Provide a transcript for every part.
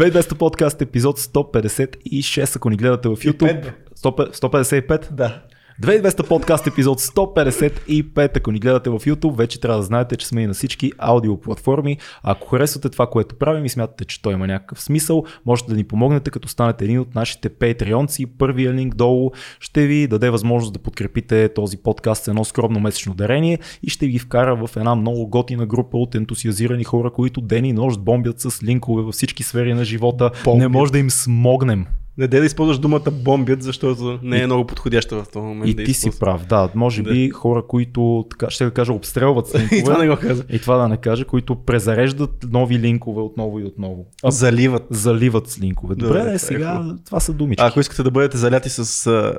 2200 подкаст епизод 156, ако ни гледате в YouTube. 155? Да. 2200 подкаст епизод 155. Ако ни гледате в YouTube, вече трябва да знаете, че сме и на всички аудиоплатформи. Ако харесвате това, което правим и смятате, че той има някакъв смисъл, можете да ни помогнете, като станете един от нашите патреонци. Първия линк долу ще ви даде възможност да подкрепите този подкаст с едно скромно месечно дарение и ще ви вкара в една много готина група от ентусиазирани хора, които ден и нощ бомбят с линкове във всички сфери на живота. Бомбят. Не може да им смогнем. Не де да използваш думата бомбят, защото не е много подходяща в този момент. И да ти си прав, да. Може да. би хора, които, така ще да кажа, обстрелват линкове. и това не го каза. И това да не кажа, които презареждат нови линкове отново и отново. А, заливат. Заливат с линкове. Добре, Добре е, сега е, това са думички. А, ако искате да бъдете заляти с а,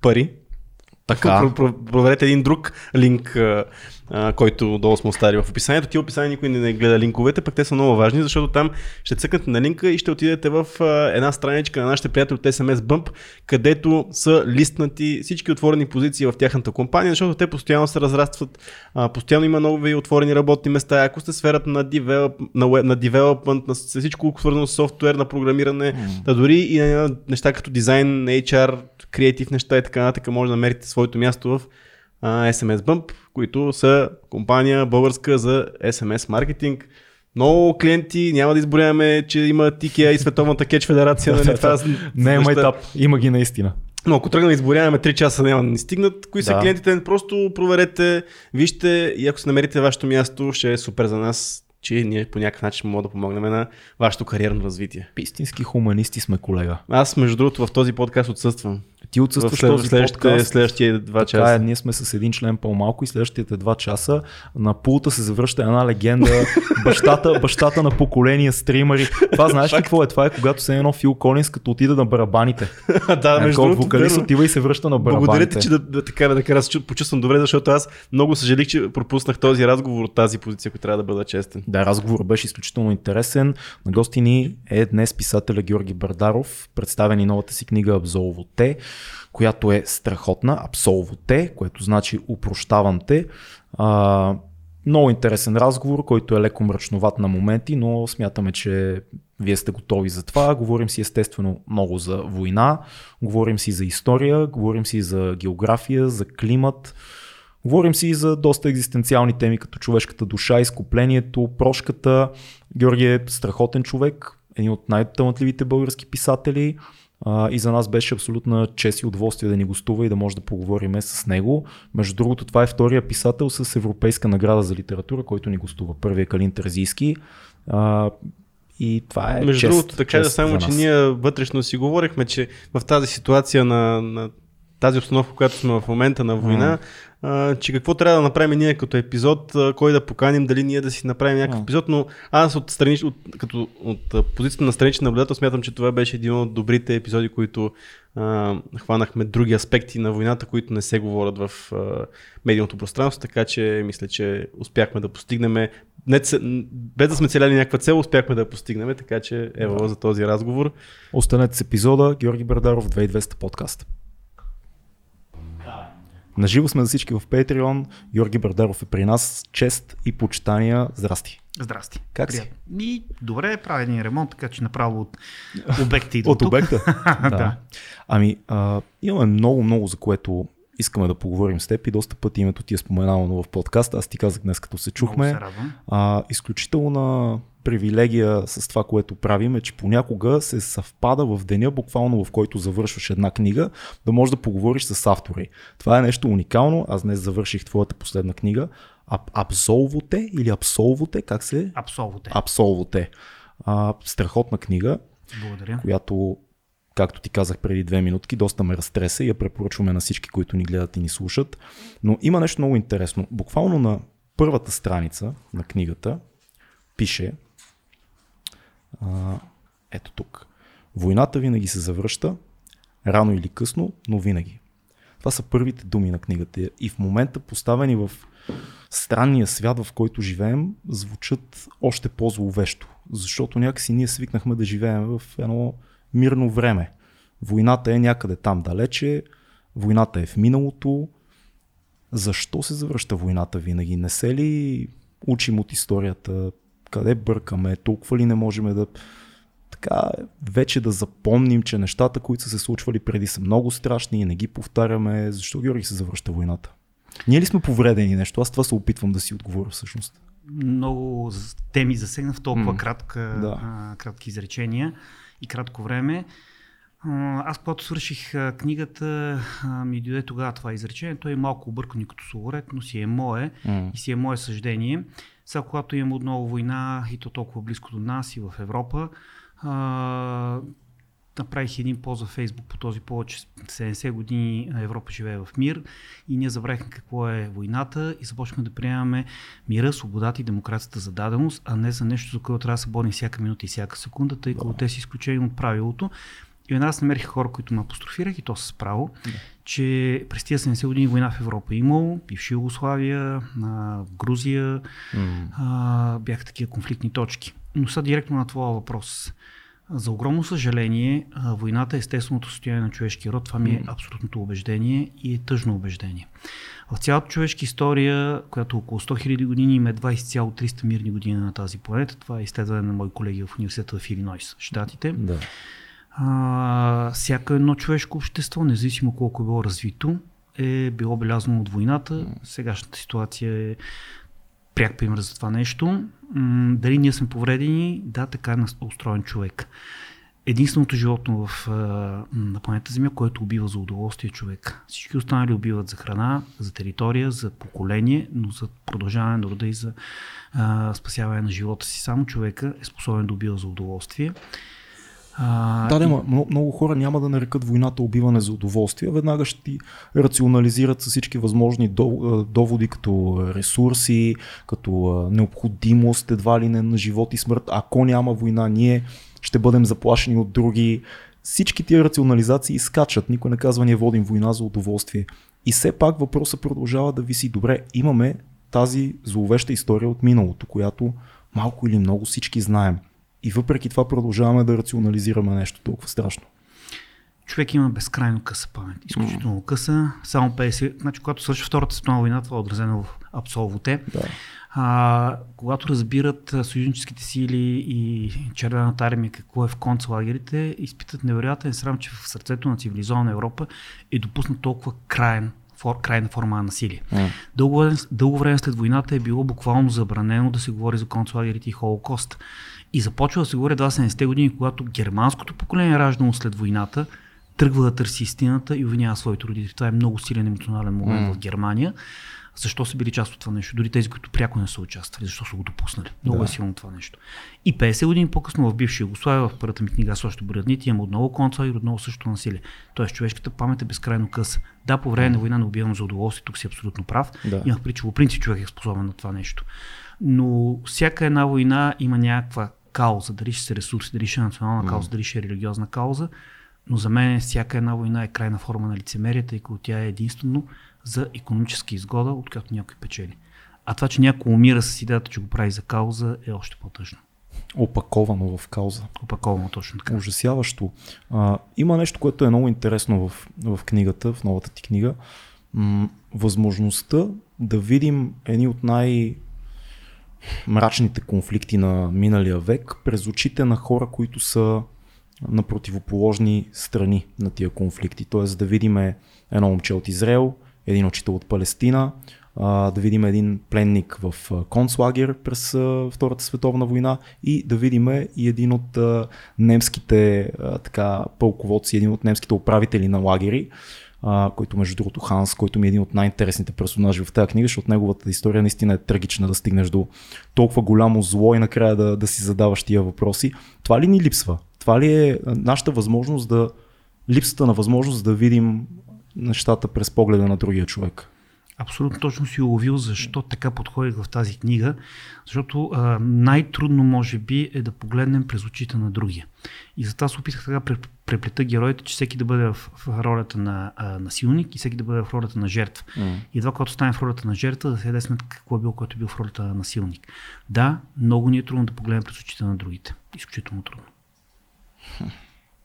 пари, така. Проверете един друг линк, а, който долу сме оставили в описанието. Ти описание никой не гледа линковете, пък те са много важни, защото там ще цъкнете на линка и ще отидете в а, една страничка на нашите приятели от SMS Bump, където са листнати всички отворени позиции в тяхната компания, защото те постоянно се разрастват, а, постоянно има нови отворени работни места. Ако сте сферата на, девелоп, на, web, на development, на всичко свързано с софтуер, на програмиране, mm. да дори и на неща като дизайн, HR, креатив неща и така нататък, може да намерите своето място в а, SMS Bump, които са компания българска за SMS маркетинг. Много клиенти, няма да изборяваме, че има TKA и Световната кетч федерация. нали, това, не е майтап, има ги наистина. Но ако тръгнем да изборяваме 3 часа, няма да ни стигнат. Кои са да. клиентите? Просто проверете, вижте и ако се намерите вашето място, ще е супер за нас че ние по някакъв начин мога да помогнем на вашето кариерно развитие. Истински хуманисти сме, колега. Аз, между другото, в този подкаст отсъствам. Ти отсъстваш след, този следващите, подкаст. Следващия два така часа. Е, ние сме с един член по-малко и следващите два часа на пулта се завръща една легенда. бащата, бащата на поколения стримари. Това знаеш ли какво е? Това е когато се едно Фил Колинс, като отида на барабаните. да, между другото. Вокалист отива и се връща на барабаните. Благодаря ти, че да, да, така, да, да, да почувствам добре, защото аз много съжалих, че пропуснах този разговор от тази позиция, която трябва да бъда честен. Да, разговорът беше изключително интересен. На гости ни е днес писателя Георги Бардаров, представени новата си книга Абзолово те която е страхотна, абсолво те, което значи упрощавам те. А, много интересен разговор, който е леко мрачноват на моменти, но смятаме, че вие сте готови за това. Говорим си естествено много за война, говорим си за история, говорим си за география, за климат. Говорим си и за доста екзистенциални теми, като човешката душа, изкуплението, прошката. Георги е страхотен човек, един от най-талантливите български писатели. А, и за нас беше абсолютна чест и удоволствие да ни гостува и да може да поговорим с него. Между другото, това е втория писател с Европейска награда за литература, който ни гостува. Първият е Калин Терзийски. А, и това е. Между чест, другото, така да само, че ние вътрешно си говорихме, че в тази ситуация на, на тази обстановка, която сме в момента на война, а, че какво трябва да направим ние като епизод, а, кой да поканим, дали ние да си направим някакъв епизод, но аз от, страни, от, като, от позицията на страничен наблюдател смятам, че това беше един от добрите епизоди, които а, хванахме други аспекти на войната, които не се говорят в а, медийното пространство, така че мисля, че успяхме да постигнем не, без да сме целяли някаква цел, успяхме да я постигнем, така че ево да. за този разговор. Останете с епизода Георги Бердаров 2200 подкаст. Наживо сме за всички в Patreon. Георги Бардаров е при нас. Чест и почитания. Здрасти. Здрасти. Как си? И добре, правя един ремонт, така че направо от обекта и до От тук. обекта? да. Ами, а, имаме много, много за което искаме да поговорим с теб и доста пъти името ти е споменавано в подкаста. Аз ти казах днес, като се чухме. Се а, изключителна привилегия с това, което правим е, че понякога се съвпада в деня, буквално в който завършваш една книга, да можеш да поговориш с автори. Това е нещо уникално. Аз днес завърших твоята последна книга. Аб- Абсолвоте или Абсолвоте? Как се? Абсолвоте. Абсолвоте. А, страхотна книга, Благодаря. която както ти казах преди две минутки, доста ме разтреса и я препоръчваме на всички, които ни гледат и ни слушат. Но има нещо много интересно. Буквално на първата страница на книгата пише, а, ето тук. Войната винаги се завръща, рано или късно, но винаги. Това са първите думи на книгата и в момента поставени в странния свят, в който живеем, звучат още по-зловещо. Защото някакси ние свикнахме да живеем в едно мирно време. Войната е някъде там далече, войната е в миналото. Защо се завръща войната винаги? Не се ли учим от историята къде бъркаме, толкова ли не можем да така вече да запомним, че нещата, които са се случвали преди са много страшни и не ги повтаряме. Защо Георги се завръща войната? Ние ли сме повредени нещо? Аз това се опитвам да си отговоря всъщност. Много теми засегна в толкова М. кратка, Да. а, кратки изречения и кратко време. Аз, когато свърших книгата, ми дойде тогава това изречение. Той е малко объркано като словоред, но си е мое М. и си е мое съждение. Сега, когато имам отново война и то толкова близко до нас и в Европа, направих един пост във Фейсбук по този повод, че 70 години Европа живее в мир и ние забравихме какво е войната и започнахме да приемаме мира, свободата и демокрацията за даденост, а не за нещо, за което трябва да се борим всяка минута и всяка секунда, тъй като те са изключени от правилото. И веднага аз намерих хора, които ме апострофирах и то с право, че през тия 70 години война в Европа е имало, бивша Югославия, Грузия, М. а, бяха такива конфликтни точки. Но сега директно на твоя въпрос. За огромно съжаление, войната е естественото състояние на човешкия род. Това ми е абсолютното убеждение и е тъжно убеждение. В цялата човешка история, която е около 100 000 години, има 20,300 мирни години на тази планета. Това е изследване на мои колеги в университета в Илинойс, Штатите. Да. А, всяко едно човешко общество, независимо колко е било развито, е било белязано от войната. Сегашната ситуация е пряк пример за това нещо. Дали ние сме повредени? Да, така е устроен човек. Единственото животно в, на планета Земя, което убива за удоволствие човек. Всички останали убиват за храна, за територия, за поколение, но за продължаване на рода и за а, спасяване на живота си. Само човека е способен да убива за удоволствие. А, Да, да, и- много, много хора няма да нарекат войната убиване за удоволствие. Веднага ще ти рационализират с всички възможни доводи, като ресурси, като необходимост, едва ли не на живот и смърт. Ако няма война, ние ще бъдем заплашени от други. Всички тия рационализации скачат. Никой не казва, ние водим война за удоволствие. И все пак въпросът продължава да виси. Добре, имаме тази зловеща история от миналото, която малко или много всички знаем. И въпреки това продължаваме да рационализираме нещо толкова страшно. човек има безкрайно къса памет. Изключително къса. Само 50. Значи, когато свърши Втората световна война, това е отразено в Абсолвоте. Да. А, когато разбират съюзническите сили и червената армия какво е в концлагерите, изпитат невероятен срам, че в сърцето на цивилизована Европа е допуснат толкова краен, фор, крайна форма на насилие. М. Дълго, време- дълго време след войната е било буквално забранено да се говори за концлагерите и Холокост. И започва да се говори едва 70-те години, когато германското поколение, раждано след войната, тръгва да търси истината и обвинява своите родители. Това е много силен емоционален момент М. в Германия. Защо са били част от това нещо? Дори тези, които пряко не са участвали, защо са го допуснали. Много Да. е силно това нещо. И 50 години по-късно в бивша Югославия, в първата ми книга също броят дните, има отново концлагер, отново също насилие. Тоест човешката памет е безкрайно къса. Да, по време на война не убивам за удоволствие, тук си абсолютно прав. Да. Имах прича, по принцип човек е способен на това нещо. Но всяка една война има някаква кауза, дали ще се ресурси, дали ще е национална кауза, дали ще е религиозна кауза, но за мен всяка една война е крайна форма на лицемерие, тъй като тя е единствено за економическа изгода, от която някой печели. А това, че някой умира с идеята, че го прави за кауза, е още по-тъжно. Опаковано в кауза. Опаковано точно така. Ужасяващо. А, има нещо, което е много интересно в, в книгата, в новата ти книга. М- възможността да видим едни от най- мрачните конфликти на миналия век през очите на хора, които са на противоположни страни на тия конфликти. Тоест да видим едно момче от Израел, един учител от Палестина, да видим един пленник в концлагер през Втората световна война и да видим и един от немските така, пълководци, един от немските управители на лагери, а, който между другото Ханс, който ми е един от най-интересните персонажи в тази книга, защото неговата история наистина е трагична да стигнеш до толкова голямо зло и накрая да, да си задаваш тия въпроси. Това ли ни липсва? Това ли е нашата възможност да, липсата на възможност да видим нещата през погледа на другия човек? Абсолютно точно си уловил защо така подходих в тази книга, защото а, най-трудно може би е да погледнем през очите на другия. И затова се опитах така преплета героите, че всеки да бъде в, в ролята на а, насилник и всеки да бъде в ролята на жертва. Mm. И това, когато стане в ролята на жертва, да се даде сметка какво е бил, който е бил в ролята на насилник. Да, много ни е трудно да погледнем през очите на другите. Изключително трудно.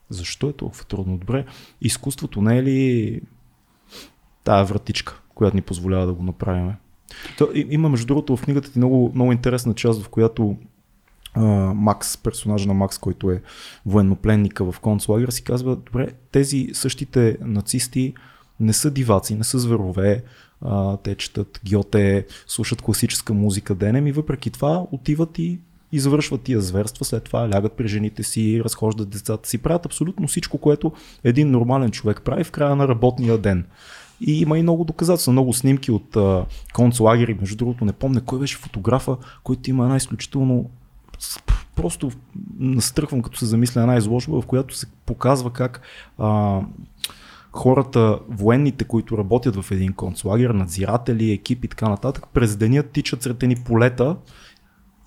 Защо е толкова трудно? Добре, изкуството не е ли тая вратичка, която ни позволява да го направим? То, има между другото в книгата ти много, много интересна част, в която Макс, персонажа на Макс, който е военнопленника в концлагер, си казва, добре, тези същите нацисти не са диваци, не са зверове, а, те четат Гьоте, слушат класическа музика денем и въпреки това отиват и извършват тия зверства, след това лягат при жените си, разхождат децата си, правят абсолютно всичко, което един нормален човек прави в края на работния ден. И има и много доказателства, много снимки от а, концлагери. Между другото, не помня кой беше фотографа, който има една изключително просто настръхвам като се замисля една изложба, в която се показва как а, хората, военните, които работят в един концлагер, надзиратели, екипи и така нататък, през деня тичат сред ни полета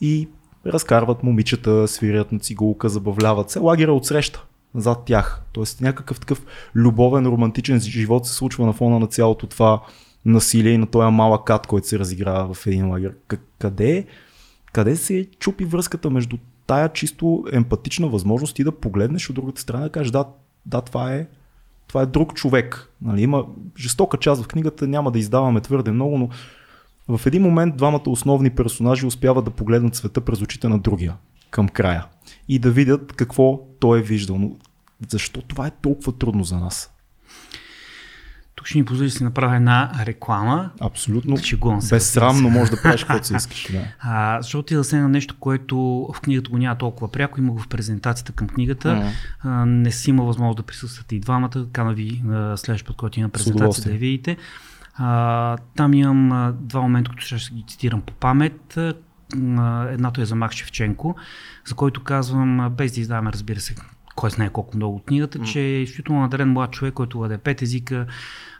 и разкарват момичета, свирят на цигулка, забавляват се. Лагера отсреща зад тях. Тоест някакъв такъв любовен, романтичен живот се случва на фона на цялото това насилие и на този малък кат, който се разиграва в един лагер. Къде, къде се чупи връзката между тая чисто емпатична възможност и да погледнеш от другата страна и да кажеш да, да, това е това е друг човек. Нали, има жестока част в книгата, няма да издаваме твърде много, но в един момент двамата основни персонажи успяват да погледнат света през очите на другия към края и да видят какво той е виждал. Но защо това е толкова трудно за нас? Тук ще ни позволи да си направя една реклама. Абсолютно. Безсрамно може да правиш каквото си искаш. Да. А, защото ти да на нещо, което в книгата го няма толкова пряко, има го в презентацията към книгата. А, не си има възможност да присъствате и двамата. Кана ви следващ път, който има презентация, да я видите. А, там имам а, два момента, които ще ги цитирам по памет. А, едното е за Мак Шевченко, за който казвам, без да издаваме, разбира се, кой знае колко много от книгата, mm. че е изключително надарен млад човек, който владе пет езика,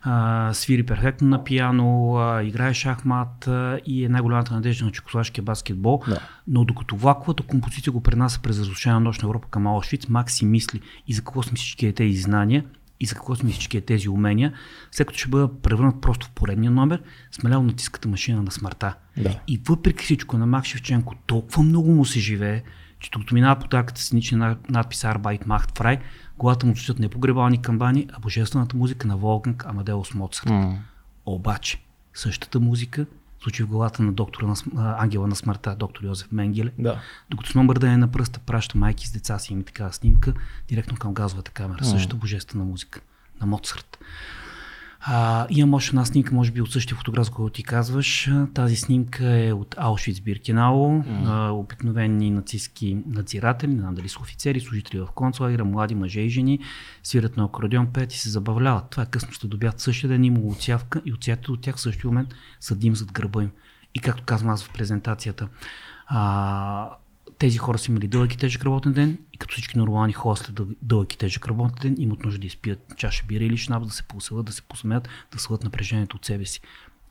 а, свири перфектно на пияно, а, играе шахмат а, и е най-голямата надежда на чехословашкия баскетбол. Да. Но докато влаковата композиция го пренася през разрушена нощ на Европа към Аушвиц, Мак си мисли и за какво сме всички тези знания и за какво сме всички тези умения, след като ще бъда превърнат просто в поредния номер, смелял натиската машина на смъртта. Да. И въпреки всичко на Мак Шевченко толкова много му се живее, че тук минава по тарката сценична надпис Arbeit macht frei, главата му чувстват не погребални камбани, а божествената музика на Волганг Амадеус Моцарт. Mm. Обаче, същата музика случи в главата на доктора на, ангела на смъртта, доктор Йозеф Менгеле. Да. Докато с номер да е на пръста праща майки с деца си, има такава снимка, директно към газовата камера. Mm. Същата божествена музика на Моцарт. А, имам още една снимка, може би от същия фотограф, който ти казваш. Тази снимка е от Аушвиц Биркенау. Mm. обикновени нацистски надзиратели, не знам дали са офицери, служители в концлагера, млади мъже и жени, свират на акордеон пеят и се забавляват. Това е късно ще добят същия ден има отсявка и отсявките от тях в същия момент са дим зад гърба им. И както казвам аз в презентацията, а, тези хора са имали дълъг и тежък работен ден и като всички нормални хора след дълъг и тежък работен ден имат нужда да изпият чаша бира или шнап, да се посъват, да се посмеят, да свалят напрежението от себе си.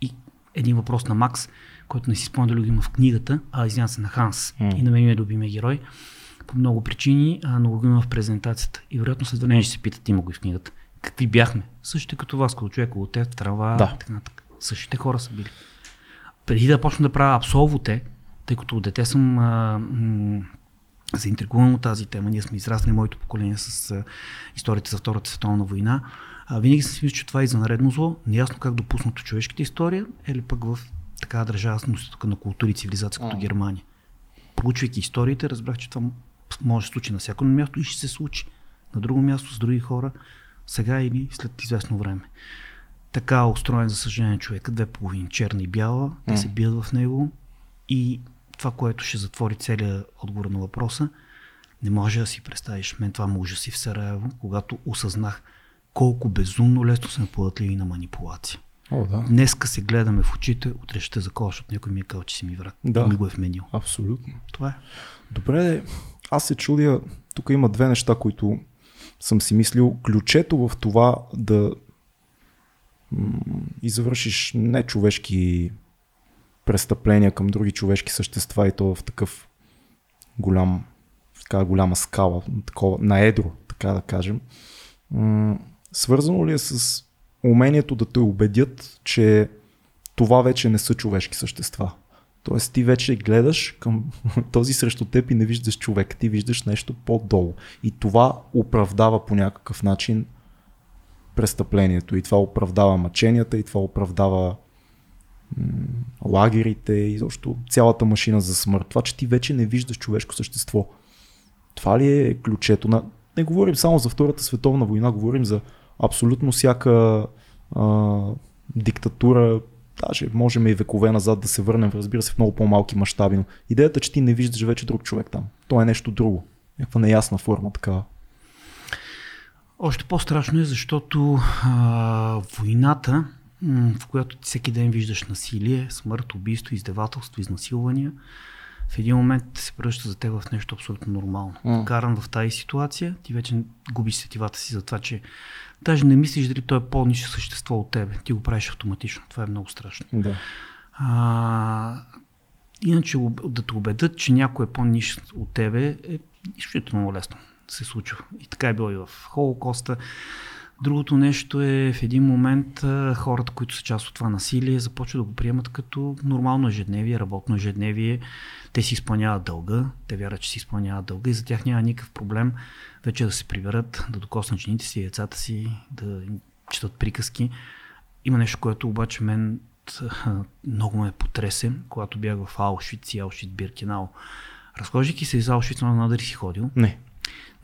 И един въпрос на Макс, който не си спомня дали го има в книгата, а извинявам се на Ханс mm. и на мен ми е любимия герой, по много причини, а, но го има в презентацията. И вероятно след време ще се питат, има го и в книгата. Какви бяхме? Същите като вас, като човек от трава, да. така нататък. Същите хора са били. Преди да почна да правя абсолвоте, тъй като от дете съм а, м- заинтригуван от тази тема. Ние сме израсли моето поколение с а, историята за Втората световна война. А, винаги съм си мислил, че това е извънредно зло. Неясно как допуснато човешката история, или пък в така държава с носителка на култури и цивилизация като Германия. Проучвайки историите, разбрах, че това може да се случи на всяко място и ще се случи на друго място с други хора, сега или след известно време. Така устроен, за съжаление, човека, две половини, черна и бяла, те се бият в него и това, което ще затвори целият отговор на въпроса, не може да си представиш. Мен това му ужаси в Сараево, когато осъзнах колко безумно лесно сме податливи на манипулация. О, да. Днеска се гледаме в очите, утре ще закола, защото някой ми е казал, че си ми враг. Да. ми го е вменил. Абсолютно. Това е. Добре, аз се чудя, тук има две неща, които съм си мислил. Ключето в това да извършиш нечовешки престъпления към други човешки същества и то в такъв голям, в така голяма скала, такова, на едро, така да кажем. Свързано ли е с умението да те убедят, че това вече не са човешки същества? Тоест ти вече гледаш към този срещу теб и не виждаш човек, ти виждаш нещо по-долу. И това оправдава по някакъв начин престъплението. И това оправдава мъченията, и това оправдава лагерите и защо цялата машина за смърт. Това, че ти вече не виждаш човешко същество. Това ли е ключето на... Не говорим само за Втората световна война, говорим за абсолютно всяка а, диктатура, даже можем и векове назад да се върнем, разбира се, в много по-малки мащаби, но идеята, че ти не виждаш вече друг човек там. То е нещо друго. Някаква неясна форма такава. Още по-страшно е, защото а, войната, в която всеки ден виждаш насилие, смърт, убийство, издевателство, изнасилвания, в един момент се превръща за теб в нещо абсолютно нормално. Mm. Каран в тази ситуация, ти вече губиш сетивата си за това, че даже не мислиш дали той е по-нищо същество от тебе. Ти го правиш автоматично. Това е много страшно. Да. А, иначе да те убедят, че някой е по-ниш от тебе е изключително лесно се случва. И така е било и в Холокоста. Другото нещо е в един момент хората, които са част от това насилие, започват да го приемат като нормално ежедневие, работно ежедневие. Те си изпълняват дълга, те вярват, че си изпълняват дълга и за тях няма никакъв проблем вече да се приберат, да докоснат жените си, децата си, да четат приказки. Има нещо, което обаче мен много ме потресе, когато бях в Аушвиц и Аушвиц Биркенау. Разхождайки се из Аушвиц, на надали си ходил. Не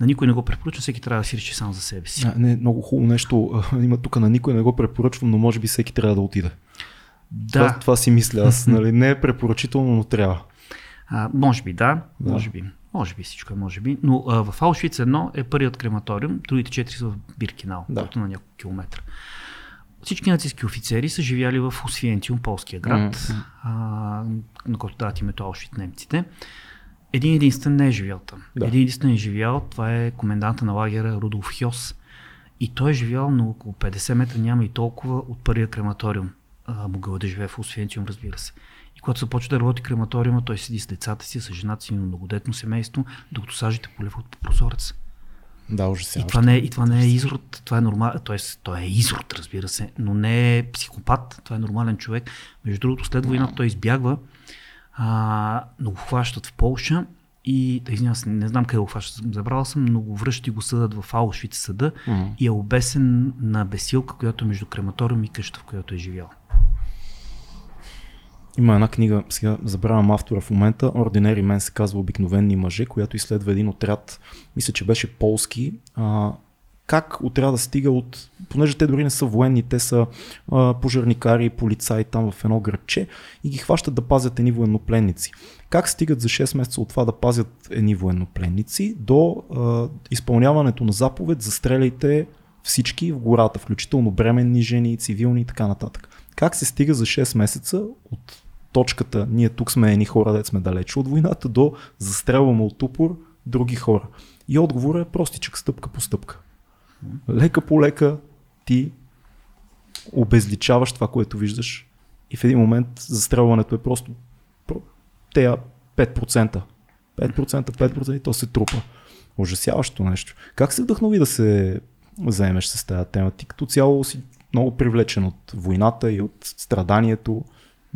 на никой не го препоръчвам, всеки трябва да си реши сам за себе си. А, не, много хубаво нещо. Има тук на никой не го препоръчвам, но може би всеки трябва да отиде. Да. Това, това си мисля аз. Нали? Не е препоръчително, но трябва. А, може би да, да, може би. Може би всичко е, може би. Но а, в Аушвиц едно е първият крематориум, другите четири са в Биркинал, да. на няколко километра. Всички нацистски офицери са живяли в Освиентиум, полския град, mm-hmm. а, на който дават името Аушвиц немците. Един единствен не е живял там. Да. Един единствен е живял, това е коменданта на лагера Рудолф Хьос. И той е живял на около 50 метра, няма и толкова от първия крематориум. А, могъл да живее в Освенциум, разбира се. И когато започва да работи крематориума, той седи с децата си, с жената си, на многодетно семейство, докато сажите полива по прозореца. Да, ужасяващо. И това не е, и това не е изрод, това е нормал, т.е. той е изрод, разбира се, но не е психопат, това е нормален човек. Между другото, след войната той избягва, а, но го хващат в Полша и, извинявам се, не знам къде го хващат, забрал съм, но го връщат и го съдат в Аушвиц съда mm-hmm. и е обесен на бесилка, която е между крематориум и къща, в която е живял. Има една книга, сега забравям автора в момента, Ordinary Men се казва Обикновени мъже, която изследва един отряд, мисля, че беше полски, а, как отряда стига от, понеже те дори не са военни, те са а, пожарникари, полицаи там в едно градче и ги хващат да пазят едни военнопленници. Как стигат за 6 месеца от това да пазят едни военнопленници до а, изпълняването на заповед за стреляйте всички в гората, включително бременни жени, цивилни и така нататък. Как се стига за 6 месеца от точката, ние тук сме едни хора, де сме далече от войната, до застрелваме от упор други хора. И отговорът е простичък, стъпка по стъпка лека по лека ти обезличаваш това, което виждаш и в един момент застрелването е просто тея 5%. 5%, 5% и то се трупа. Ужасяващо нещо. Как се вдъхнови да се заемеш с тази тема? Ти като цяло си много привлечен от войната и от страданието,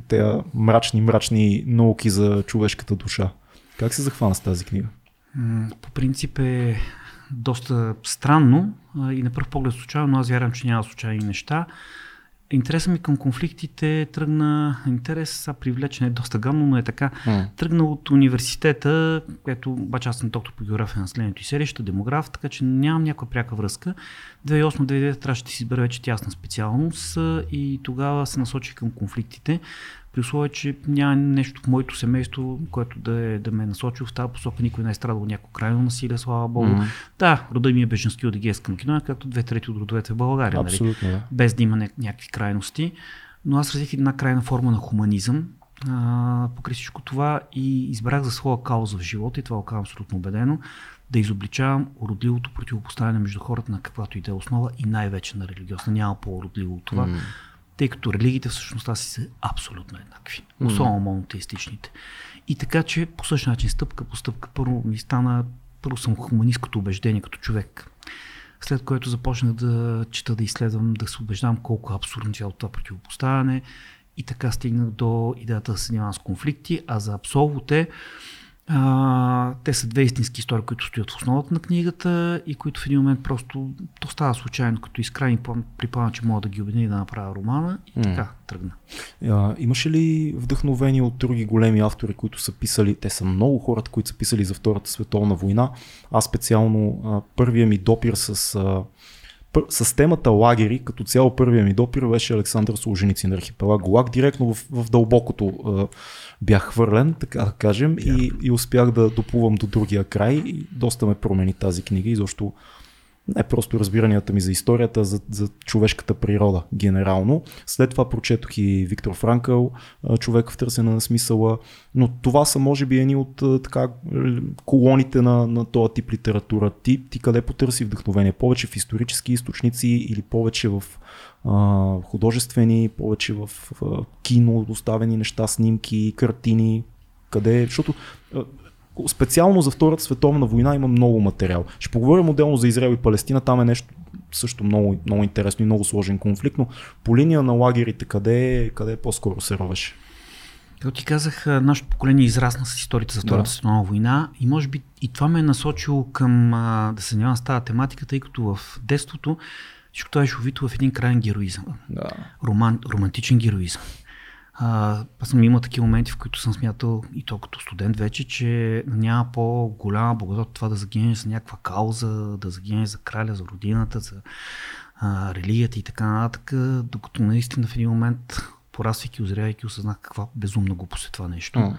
тези мрачни, мрачни науки за човешката душа. Как се захвана с тази книга? По принцип е доста странно и на първ поглед случайно, но аз вярвам, че няма случайни неща. Интересът ми към конфликтите тръгна, интерес са привлечен е доста гамно, но е така. Mm. Тръгна от университета, което обаче аз съм доктор по география на населението и селища, демограф, така че нямам някаква пряка връзка. 2008-2009 трябваше да си избера вече тясна специалност и тогава се насочих към конфликтите при условие, че няма нещо в моето семейство, което да, е, да ме е насочил в тази посока. Никой не е страдал някакво крайно насилие, слава Богу. Mm-hmm. Да, рода ми е беженски от Егейска Македония, както две трети от родовете в България. Нали? Абсолютно, нали? да. Без да има някакви крайности. Но аз развих една крайна форма на хуманизъм, а, покрай всичко това и избрах за своя кауза в живота, и това го казвам абсолютно убедено, да изобличавам уродливото противопоставяне между хората на каквато и да е основа и най-вече на религиозна. Няма по-уродливо от това. Mm тъй като религиите всъщност си са абсолютно еднакви, особено монотеистичните. И така, че по същия начин, стъпка по стъпка, първо ми стана, първо съм хуманистското убеждение като човек, след което започнах да чета, да изследвам, да се убеждавам колко е абсурдно цялото това противопоставяне. И така стигнах до идеята да се занимавам с конфликти, а за абсолвоте А, те са две истински истории, които стоят в основата на книгата и които в един момент просто то става случайно, като изкрайни при плана, че мога да ги обедини да направя романа и mm. така тръгна. А, имаше ли вдъхновение от други големи автори, които са писали, те са много хората, които са писали за Втората световна война. Аз специално а, първия ми допир с а, с темата лагери, като цяло първия ми допир беше Александър Солженицин на архипелаг Голак. Директно в, в дълбокото а, бях хвърлен, така да кажем, и, и успях да доплувам до другия край. И доста ме промени тази книга и защо не просто разбиранията ми за историята, за, за човешката природа генерално. След това прочетох и Виктор Франкъл, човек в търсене на смисъла, но това са може би едни от така, колоните на, на този тип литература. Ти, ти къде потърси вдъхновение? Повече в исторически източници или повече в а, художествени, повече в, в кино, доставени неща, снимки, картини? Къде? Защото специално за Втората световна война има много материал. Ще поговорим отделно за Израел и Палестина, там е нещо също много, много интересно и много сложен конфликт, но по линия на лагерите, къде, къде по-скоро се ровеше? Като ти казах, нашето поколение израсна с историята за Втората да. световна война и може би и това ме е насочило към да се занимавам с тази тематика, тъй като в детството всичко това е шовито в един крайен героизъм. Да. Роман, романтичен героизъм. А, аз съм имал такива моменти, в които съм смятал и то като студент вече, че няма по-голяма благодат това да загинеш за някаква кауза, да загинеш за краля, за родината, за а, религията и така нататък, докато наистина в един момент, пораствайки, озрявайки, осъзнах каква безумна глупост е това нещо. Mm.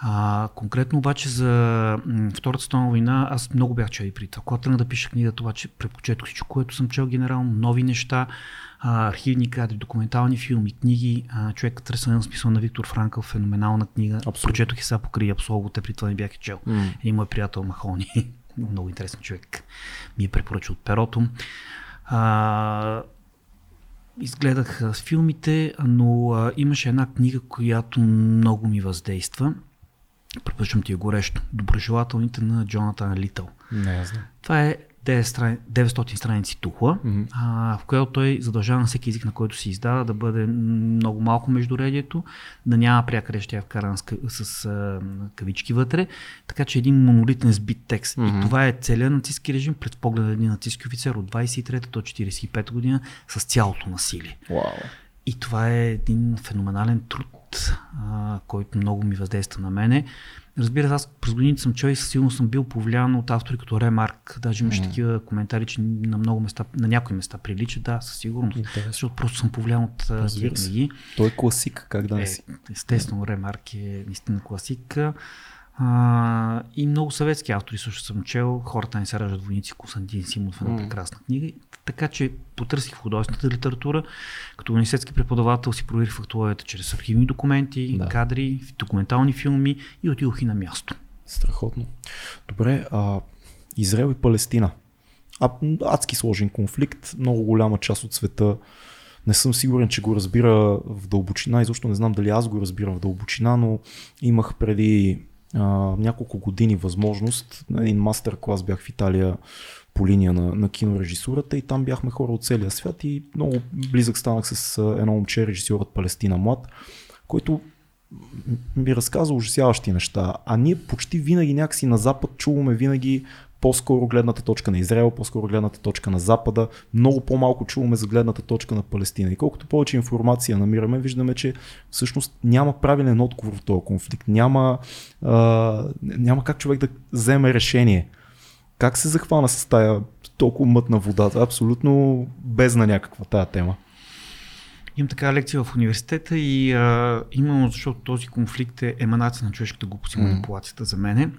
А, конкретно обаче за Втората световна война, аз много бях чел и при това. Когато тръгна да пиша книгата, обаче предпочетох всичко, което съм чел генерално, нови неща, а, архивни кадри, документални филми, книги. А, човек търсен на смисъл на Виктор Франкъл, феноменална книга. Абсолютно. Прочетох и сега покрай Абсолво, те при това не бях чел. Mm. Един мой приятел Махони, много интересен човек, ми е препоръчал от перото. А, изгледах филмите, но а, имаше една книга, която много ми въздейства. Препоръчвам ти я горещо. Доброжелателните на Джонатан Литъл. Не, знам. Това е 900 страници тухла, mm-hmm. а, в която той задължава на всеки език, на който се издава, да бъде много малко междуредието, да няма пряка реч, тя е вкарана с, с а, кавички вътре, така че един монолитен сбит текст. Mm-hmm. И това е целият нацистски режим пред поглед на един нацистски офицер от 23 до 45 година с цялото насилие. Wow. И това е един феноменален труд, а, който много ми въздейства на мене. Разбира се, аз през годините съм чел и със сигурност съм бил повлиян от автори като Ремарк. Даже имаше mm. такива коментари, че на много места, на някои места прилича, да, със сигурност. Интересно. Защото просто съм повлиян от книги. Той е класик, как да не си. Е, естествено, Ремарк е наистина класик. А, и много съветски автори също съм чел. Хората не се раждат войници. Константин Симов е една mm. прекрасна книга. Така че потърсих в художествената литература. Като университетски преподавател си проверих фактологията чрез архивни документи, да. кадри, документални филми и отидох и на място. Страхотно. Добре, а, Израел и Палестина. А, адски сложен конфликт. Много голяма част от света не съм сигурен, че го разбира в дълбочина. Изобщо не знам дали аз го разбирам в дълбочина, но имах преди а, няколко години възможност. На един мастер клас бях в Италия по линия на, на кинорежисурата и там бяхме хора от целия свят и много близък станах с едно момче, режисьорът Палестина Млад, който ми разказа ужасяващи неща, а ние почти винаги някакси на Запад чуваме винаги по-скоро гледната точка на Израел, по-скоро гледната точка на Запада, много по-малко чуваме за гледната точка на Палестина. И колкото повече информация намираме, виждаме, че всъщност няма правилен отговор в този конфликт. Няма, а, няма как човек да вземе решение. Как се захвана с тая толкова мътна вода? Абсолютно безна някаква тая тема. Имам така лекция в университета и а, именно защото този конфликт е еманация на човешката глупост и манипулацията mm. за мене.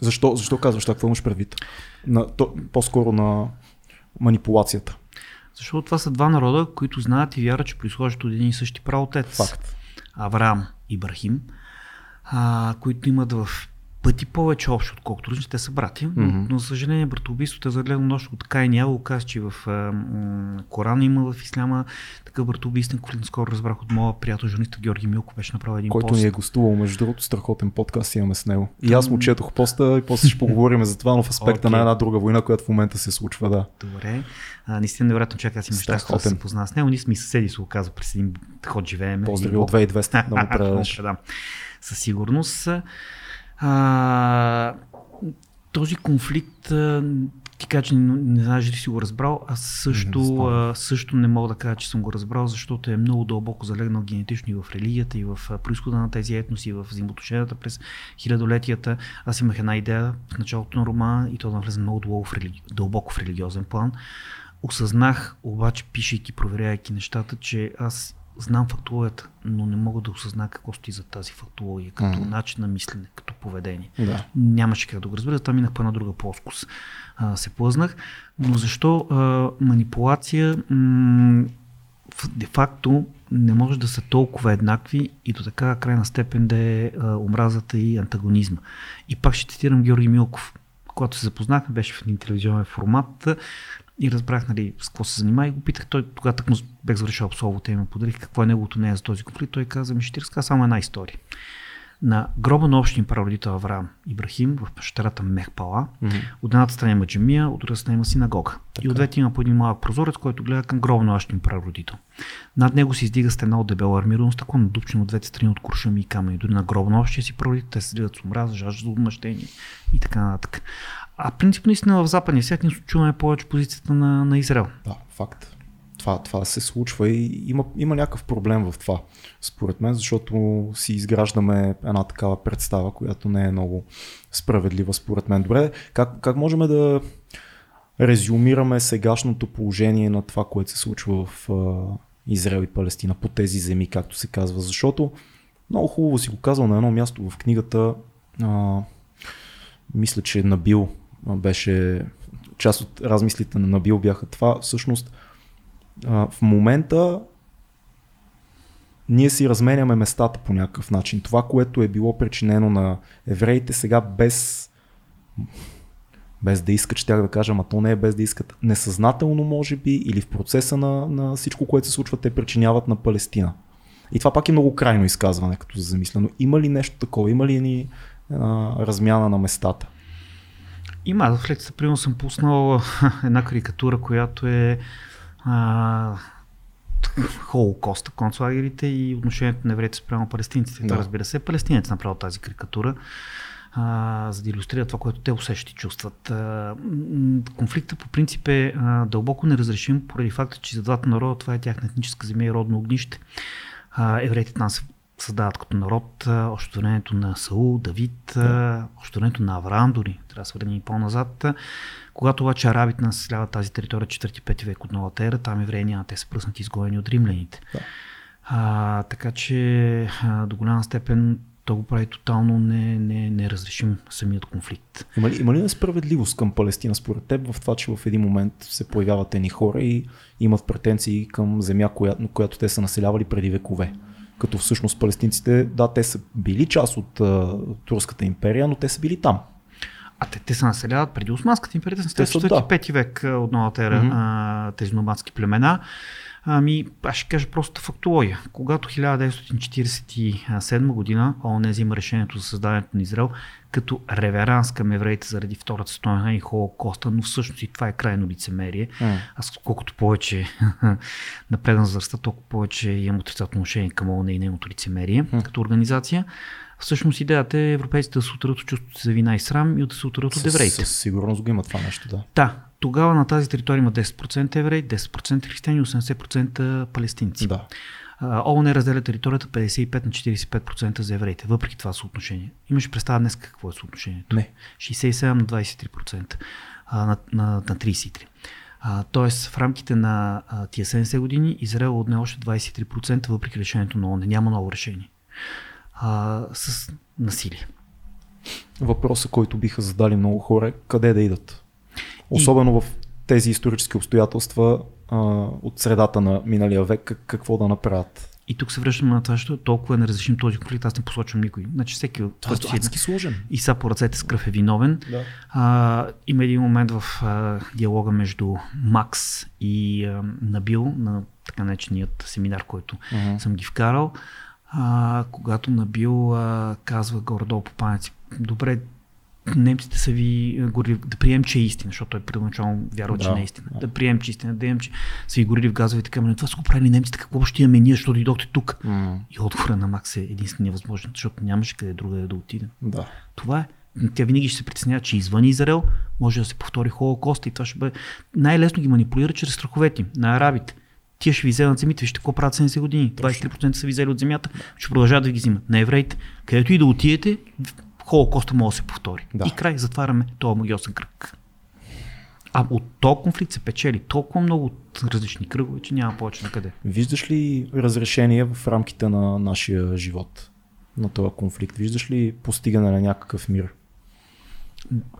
Защо, защо казваш това? Какво имаш предвид? На, то, по-скоро на манипулацията. Защото това са два народа, които знаят и вярват, че произхождат от един и същи правотец. Факт. Авраам и Брахим, а, които имат в пъти повече общо, отколкото различни. Те са брати, mm-hmm. но, за съжаление братоубийството е загледано нощ от Кай Няло, каза, че в Корана има в Исляма такъв братоубийствен конфликт. Скоро разбрах от моя приятел, журналист Георги Милко, беше направил един Който пост. ни е гостувал, между другото, страхотен подкаст имаме с него. И аз му четох поста и после ще поговорим за това, но в аспекта okay. на една друга война, която в момента се случва, да. Добре. А, наистина невероятно човек, аз имам щастие да се позна с него. Ние сме съседи, се оказа през един ход живееме. Поздрави от 2200 да му предадеш. със сигурност. А, този конфликт ти кажа, че не, не знаеш ли си го разбрал. Аз също не, също не мога да кажа, че съм го разбрал, защото е много дълбоко залегнал генетично и в религията, и в происхода на тези етноси, и в взаимоотношенията през хилядолетията. Аз имах една идея в началото на романа и то да влезе много дълбоко в, религи... дълбоко в религиозен план. Осъзнах, обаче, пишейки, проверяйки нещата, че аз знам фактологията, но не мога да осъзна какво стои за тази фактология, като mm. начин на мислене, като поведение. Да. Нямаше как да го разбера, там минах по една друга плоскост. А, се плъзнах. Но защо а, манипулация м- де-факто не може да са толкова еднакви и до така крайна степен да е а, омразата и антагонизма. И пак ще цитирам Георги Милков. Когато се запознахме, беше в един телевизионен формат и разбрах нали, с какво се занимава и го питах. Той тогава так му бех завършил абсолвата и ме подарих какво е неговото нея за този конфликт. Той каза ми, ще ти разказа само една история. На гроба на общия прародител Авраам Ибрахим в пещерата Мехпала. Mm-hmm. От едната страна има джамия, от другата страна има синагога. Така. И ответе има по един малък прозорец, който гледа към гроба на общия прародител. Над него се издига стена от дебело армирано стъкло, надупчено от двете страни от куршуми и камъни. Дори на гроба на общия си прародител те се с омраза, жажда за отмъщение и така нататък. А принцип наистина в западния свят ние чуваме повече позицията на, на Израел. Да, факт. Това, това се случва и има, има някакъв проблем в това, според мен, защото си изграждаме една такава представа, която не е много справедлива, според мен. Добре, как, как можем да резюмираме сегашното положение на това, което се случва в Израел и Палестина по тези земи, както се казва, защото много хубаво си го казал на едно място в книгата. Uh, мисля, че Набил беше част от размислите на Набил бяха това. Всъщност, в момента ние си разменяме местата по някакъв начин. Това, което е било причинено на евреите, сега без, без да искат, ще да кажа, ама то не е без да искат, несъзнателно може би, или в процеса на, на всичко, което се случва, те причиняват на Палестина. И това пак е много крайно изказване, като за замислено. Има ли нещо такова? Има ли ни а, размяна на местата? Има. В лекцията, примерно, съм пуснал една карикатура, която е а, Холокоста, концлагерите и отношението на евреите спрямо палестинците. Да. разбира се, палестинец направил тази карикатура, а, за да иллюстрира това, което те усещат и чувстват. А, конфликта по принцип е а, дълбоко неразрешим, поради факта, че за двата народа това е тяхна етническа земя и родно огнище. А, евреите там са създават като народ, още времето на Саул, Давид, да. още времето на Авраам дори, трябва да се върнем и по-назад. Когато обаче арабите населяват тази територия 4-5 век от новата ера, там евреи няма, те са пръснати изгоени от римляните. Да. А, така че а, до голяма степен то го прави тотално не, не, неразрешим самият конфликт. Има ли, има ли несправедливост към Палестина според теб в това, че в един момент се появяват едни хора и имат претенции към земя, която, която те са населявали преди векове? Като всъщност палестинците, да, те са били част от а, Турската империя, но те са били там. А те, те се населяват преди Османската империя, те са 4-5 да. век от новата ера, mm-hmm. тези номадски племена. Ами, аз ще кажа просто фактология. Когато 1947 година ООН взима решението за създаването на Израел като реверанс към евреите заради Втората световна и Холокоста, но всъщност и това е крайно лицемерие. Mm. Аз колкото повече напредна възрастта, толкова повече имам отрицателно отношение към ООН и нейното лицемерие mm. като организация. Всъщност идеята е европейците да се отрат от чувството за вина и срам и да се отрат от евреите. Със сигурност го има това нещо, да. Да, тогава на тази територия има 10% евреи, 10% християни, 80% палестинци. Да. ООН разделя територията 55 на 45% за евреите, въпреки това съотношение. Имаш представа днес какво е съотношението? Не. 67 на 23%, а, на, на, на 33%. А, тоест в рамките на а, тия 70 години Израел отне още 23%, въпреки решението на ООН. Няма ново решение. А, с насилие. Въпросът, който биха задали много хора къде да идат? Особено и... в тези исторически обстоятелства а, от средата на миналия век, какво да направят. И тук се връщам на това, защото толкова е неразрешим този конфликт, аз не посочвам никой. Значи всеки от това е адски сложен. И са по ръцете с кръв е виновен. Да. А, има един момент в а, диалога между Макс и а, Набил на така нареченият семинар, който uh-huh. съм ги вкарал. А, когато Набил а, казва горе-долу по памети, добре, немците са ви горили, да приемем, че е истина, защото той първоначално вярва, Да, че не е истина. да. Приемем, че е истина, да приемем, че са ви горили в газовите камери. Това са го правили немците, какво ще имаме ние, защото дойдохте тук? М, И отговора на Макс е единствено невъзможен, защото нямаше къде друга да отидем. да. Това е. Тя винаги ще се притеснява, че извън Израел може да се повтори Холокоста и това ще бъде. Най-лесно ги манипулира чрез страховете на арабите. Тия ще ви вземат земите, вижте какво правят 70 години. 23% са ви взели от земята, ще продължават да ги взимат. На евреите, където и да отидете, Холокоста може да се повтори. Да. И край, затваряме този магиосен кръг. А от този конфликт се печели толкова много от различни кръгове, че няма повече на къде. Виждаш ли разрешение в рамките на нашия живот? На този конфликт? Виждаш ли постигане на някакъв мир?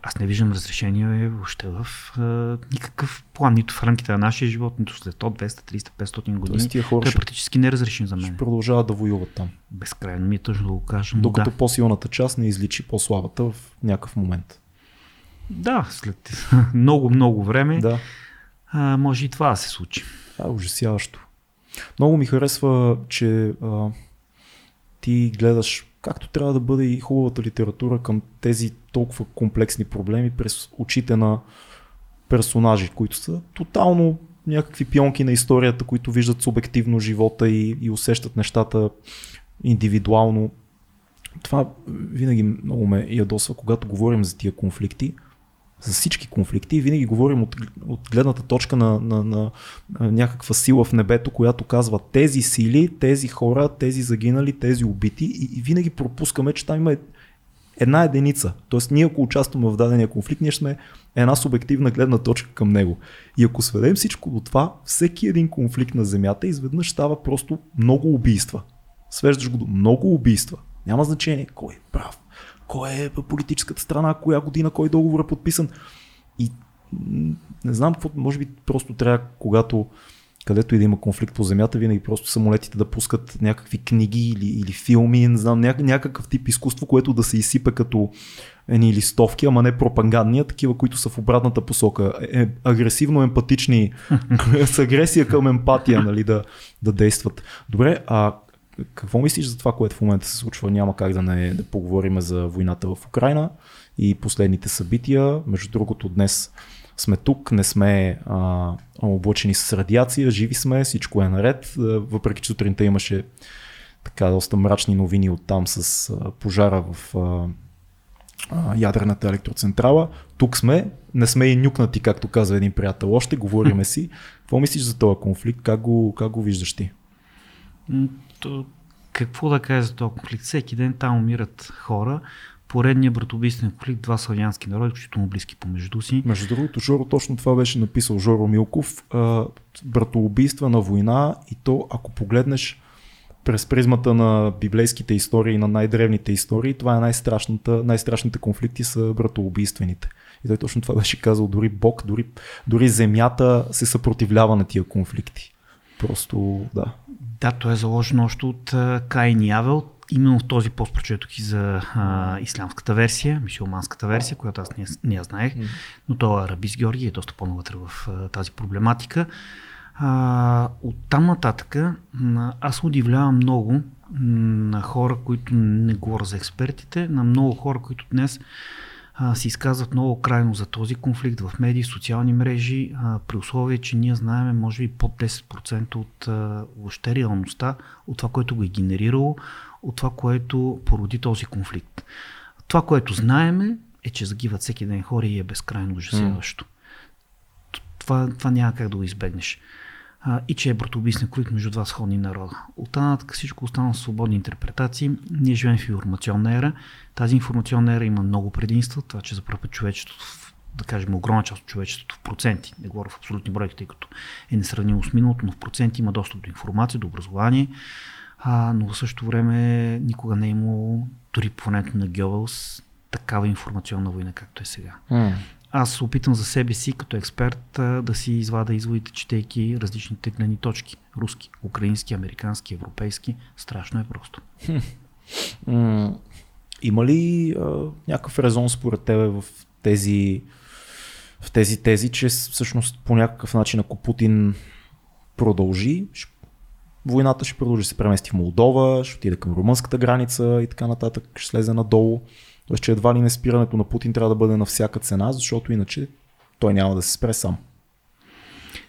Аз не виждам разрешение въобще в е, никакъв план, нито в рамките на нашия живот, нито след 100, 200, 300, 500 години. Тия хора Той е ще, практически неразрешим за мен. ще продължават да воюват там. Безкрайно ми е тъжно да го кажа. Докато да. по-силната част не изличи по-слабата в някакъв момент. да, след много, много време. Да, а, може и това да се случи. това е ужасяващо. Много ми харесва, че а, ти гледаш както трябва да бъде и хубавата литература към тези толкова комплексни проблеми през очите на персонажи, които са тотално някакви пионки на историята, които виждат субективно живота и, и усещат нещата индивидуално. Това винаги много ме ядосва, когато говорим за тия конфликти, за всички конфликти, винаги говорим от, от гледната точка на, на, на, някаква сила в небето, която казва тези сили, тези хора, тези загинали, тези убити и, и винаги пропускаме, че там има една единица. Тоест ние ако участваме в дадения конфликт, ние сме една субективна гледна точка към него. И ако сведем всичко до това, всеки един конфликт на Земята изведнъж става просто много убийства. Свеждаш го до много убийства. Няма значение кой е прав, кой е политическата страна, коя година, кой договор е подписан. И не знам какво, може би просто трябва, когато където и да има конфликт по земята, винаги просто самолетите да пускат някакви книги или, или филми, не знам, няк- някакъв тип изкуство, което да се изсипе като едни листовки, ама не пропагандни, а такива, които са в обратната посока. Е, е, агресивно емпатични, с агресия към емпатия, нали, да, да действат. Добре, а какво мислиш за това, което в момента се случва? Няма как да не да поговорим за войната в Украина и последните събития. Между другото, днес сме тук, не сме а, облъчени с радиация, живи сме, всичко е наред. Въпреки че сутринта имаше така доста мрачни новини от там с а, пожара в а, а, ядрената електроцентрала. Тук сме, не сме и нюкнати, както каза един приятел. Още говориме си. Какво мислиш за този конфликт? Как го, как го виждаш ти? То, какво да кажа за този конфликт? Всеки ден там умират хора. Поредният братоубийствен конфликт, два славянски народи, включително близки помежду си. Между другото, Жоро точно това беше написал Жоро Милков. А, братоубийства на война и то, ако погледнеш през призмата на библейските истории, на най-древните истории, това е най-страшната, най-страшните конфликти са братоубийствените. И той точно това беше казал, дори Бог, дори, дори земята се съпротивлява на тия конфликти. Просто, да. Да, то е заложено още от Каин и Авел. Именно в този пост прочетох и за а, ислямската версия, мисиоманската версия, която аз не, не я знаех, но то е Рабис Георги е доста по-навътре в а, тази проблематика. А, от там нататък аз удивлявам много на хора, които не говоря за експертите, на много хора, които днес а, се изказват много крайно за този конфликт в медии, социални мрежи, а, при условие, че ние знаем може би под 10% от а, въобще реалността, от това, което го е генерирало, от това, което породи този конфликт. Това, което знаеме, е, че загиват всеки ден хора и е безкрайно ужасяващо. Това, това няма как да го избегнеш. А, и че е братоубийствен конфликт между два сходни народа. Оттам всичко останало свободни интерпретации. Ние живеем в информационна ера. Тази информационна ера има много предимства. Това, че за първ път човечеството, да кажем огромна част от човечеството в проценти, не говоря в абсолютни бройки, тъй като е несравнимо с миналото, но в проценти има достъп до информация, до образование, а, но в същото време никога не е имало, дори по времето на Гьобелс, такава информационна война, както е сега. Аз се опитам за себе си като експерт да си извада изводите, четейки различните гледни точки. Руски, украински, американски, европейски. Страшно е просто. Има ли а, някакъв резон според тебе в тези, в тези тези, че всъщност по някакъв начин, ако Путин продължи, войната ще продължи, се премести в Молдова, ще отиде към румънската граница и така нататък, ще слезе надолу. Тоест, че едва ли не спирането на Путин трябва да бъде на всяка цена, защото иначе той няма да се спре сам.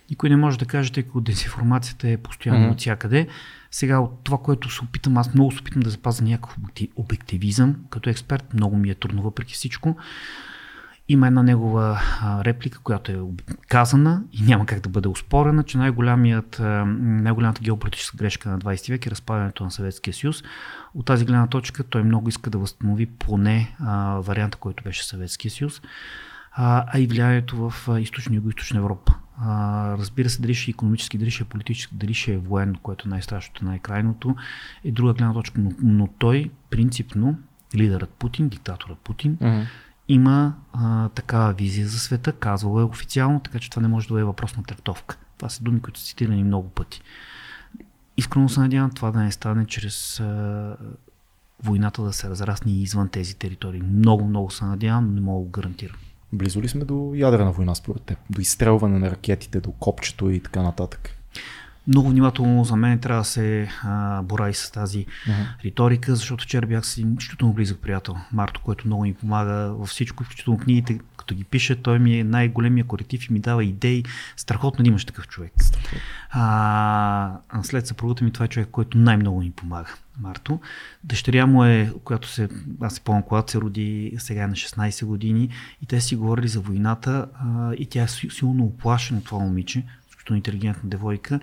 Никой не може да каже, тъй като дезинформацията е постоянно mm-hmm. от всякъде. Сега от това, което се опитам, аз много се опитам да запазя някакъв обективизъм. Като експерт много ми е трудно въпреки всичко. Има една негова реплика, която е казана и няма как да бъде успорена, че най-голямата геополитическа грешка на 20 век е разпадането на Съветския съюз. От тази гледна точка той много иска да възстанови поне варианта, който беше Съветския съюз, а, и влиянието в източна и юго-источна Европа. Разбира се, дали ще е економически, дали ще е политически, дали ще е военно, което е най-страшното, най-крайното, е друга гледна точка. Но, но той принципно, лидерът Путин, диктаторът Путин, uh-huh има а, такава визия за света, казвала е официално, така че това не може да е въпрос на трактовка. Това са думи, които са цитирани много пъти. Искрено се надявам това да не стане чрез а, войната да се разрасне извън тези територии. Много, много се надявам, но не мога да гарантирам. Близо ли сме до ядрена война според теб? До изстрелване на ракетите, до копчето и така нататък? Много внимателно за мен трябва да се а, бора и с тази uh-huh. риторика, защото вчера бях с един изключително близък приятел, Марто, който много ми помага във всичко, включително книгите, като ги пише, той ми е най-големия коректив и ми дава идеи. Страхотно да имаш такъв човек. А, след съпругата ми това е човек, който най-много ми помага. Марто. Дъщеря му е, която се, аз се помня, когато се роди сега е на 16 години и те си говорили за войната а, и тя е силно оплашена това момиче, изключително интелигентна девойка.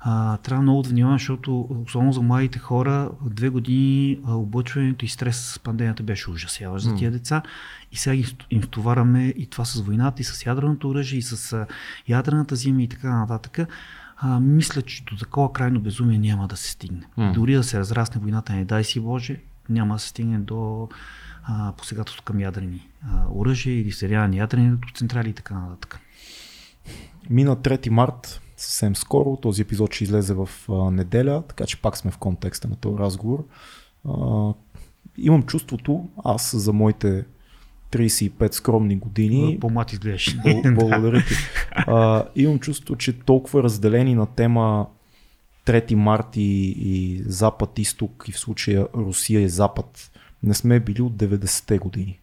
А, трябва много да внимавам, защото особено за младите хора, две години облъчването и стрес с пандемията беше ужасяващ за тия деца. И сега им стовараме и това с войната, и с ядреното оръжие, и с ядрената зима и така нататък. А, мисля, че до такова крайно безумие няма да се стигне. Mm. Дори да се разрасне войната, не дай си Боже, няма да се стигне до посегателство към ядрени а, оръжия или сериални ядрени централи и така нататък. Мина 3 март, съвсем скоро. Този епизод ще излезе в а, неделя, така че пак сме в контекста на този разговор. А, имам чувството, аз за моите 35 скромни години. По-млад изглеждаш. Благодаря ти. А, имам чувство, че толкова разделени на тема 3 март и, и Запад-Изток и в случая Русия и Запад не сме били от 90-те години.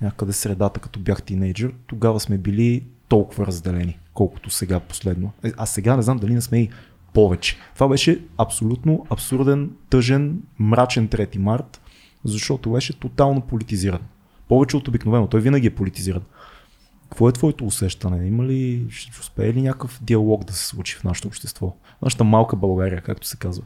Някъде средата, като бях тинейджър, тогава сме били толкова разделени, колкото сега последно. Е, а сега не знам дали не сме и повече. Това беше абсолютно абсурден, тъжен, мрачен 3 март, защото беше тотално политизиран. Повече от обикновено. Той винаги е политизиран. Какво е твоето усещане? Има ли, ще успее ли някакъв диалог да се случи в нашето общество? Нашата малка България, както се казва.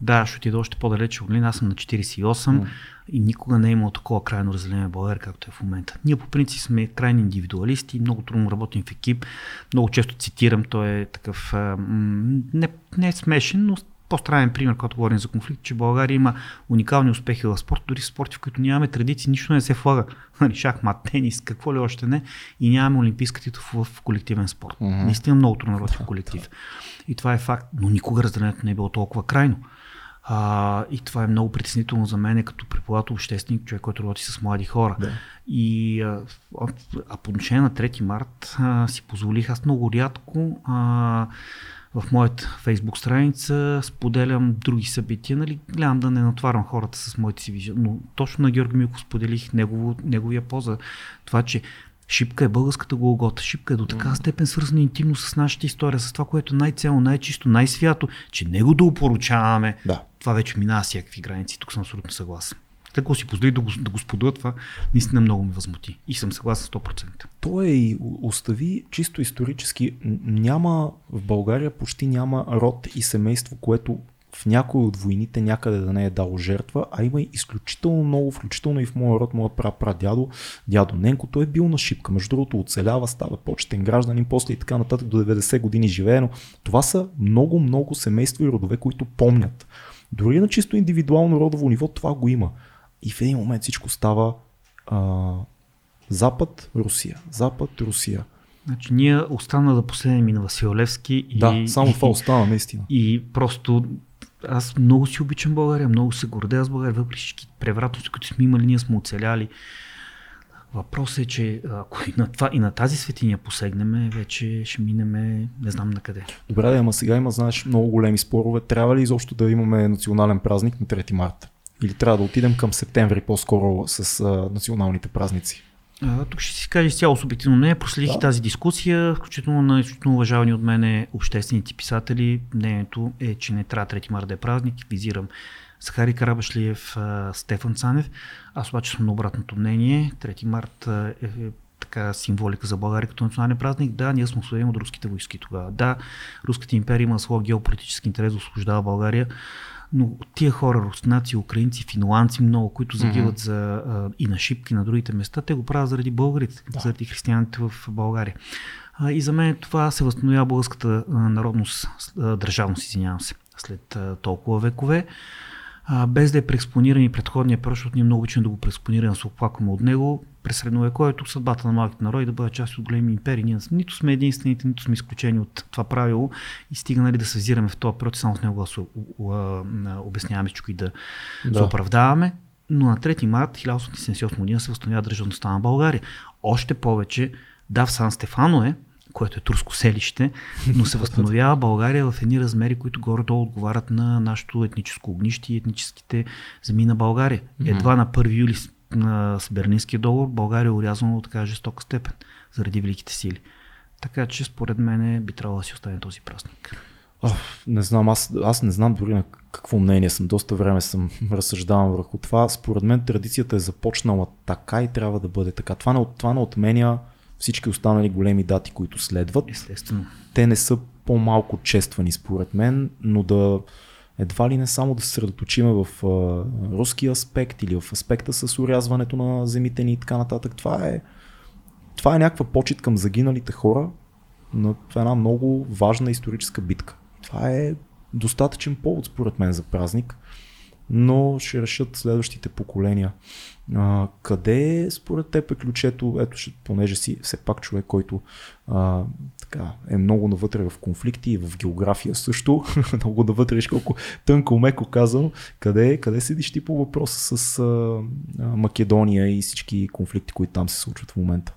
Да, ще отида още по-далече. Оглин, аз съм на 48 mm. и никога не е имало такова крайно разделение в България, както е в момента. Ние по принцип сме крайни индивидуалисти, много трудно работим в екип. Много често цитирам, той е такъв не, не е смешен, но по-странен пример, когато говорим за конфликт, че България има уникални успехи в спорт, дори в спорти, в които нямаме традиции, нищо не се влага. Нали, шахмат, тенис, какво ли още не. И нямаме олимпийска титул в, в колективен спорт. Mm-hmm. Наистина много трудно работи в колектив. И това е факт. Но никога разделението не е било толкова крайно. А, и това е много притеснително за мен като преподавател, общественик, човек, който работи с млади хора. Да. И а, а по отношение на 3 март а, си позволих аз много рядко а, в моята фейсбук страница споделям други събития, нали, гледам да не натварвам хората с моите си виждания, но точно на Георги Милков споделих негово, неговия поза. Това, че Шипка е българската Голгота. Шипка е до така степен свързана интимно с нашата история, с това, което е най-целно, най-чисто, най-свято, че него да опоручаваме. Да. Това вече минава всякакви граници. Тук съм абсолютно съгласен. Така си позволи да го, да го споделя, това наистина много ме възмути. И съм съгласен 100%. То е и остави чисто исторически. Няма в България почти няма род и семейство, което в някой от войните някъде да не е дало жертва, а има и изключително много, включително и в моя род, моят пра дядо, Ненко, той е бил на шипка. Между другото, оцелява, става почетен гражданин, после и така нататък до 90 години живее, но това са много, много семейства и родове, които помнят. Дори на чисто индивидуално родово ниво това го има. И в един момент всичко става а, Запад, Русия. Запад, Русия. Значи ние остана да последем и на Василевски. И, да, само това остана, наистина. И просто аз много си обичам България, много се гордея с България, въпреки всички превратности, които сме имали, ние сме оцеляли. Въпросът е, че ако и на, това, и на тази светиня посегнем, вече ще минеме не знам на къде. Добре, да, ама сега има, знаеш, много големи спорове. Трябва ли изобщо да имаме национален празник на 3 марта? Или трябва да отидем към септември по-скоро с а, националните празници? А, тук ще си кажа изцяло субективно не. Проследих да. тази дискусия, включително на изключително уважавани от мене обществените писатели. Мнението е, че не трябва 3 марта да е празник. Визирам Сахари Карабашлиев, Стефан Цанев. Аз обаче съм на обратното мнение. 3 март е, е така символика за България като национален празник. Да, ние сме освободени от руските войски тогава. Да, Руската империя има своя геополитически интерес да освобождава България, но тия хора, руснаци, украинци, финландци, много, които загиват mm-hmm. за, а, и на шипки на другите места, те го правят заради българите, да. заради християните в България. А, и за мен това се възстановява българската а, народност, а, държавност, извинявам се, след а, толкова векове а, без да е преекспониран и предходния защото ние много обичаме да го преекспонираме, да се оплакваме от него. През средновековието съдбата на малките народи да бъдат част от големи империи. Ние нито сме единствените, нито сме изключени от това правило и стига нали, да се взираме в този период, само с него да се обясняваме всичко и да, да. се оправдаваме. Но на 3 март 1878 година се възстановява държавността на България. Още повече, да, в Сан Стефано е, което е турско селище, но се възстановява България в едни размери, които горе-долу отговарят на нашето етническо огнище и етническите земи на България. Едва на 1 юли на Берлинския договор България е урязана от така жестока степен заради великите сили. Така че според мен би трябвало да си остане този празник. О, не знам, аз, аз не знам дори на какво мнение съм. Доста време съм разсъждавам върху това. Според мен традицията е започнала така и трябва да бъде така. Това не, това не отменя всички останали големи дати, които следват. Естествено. Те не са по-малко чествани според мен, но да едва ли не само да се средоточиме в а, руски аспект или в аспекта с урязването на земите ни и така нататък. Това е, това е някаква почет към загиналите хора, това е една много важна историческа битка. Това е достатъчен повод според мен за празник но ще решат следващите поколения. А, къде според теб е ключето, ето, ще, понеже си все пак човек, който а, така, е много навътре в конфликти и в география също, много навътре, колко тънко, меко казвам, къде, къде седиш ти по въпроса с а, Македония и всички конфликти, които там се случват в момента?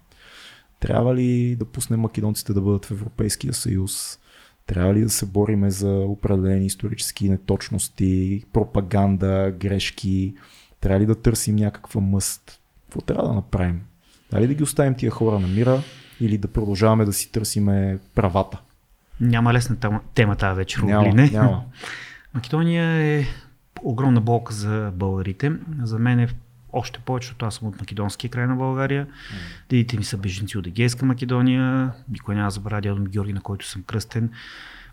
Трябва ли да пуснем македонците да бъдат в Европейския съюз? Трябва ли да се бориме за определени исторически неточности, пропаганда, грешки? Трябва ли да търсим някаква мъст? Какво трябва да направим? Дали да ги оставим тия хора на мира или да продължаваме да си търсиме правата? Няма лесна тема тази вечер, няма, не? Няма. Македония е огромна болка за българите. За мен е още повече, защото аз съм от македонския край на България. Дедите ми са беженци от Егейска Македония. Никой няма забравя дядо ми Георги, на който съм кръстен,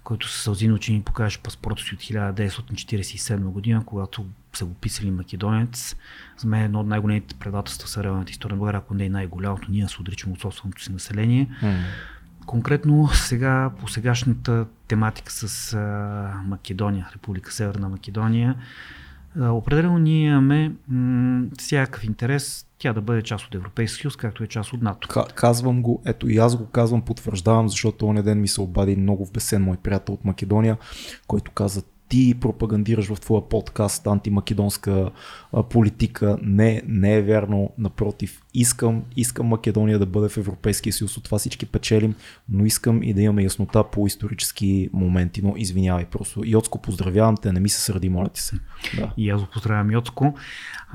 който с сълзи на учени покаже паспорта си от 1947 година, когато са го писали македонец. За мен едно от най-големите предателства в съвременната история на България, ако не е най-голямото. Ние се отричаме от собственото си население. Mm. Конкретно сега по сегашната тематика с а, Македония, Република Северна Македония, Определено ние имаме м- всякакъв интерес тя да бъде част от Европейския съюз, както е част от НАТО. Казвам го, ето и аз го казвам, потвърждавам, защото оня ден ми се обади много вбесен мой приятел от Македония, който каза, ти пропагандираш в твоя подкаст антимакедонска политика. Не, не е вярно. Напротив, искам, искам Македония да бъде в Европейския съюз. От това всички печелим, но искам и да имаме яснота по исторически моменти. Но извинявай, просто Йоцко, поздравявам те, не ми се сърди, моля ти се. Да. И аз го поздравявам Йоцко.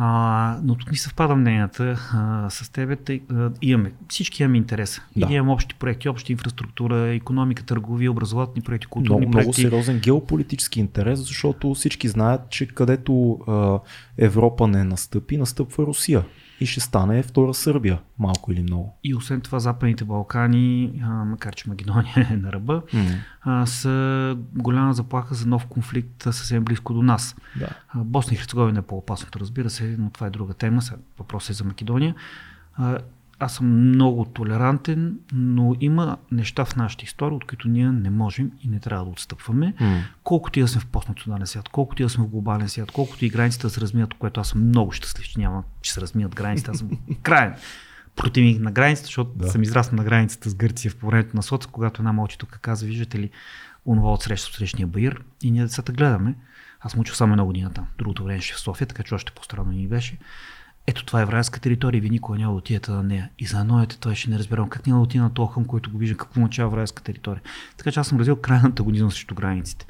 А, но тук ми съвпада мненията а, с тебе. Тъй, а, имаме, всички имаме интерес. Да. И имаме общи проекти, обща инфраструктура, економика, търговия, образователни проекти, културни много, проекти. Много сериозен геополитически интерес, защото всички знаят, че където а, Европа не настъпи, настъпва Русия и ще стане втора Сърбия, малко или много. И освен това, Западните Балкани, а, макар че Македония е на ръба, mm. а, са голяма заплаха за нов конфликт съвсем близко до нас. Да. А, Босна и Херцеговина е по-опасното, разбира се, но това е друга тема. Въпросът е за Македония. Аз съм много толерантен, но има неща в нашата история, от които ние не можем и не трябва да отстъпваме. Mm. Колкото и да сме в постнационален свят, колкото и да сме в глобален свят, колкото и границите да се размият, което аз съм много щастлив, че няма, че се размият границите. Аз съм крайен противник на границата, защото да. съм израснал на границата с Гърция в времето на Соц, когато една мълчи тук каза, виждате ли, онова от среща срещния Баир и ние децата гледаме. Аз му само една година там. Другото време ще в София, така че още по-странно ни беше. Ето това е еврейска територия, ви никога няма да отидете на нея. И за ноете той ще не разбирам как няма да отида на този хъм, който го вижда, какво означава еврейска територия. Така че аз съм развил крайната година срещу границите.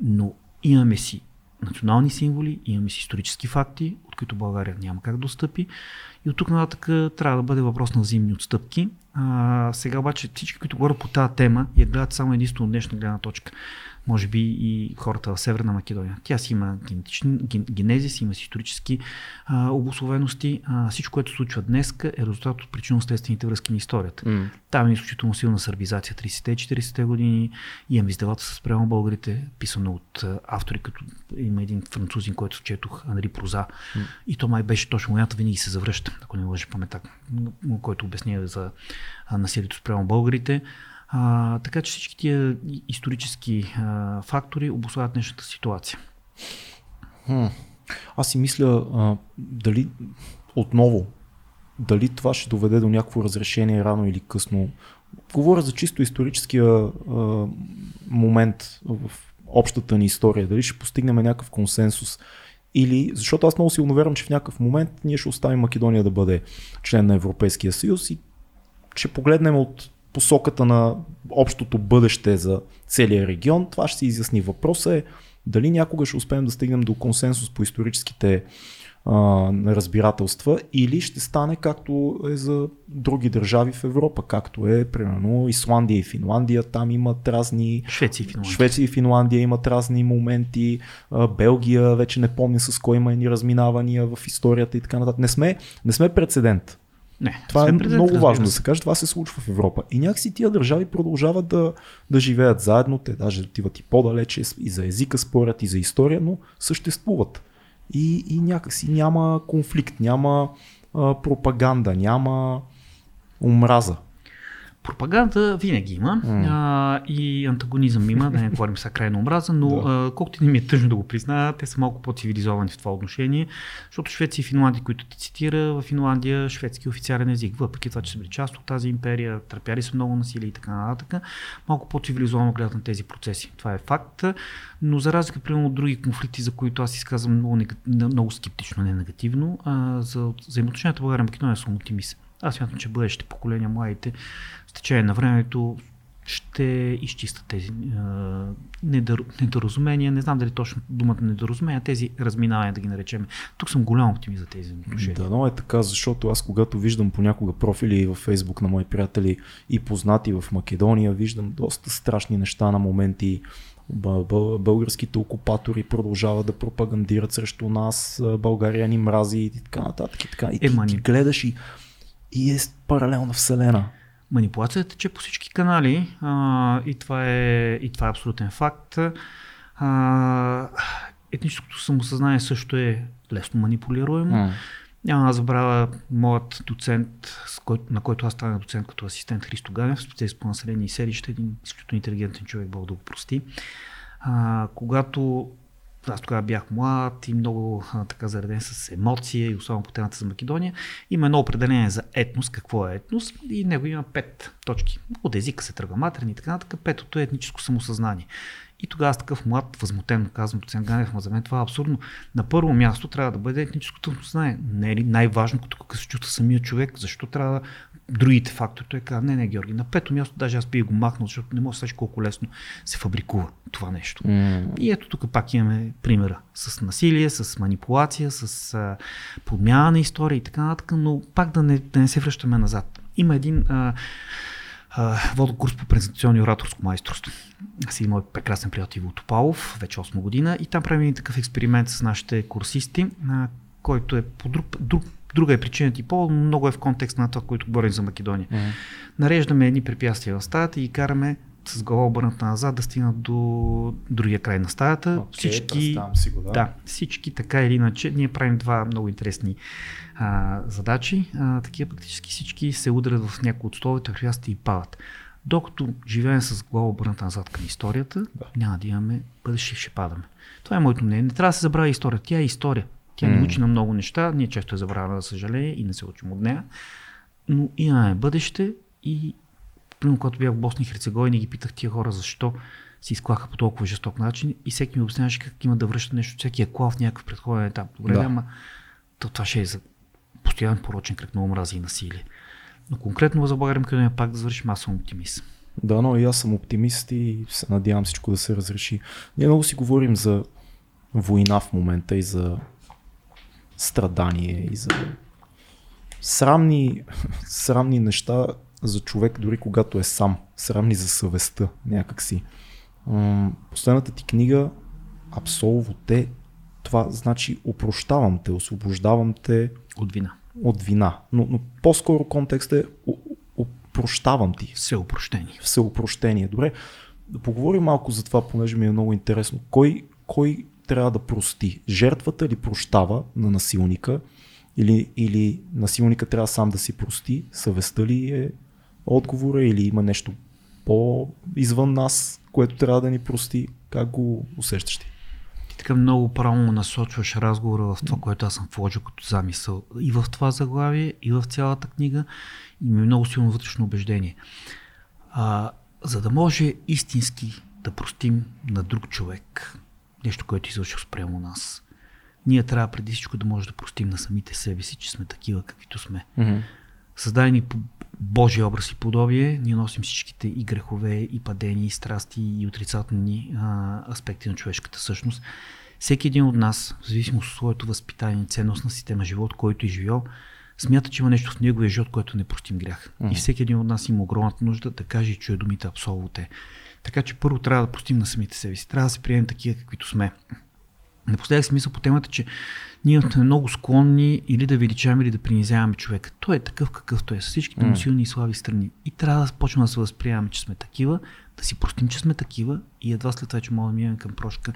Но имаме си национални символи, имаме си исторически факти, от които България няма как да отстъпи. И от тук нататък трябва да бъде въпрос на взаимни отстъпки. А, сега обаче всички, които говорят по тази тема, я гледат само единствено от днешна гледна точка може би и хората в Северна Македония. Тя си има генетични, ген, генезис, има си исторически а, обословености. А, всичко, което се случва днес е резултат от причинно-следствените връзки на историята. Mm. Там е изключително силна сърбизация 30-40-те години. Имам издавата с прямо българите, писано от автори, като има един французин, който четох, Анри Проза. Mm. И то май беше точно моята винаги се завръща, ако не лъжа памета, който обяснява за насилието спрямо българите. А, така че всички тия исторически а, фактори обославят днешната ситуация. Хм. Аз си мисля а, дали отново, дали това ще доведе до някакво разрешение рано или късно. Говоря за чисто историческия а, момент в общата ни история. Дали ще постигнем някакъв консенсус или, защото аз много силно вярвам, че в някакъв момент ние ще оставим Македония да бъде член на Европейския съюз и ще погледнем от посоката на общото бъдеще за целия регион. Това ще се изясни. Въпросът е дали някога ще успеем да стигнем до консенсус по историческите а, разбирателства или ще стане както е за други държави в Европа, както е примерно Исландия и Финландия, там имат разни... Швеция и Финландия. Швеция и Финландия имат разни моменти, а, Белгия вече не помня с кой има ни разминавания в историята и така нататък. Не сме, не сме прецедент. Не, това е много важно да се каже. Това се случва в Европа. И някакси тия държави продължават да, да живеят заедно. Те даже отиват и по-далече и за езика спорят, и за история, но съществуват. И, и някакси няма конфликт, няма а, пропаганда, няма омраза. Пропаганда винаги има mm. а, и антагонизъм има, да не говорим сега крайно омраза, но да. колкото не ми е тъжно да го призная, те са малко по-цивилизовани в това отношение, защото Швеция и Финландия, които ти цитира, в Финландия шведски официален език, въпреки това, че са били част от тази империя, търпяли са много насилие и така нататък, малко по-цивилизовано гледат на тези процеси. Това е факт, но за разлика примерно от други конфликти, за които аз изказвам много, много скептично, не негативно, а, за взаимоотношенията България Македония съм оптимист. Аз смятам, че бъдещите поколения, младите, течение на времето ще изчистят тези а, недоразумения. Не знам дали точно думата недоразумения, тези разминавания да ги наречем. Тук съм голям оптимист за тези отношения. Да, но е така, защото аз когато виждам понякога профили във Фейсбук на мои приятели и познати в Македония, виждам доста страшни неща на моменти. Българските окупатори продължават да пропагандират срещу нас, България ни мрази и така нататък. И, така. и е, ти, ти гледаш и и е паралелна вселена. Манипулацията тече по всички канали а, и, това е, и това е абсолютен факт. А, етническото самосъзнание също е лесно манипулируемо. Mm. Няма да забравя моят доцент, на който аз станах доцент като асистент Христо Ганев, специалист по население и селище, един изключително интелигентен човек, Бог да го прости. А, когато аз тогава бях млад и много а, така зареден с емоция и особено по темата за Македония. Има едно определение за етнос, какво е етнос и него има пет точки. От езика се тръгва матерни и така нататък. Петото е етническо самосъзнание. И тогава аз такъв млад, възмутен, казвам доцент Ганев, за мен това е абсурдно. На първо място трябва да бъде етническото самосъзнание. Не е ли най-важно, като как се чувства самия човек, защо трябва другите фактори. Той каза, не, не, Георги, на пето място даже аз би го махнал, защото не може да колко лесно се фабрикува това нещо. Mm. И ето тук пак имаме примера с насилие, с манипулация, с а, подмяна на история и така нататък, но пак да не, да не се връщаме назад. Има един а, вода курс по презентационно и ораторско майсторство. Аз и моят прекрасен приятел Иво Топалов, вече 8 година и там правим такъв експеримент с нашите курсисти, а, който е по друг, друг Друга е причината и по, но много е в контекст на това, което говорим за Македония. Mm-hmm. Нареждаме едни препятствия в стаята и караме с глава обърната назад да стигнат до другия край на стаята. Okay, всички, си го, да. да, всички така или иначе. Ние правим два много интересни а, задачи. А, такива практически всички се удрят в някои от столовете, хрясти и падат. Докато живеем с глава обърната назад към историята, да. няма да имаме бъдеще, ще падаме. Това е моето мнение. Не трябва да се забравя история. Тя е история. Тя ни учи на много неща, ние често я забравяме, за съжаление, и не се учим от нея. Но имаме бъдеще и примерно, когато бях в Босна и Херцеговина ги питах тия хора защо си изклаха по толкова жесток начин и всеки ми обясняваше как има да връща нещо, всеки е клал в някакъв предходен етап. Добре, да. ама то, това ще е за постоянен порочен кръг на омрази и насилие. Но конкретно за България Македония пак да завършим, аз съм оптимист. Да, но и аз съм оптимист и се надявам всичко да се разреши. Ние много си говорим за война в момента и за страдание и за срамни, срамни неща за човек, дори когато е сам. Срамни за съвестта някакси. Последната ти книга Абсолво те, това значи опрощавам те, освобождавам те от вина. От вина. Но, но по-скоро контекст е опрощавам ти. Всеопрощение. Всеопрощение. Добре. Да поговорим малко за това, понеже ми е много интересно. Кой, кой трябва да прости? Жертвата ли прощава на насилника? Или, или насилника трябва сам да си прости? Съвестта ли е отговора или има нещо по-извън нас, което трябва да ни прости? Как го усещаш ти? Така много правилно насочваш разговора в това, което аз съм вложил като замисъл. И в това заглавие, и в цялата книга. И ми е много силно вътрешно убеждение. А, за да може истински да простим на друг човек нещо, което е извършил спрямо нас, ние трябва преди всичко да може да простим на самите себе си, че сме такива, каквито сме. Mm-hmm. Създадени по Божия образ и подобие, ние носим всичките и грехове, и падения, и страсти, и отрицателни а, аспекти на човешката същност. Всеки един от нас, в зависимост от своето възпитание, ценностна система, живот, който е живял, смята, че има нещо в неговия живот, което не простим грях. Mm-hmm. И всеки един от нас има огромната нужда да каже и чуе думите абсолвоте. Така че първо трябва да простим на самите себе си. Трябва да се приемем такива, каквито сме. Напоследък смисъл по темата, че ние сме много склонни или да величаваме, или да принизяваме човека. Той е такъв какъвто е, с всичките му силни и слаби страни. И трябва да почнем да се възприемаме, че сме такива, да си простим, че сме такива и едва след това, че можем да минем към прошка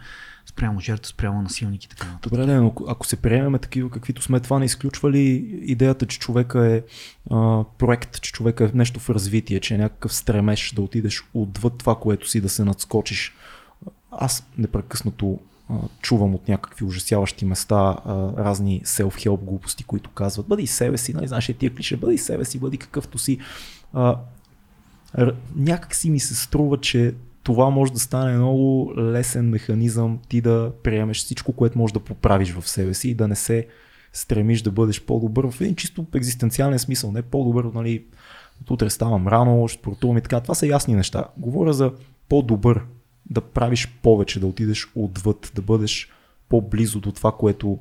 спрямо жертва, спрямо насилник и така нататък. Добре, но ако се приемеме такива, каквито сме, това не изключва ли идеята, че човека е а, проект, че човека е нещо в развитие, че е някакъв стремеж да отидеш отвъд това, което си, да се надскочиш. Аз непрекъснато чувам от някакви ужасяващи места разни self-help глупости, които казват бъди себе си, нали, знаеш, тия клише, бъди себе си, бъди какъвто си. някак си ми се струва, че това може да стане много лесен механизъм ти да приемеш всичко, което можеш да поправиш в себе си и да не се стремиш да бъдеш по-добър в един чисто екзистенциален смисъл, не по-добър, нали, от утре ставам рано, спортувам и така. Това са ясни неща. Говоря за по-добър да правиш повече, да отидеш отвъд, да бъдеш по-близо до това, което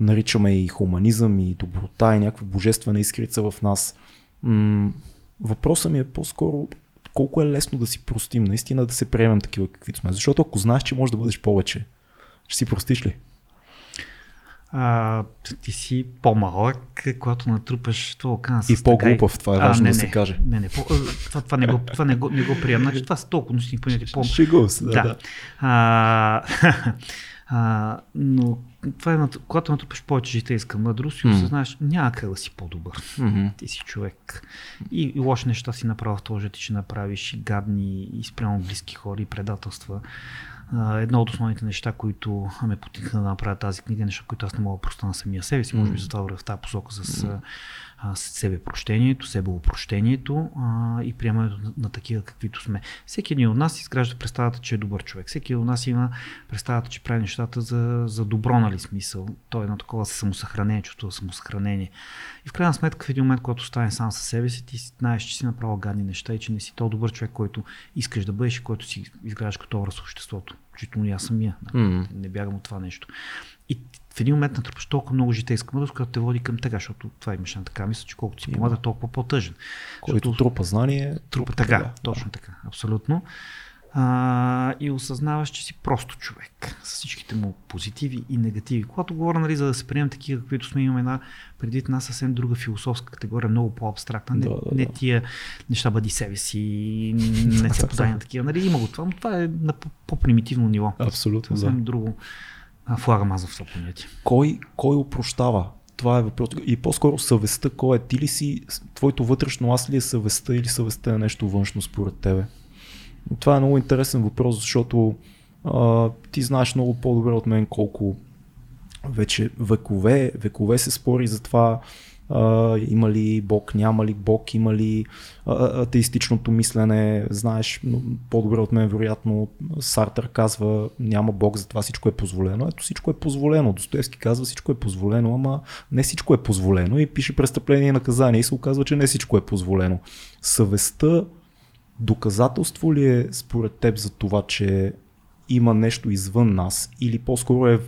наричаме и хуманизъм, и доброта, и някаква божествена искрица в нас. М- въпросът ми е по-скоро колко е лесно да си простим, наистина да се приемем такива каквито сме. Защото ако знаеш, че можеш да бъдеш повече, ще си простиш ли? А, ти си по-малък, когато натрупаш това окана с И по-глупав, това е важно а, не, да се каже. Не, не, по, това, това, не го, това не, го, не го приемам. Значи, това са толкова нощни понятия. По... Шегувам се, да. да. да. А, а, но това е, когато натрупаш повече житейска мъдрост и осъзнаеш, няма как да си по-добър. Mm-hmm. Ти си човек. И, и лоши неща си направил в този, ти ще направиш и гадни, и спрямо близки хора, и предателства едно от основните неща, които ме потикна да направя тази книга, неща, които аз не мога просто на самия себе си, може би затова в тази посока с себе прощението, себеопрощението а, и приемането на, на такива каквито сме. Всеки един от нас изгражда представата, че е добър човек. Всеки от нас има представата, че прави нещата за, за добро, нали смисъл. Той е едно такова самосъхранение, чувство самосъхранение. И в крайна сметка, в един момент, когато стане сам със себе си, ти знаеш, че си направил гадни неща и че не си то добър човек, който искаш да бъдеш и който си изграждаш като образ в обществото. Чуто и аз самия. Mm. Не бягам от това нещо. И в един момент натрупаш толкова много житейска мъдрост, която те води към тега, защото това имаше на така мисля, че колкото си помага, толкова по-тъжен. Който защото, трупа знание, трупа така, тега. точно така, абсолютно. А, и осъзнаваш, че си просто човек с всичките му позитиви и негативи. Когато говоря, нали, за да се приемем такива, каквито сме, имаме една преди една съвсем друга философска категория, много по-абстрактна. Не, да, да, не тия неща бъди себе си, не се познай такива. Нали, има го това, но това е на по-примитивно ниво. Абсолютно. Съвсем да. друго флагам аз в това понятие. Кой, кой опрощава? Това е въпрос. И по-скоро съвестта, кой е? Ти ли си, твоето вътрешно аз ли е съвестта или съвестта е нещо външно според тебе? Това е много интересен въпрос, защото а, ти знаеш много по-добре от мен колко вече векове, векове се спори за това а, има ли Бог, няма ли Бог, има ли а, атеистичното мислене, знаеш по-добре от мен, вероятно Сартър казва няма Бог, затова всичко е позволено. Ето всичко е позволено. Достоевски казва всичко е позволено, ама не всичко е позволено и пише престъпление и наказание и се оказва, че не всичко е позволено. Съвестта доказателство ли е според теб за това, че има нещо извън нас или по-скоро е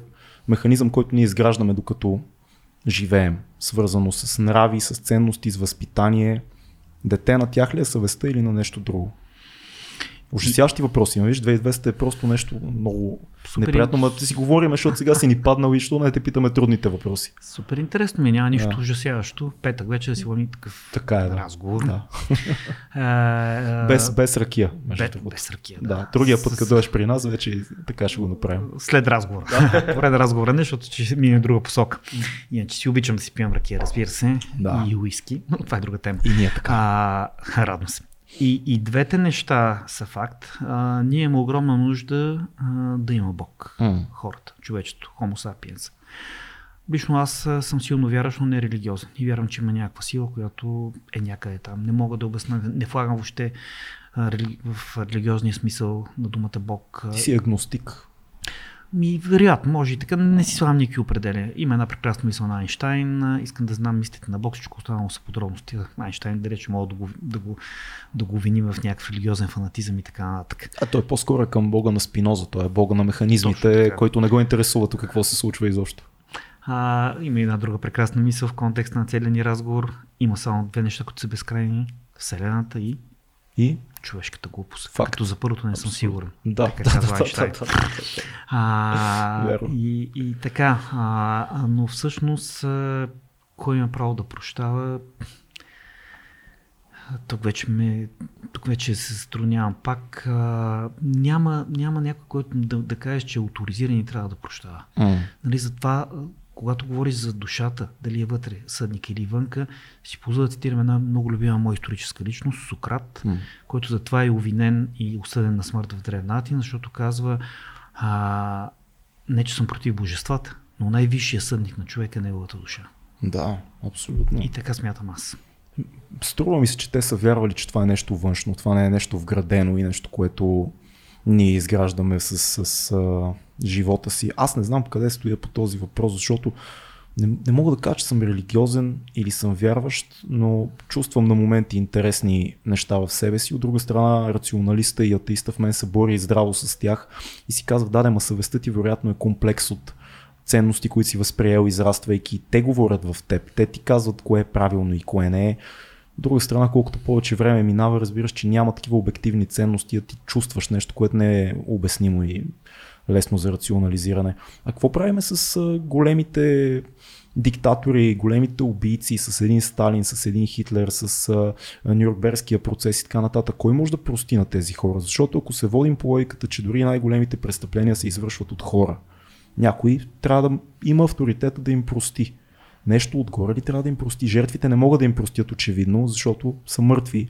механизъм, който ние изграждаме докато живеем, свързано с нрави, с ценности, с възпитание. Дете на тях ли е съвестта или на нещо друго? Ужасяващи въпроси. Виж, 2200 е просто нещо много Супер неприятно, но да си говорим, защото сега си ни паднал и що не те питаме трудните въпроси. Супер интересно ми, няма нищо да. ужасяващо. Петък вече да си водим такъв така е, да. разговор. Да. без, без ракия. Без, без ракия, да. да. Другия път, като дойдеш при нас, вече така ще го направим. След разговор. Да. Поред разговора не, защото ще мине друга посока. Иначе си обичам да си пием ракия, разбира се. Да. И уиски. Но това е друга тема. И ние така. А, радвам се. И, и двете неща са факт. А, ние имаме огромна нужда а, да има Бог. Mm. Хората, човечето, Homo sapiens. Лично аз съм силно вярващ, но не религиозен. И вярвам, че има някаква сила, която е някъде там. Не мога да обясня, не влагам въобще в религиозния смисъл на думата Бог. Ти си агностик. Ми, вероятно, може и така. Не си слагам никакви определения. Има една прекрасна мисъл на Айнштайн. Искам да знам мислите на Бог, всичко останало са подробности. Айнштайн, да рече, мога да го, да го, да го вини в някакъв религиозен фанатизъм и така нататък. А той е по-скоро към Бога на Спиноза. Той е Бога на механизмите, който не го интересува тук какво се случва изобщо. А, има една друга прекрасна мисъл в контекста на целия ни разговор. Има само две неща, които са безкрайни. Вселената и и човешката глупост. Факт. Като за първото не съм сигурен. Да, така да, казва да, да, да, да, а, и, и така, а, но всъщност кой има право да прощава? Тук вече, ме, тук вече се струнявам пак. А, няма, няма някой, който да, да каже, че авторизиран и трябва да прощава. Mm. Нали, затова когато говориш за душата, дали е вътре съдник или вънка, си позволя да цитирам една много любима моя историческа личност, Сократ, mm. който затова е увинен и осъден на смърт в Древна Атина, защото казва а, не, че съм против божествата, но най-висшия съдник на човека е неговата душа. Да, абсолютно. И така смятам аз. Струва ми се, че те са вярвали, че това е нещо външно, това не е нещо вградено и нещо, което ние изграждаме с, с, с а, живота си. Аз не знам къде стоя по този въпрос, защото не, не мога да кажа, че съм религиозен или съм вярващ, но чувствам на моменти интересни неща в себе си. От друга страна, рационалиста и атеиста в мен се бори и здраво с тях и си казах, да, ма съвестта ти вероятно е комплекс от ценности, които си възприел, израствайки. Те говорят в теб. Те ти казват кое е правилно и кое не е. Друга страна, колкото повече време минава, разбираш, че няма такива обективни ценности, а ти чувстваш нещо, което не е обяснимо и лесно за рационализиране. А какво правиме с големите диктатори, големите убийци, с един Сталин, с един Хитлер, с Нюрнбергския процес и така нататък. Кой може да прости на тези хора? Защото ако се водим по логиката, че дори най-големите престъпления се извършват от хора, някой трябва да има авторитета да им прости. Нещо отгоре ли трябва да им прости? Жертвите не могат да им простят очевидно, защото са мъртви.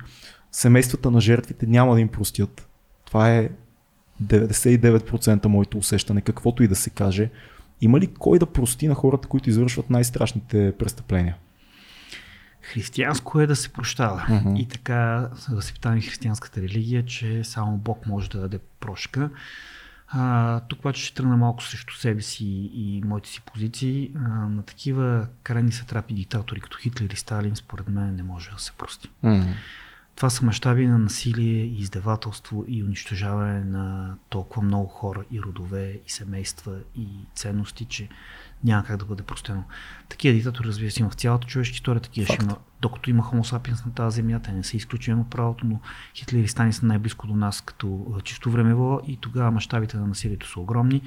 Семействата на жертвите няма да им простят. Това е 99% моето усещане, каквото и да се каже. Има ли кой да прости на хората, които извършват най-страшните престъпления? Християнско е да се прощава. Uh-huh. И така възпитаваме християнската религия, че само Бог може да даде прошка. А, тук обаче ще тръгна малко срещу себе си и моите си позиции. А, на такива крайни сатрапи диктатори като Хитлер и Сталин, според мен не може да се прости. Mm-hmm. Това са мащаби на насилие, издевателство и унищожаване на толкова много хора и родове, и семейства, и ценности, че няма как да бъде простено. Такива диктатори, разбира се, има в цялата човешка история, такива ще има. Докато има Homo sapiens на тази земя, те не са от правото, но Хитлер и Стани са най-близко до нас като чисто времево и тогава мащабите на насилието са огромни.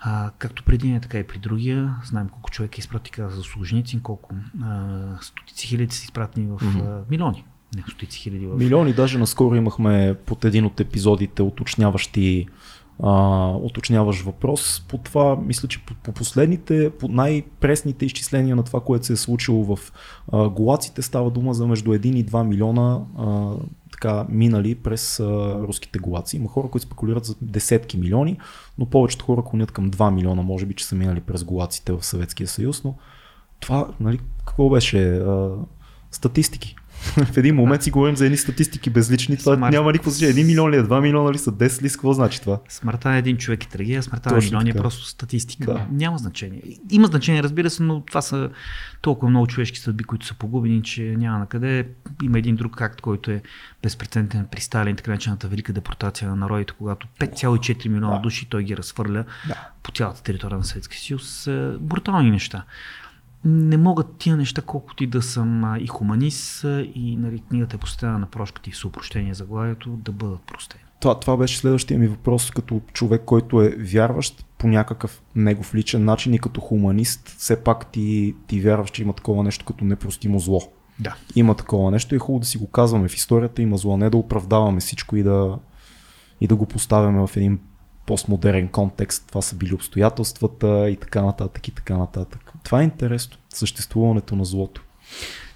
А, както преди не, така и при другия. Знаем колко човек е изпрати за служеници, колко а, стотици хиляди са изпратени в mm-hmm. а, милиони не, стотици хиляди. В... Милиони, даже наскоро имахме под един от епизодите уточняващи а, уточняваш въпрос. По това, мисля, че по, по последните, по най-пресните изчисления на това, което се е случило в а, голаците, става дума за между 1 и 2 милиона а, така минали през а, руските голаци. Има хора, които спекулират за десетки милиони, но повечето хора клонят към 2 милиона, може би, че са минали през голаците в Съветския съюз, но това, нали, какво беше? А, статистики. в един момент си говорим за едни статистики безлични. Това Смарт. няма никакво значение. 1 милион ли е, 2 милиона ли са, 10 ли са, какво значи това? Смъртта на един човек е трагедия, смъртта на милиони е просто статистика. Да. Няма значение. Има значение, разбира се, но това са толкова много човешки съдби, които са погубени, че няма на къде. Има един друг акт, който е безпредседентен при Сталин, така наречената велика депортация на народите, когато 5,4 милиона Да. души той ги разхвърля Да. по цялата територия на Съветския съюз. Е, Брутални неща. Не могат тия неща, колкото и да съм и хуманист, и нали, книгата е посветена на прошката и съопрощение заглавието, да бъдат простени. Това, това беше следващия ми въпрос като човек, който е вярващ по някакъв негов личен начин и като хуманист. Все пак ти, ти вярваш, че има такова нещо като непростимо зло. Да. Има такова нещо и е хубаво да си го казваме. В историята има зло, не да оправдаваме всичко и да, и да го поставяме в един постмодерен контекст. Това са били обстоятелствата и така нататък и така нататък. Това е интересно. Съществуването на злото.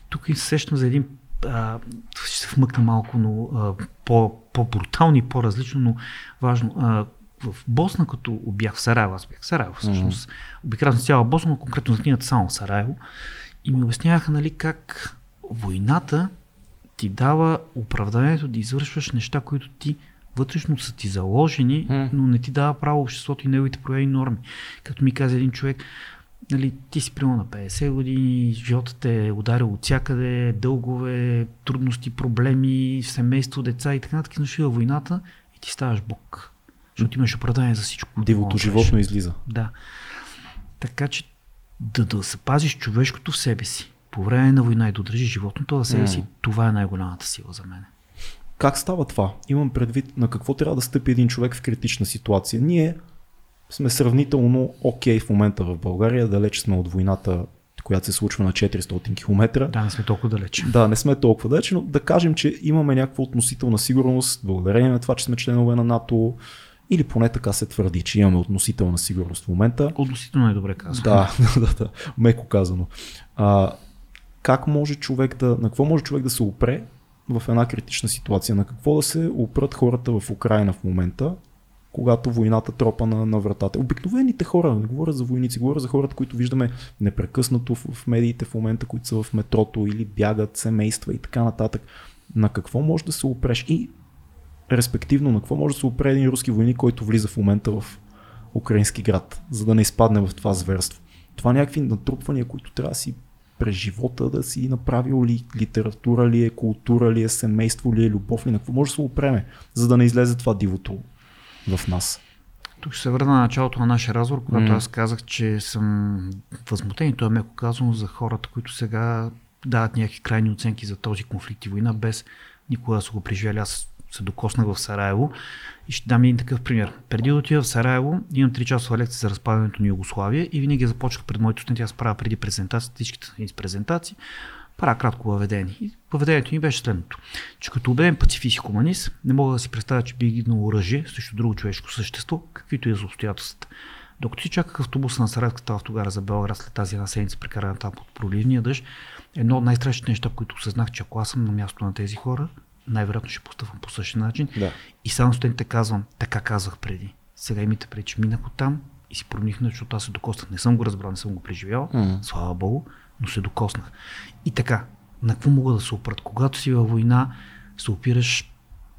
Тук и се сещам за един, а, ще се вмъкна малко, но а, по, по-брутално и по-различно, но важно. А, в Босна, като бях в Сараево, аз бях в Сараево всъщност, mm-hmm. обикрал съм цяла Босна, но конкретно за книгата само в Сараево, и ми обясняваха нали, как войната ти дава оправданието да извършваш неща, които ти вътрешно са ти заложени, М. но не ти дава право обществото и неговите прояви норми. Като ми каза един човек, нали, ти си примерно на 50 години, животът те е ударил от всякъде, дългове, трудности, проблеми, семейство, деца и така нататък, но войната и ти ставаш бог. Защото имаш оправдание за всичко. Дивото животно излиза. Да. Така че да, да запазиш човешкото в себе си по време на война и да държиш животното в себе М. си, това е най-голямата сила за мен. Как става това? Имам предвид на какво трябва да стъпи един човек в критична ситуация. Ние сме сравнително окей в момента в България, далеч сме от войната, която се случва на 400 км. Да, не сме толкова далеч. Да, не сме толкова далеч, но да кажем, че имаме някаква относителна сигурност, благодарение на това, че сме членове на НАТО, или поне така се твърди, че имаме относителна сигурност в момента. Относително е добре казано. Да, да, да, меко казано. А, как може човек да, на какво може човек да се опре в една критична ситуация? На какво да се опрат хората в Украина в момента, когато войната тропа на, на вратата? Обикновените хора, не говоря за войници, говоря за хората, които виждаме непрекъснато в, в медиите в момента, които са в метрото или бягат семейства и така нататък. На какво може да се опреш? И респективно на какво може да се опре един руски войник, който влиза в момента в украински град, за да не изпадне в това зверство. Това някакви натрупвания, които трябва да си през живота да си направил ли литература ли е, култура ли е, семейство ли е, любов ли, на какво може да се опреме, за да не излезе това дивото в нас. Тук ще се върна на началото на нашия разговор, когато М. аз казах, че съм възмутен и то е меко казано за хората, които сега дават някакви крайни оценки за този конфликт и война, без никога да са го преживяли. Аз се докоснах в Сараево и ще дам един такъв пример. Преди да отида в Сараево, имам 3 часова лекция за разпадането на Югославия и винаги започвах пред моите студенти, аз правя преди презентацията, всичките из презентации, правя кратко въведение. И въведението ми беше следното, че като убеден пацифист и хуманист, не мога да си представя, че би гиднал оръжие срещу друго човешко същество, каквито и да са обстоятелствата. Докато си чаках автобуса на Саратската автогара за Белград след тази една седмица, прекарана там под проливния дъжд, едно от най-страшните неща, които осъзнах, че ако аз съм на място на тези хора, най-вероятно ще постъпвам по същия начин. Да. И само студентите казвам, така казах преди. Сега имате преди, че минах от там и си проникнах, защото аз се докоснах. Не съм го разбрал, не съм го преживял, М. слава богу, но се докоснах. И така, на какво мога да се опрат? Когато си във война, се опираш